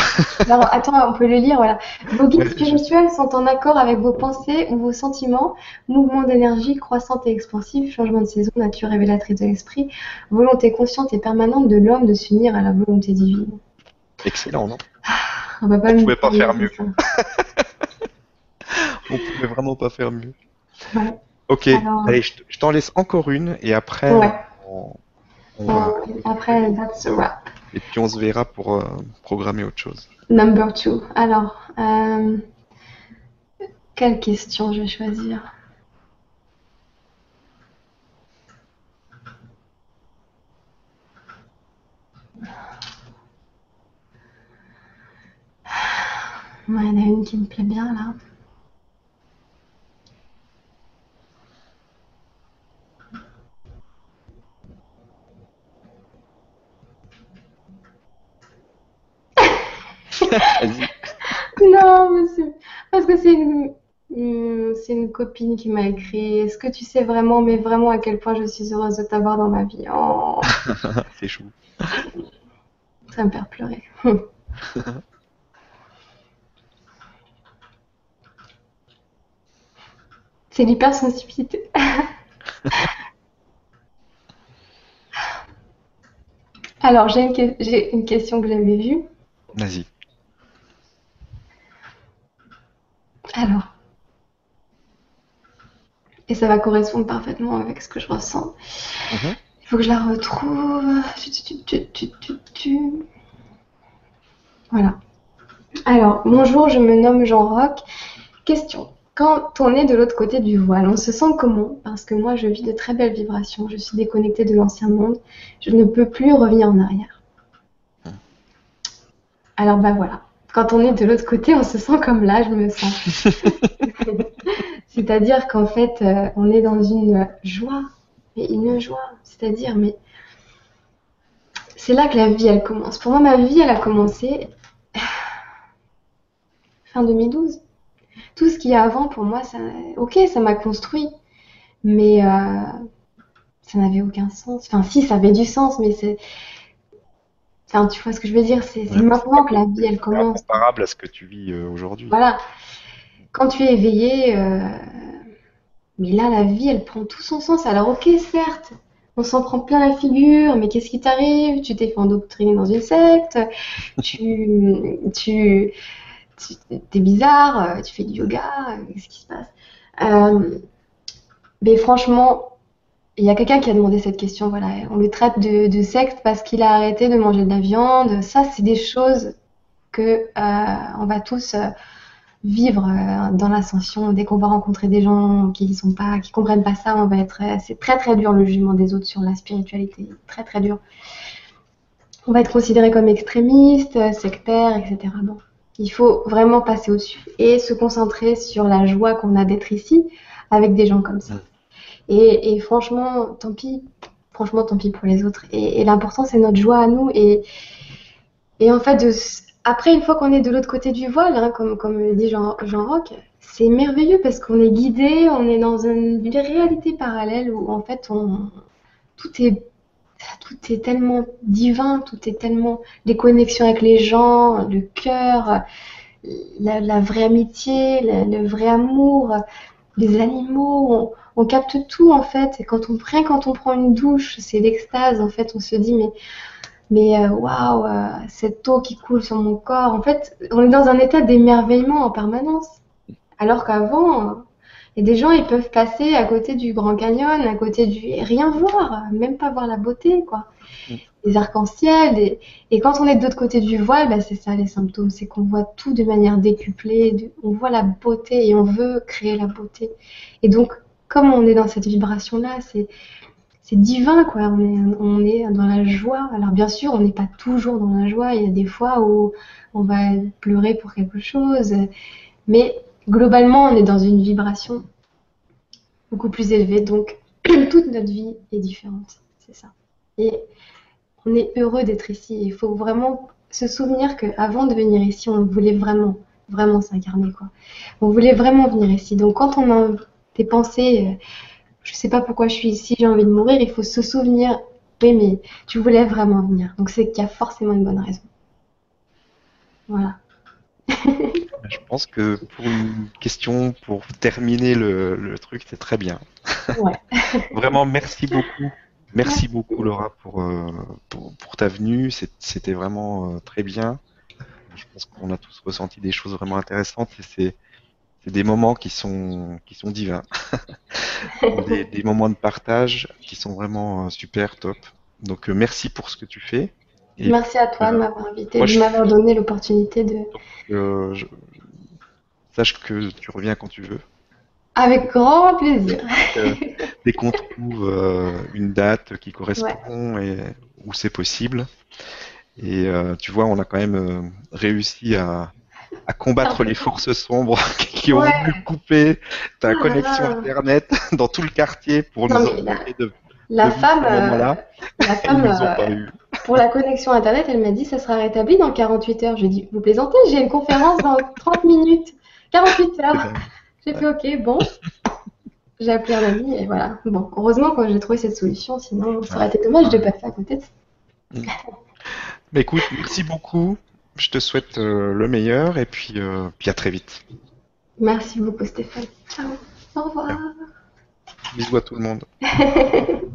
Alors, attends, on peut le lire, voilà. Vos guides spirituels sont en accord avec vos pensées ou vos sentiments, mouvements d'énergie croissante et expansive, changement de saison, nature révélatrice de l'esprit, volonté consciente et permanente de l'homme de s'unir à la volonté divine. Excellent, non? Ah, On va pas on pouvait pas faire mieux. on pouvait vraiment pas faire mieux. Ouais. Ok, allez, je t'en laisse encore une et après on, après, that's a wrap. Et puis on se verra pour euh, programmer autre chose. Number two. Alors, euh, quelle question je vais choisir? Il y en a une qui me plaît bien là. Non, monsieur. Parce que c'est une, c'est une copine qui m'a écrit. Est-ce que tu sais vraiment, mais vraiment à quel point je suis heureuse de t'avoir dans ma vie? Oh. C'est chou. Ça me fait pleurer. c'est l'hypersensibilité. Alors, j'ai une, une, question que j'avais vue. Vas-y. Alors. Et ça va correspondre parfaitement avec ce que je ressens. Mhm. Il faut que je la retrouve. Voilà. Alors, bonjour, je me nomme Jean Roch. Question. Quand on est de l'autre côté du voile, on se sent comment? Parce que moi, je vis de très belles vibrations. Je suis déconnectée de l'ancien monde. Je ne peux plus revenir en arrière. Mhm. Alors, bah voilà quand on est de l'autre côté, on se sent comme là, je me sens. c'est-à-dire qu'en fait, euh, on est dans une joie, mais une joie. C'est-à-dire, mais c'est là que la vie, elle commence. Pour moi, ma vie, elle a commencé fin 2012. Tout ce qu'il y a avant, pour moi, ça, ok, ça m'a construit, mais euh, ça n'avait aucun sens. Enfin, si, ça avait du sens, mais c'est Enfin, tu vois ce que je veux dire C'est maintenant que la vie, elle commence. comparable à ce que tu vis euh, aujourd'hui. Voilà. Quand tu es éveillé, euh, mais là, la vie, elle prend tout son sens. Alors, ok, certes, on s'en prend plein la figure, mais qu'est-ce qui t'arrive? Tu t'es fait endoctriner dans une secte, tu, tu, tu es bizarre, tu fais du yoga, qu'est-ce qui se passe? Euh, Mais franchement, il y a quelqu'un qui a demandé cette question, voilà, on le traite de, secte parce qu'il a arrêté de manger de la viande. Ça, c'est des choses que euh, on va tous euh, vivre euh, dans l'ascension. Dès qu'on va rencontrer des gens qui sont pas, qui comprennent pas ça, on va être, c'est très très dur le jugement des autres sur la spiritualité, très très dur. On va être considéré comme extrémiste, sectaire, etc. Il faut vraiment passer au-dessus et se concentrer sur la joie qu'on a d'être ici avec des gens comme ça. Et, franchement, tant pis. Franchement, tant pis pour les autres. Et, l'important, c'est notre joie à nous. Et, et en fait, après, une fois qu'on est de l'autre côté du voile, hein, comme, comme dit Jean, Jean Roch, c'est merveilleux parce qu'on est guidé, on est dans une, réalité parallèle où en fait, tout est tout est tellement divin, tout est tellement des connexions avec les gens, le cœur, la, vraie amitié, le vrai amour, les animaux capte tout en fait. Et quand on, rien quand on prend une douche, c'est l'extase en fait. On se dit mais mais euh, waouh, euh, cette eau qui coule sur mon corps. En fait, on est dans un état d'émerveillement en permanence. Alors qu'avant, il y a des gens, ils peuvent passer à côté du Grand Canyon, à côté du rien voir, même pas voir la beauté, quoi. Mm. Les arcs-en-ciel. Et, et, quand on est de l'autre côté du voile, bah, c'est ça les symptômes, c'est qu'on voit tout de manière décuplée, on voit la beauté et on veut créer la beauté. Et donc, comme on est dans cette vibration-là, c'est divin, quoi. On est, on est dans la joie. Alors bien sûr, on n'est pas toujours dans la joie. Il y a des fois où on va pleurer pour quelque chose, mais globalement, on est dans une vibration beaucoup plus élevée. Donc toute notre vie est différente, c'est ça. Et on est heureux d'être ici. Il faut vraiment se souvenir qu'avant de venir ici, on voulait vraiment, vraiment s'incarner, quoi. On voulait vraiment venir ici. Donc quand on a tes pensées, euh, je sais pas pourquoi je suis ici, j'ai envie de mourir, il faut se souvenir Oui, mais tu voulais vraiment venir. Donc c'est qu'il y a forcément une bonne raison. Voilà. Je pense que pour une question, pour terminer le, le truc, c'est très bien. Ouais. Vraiment, merci beaucoup. Merci beaucoup, Laura, pour, euh, pour, pour ta venue. C'était vraiment euh, très bien. Je pense qu'on a tous ressenti des choses vraiment intéressantes et c'est des moments qui sont, qui sont divins. Des, des moments de partage qui sont vraiment euh, super top. Donc, euh, merci pour ce que tu fais. Et Merci à toi de m'avoir invité, moi, de m'avoir donné l'opportunité de. euh, je- sache que tu reviens quand tu veux. Avec grand plaisir. Euh, dès qu'on trouve une date qui correspond et où c'est possible. Et tu vois, on a quand même réussi à, à combattre les forces sombres qui ont Ouais. voulu couper ta Ah là connexion là. internet dans tout le quartier pour Non, nous empêcher de, La de femme, ce euh, la femme euh, pour la connexion Internet, elle m'a dit ça sera rétabli dans 48 heures. Je lui ai dit, vous plaisantez, j'ai une conférence dans 30 minutes. 48 heures. J'ai fait OK, bon. J'ai appelé un ami et voilà. Bon, heureusement quand j'ai trouvé cette solution, sinon ça aurait été dommage de passer à côté de ça. Mais écoute, merci beaucoup. Je te souhaite euh, le meilleur et puis, euh, puis à très vite. Merci beaucoup Stéphane. Ciao. Au revoir. Bisous à tout le monde.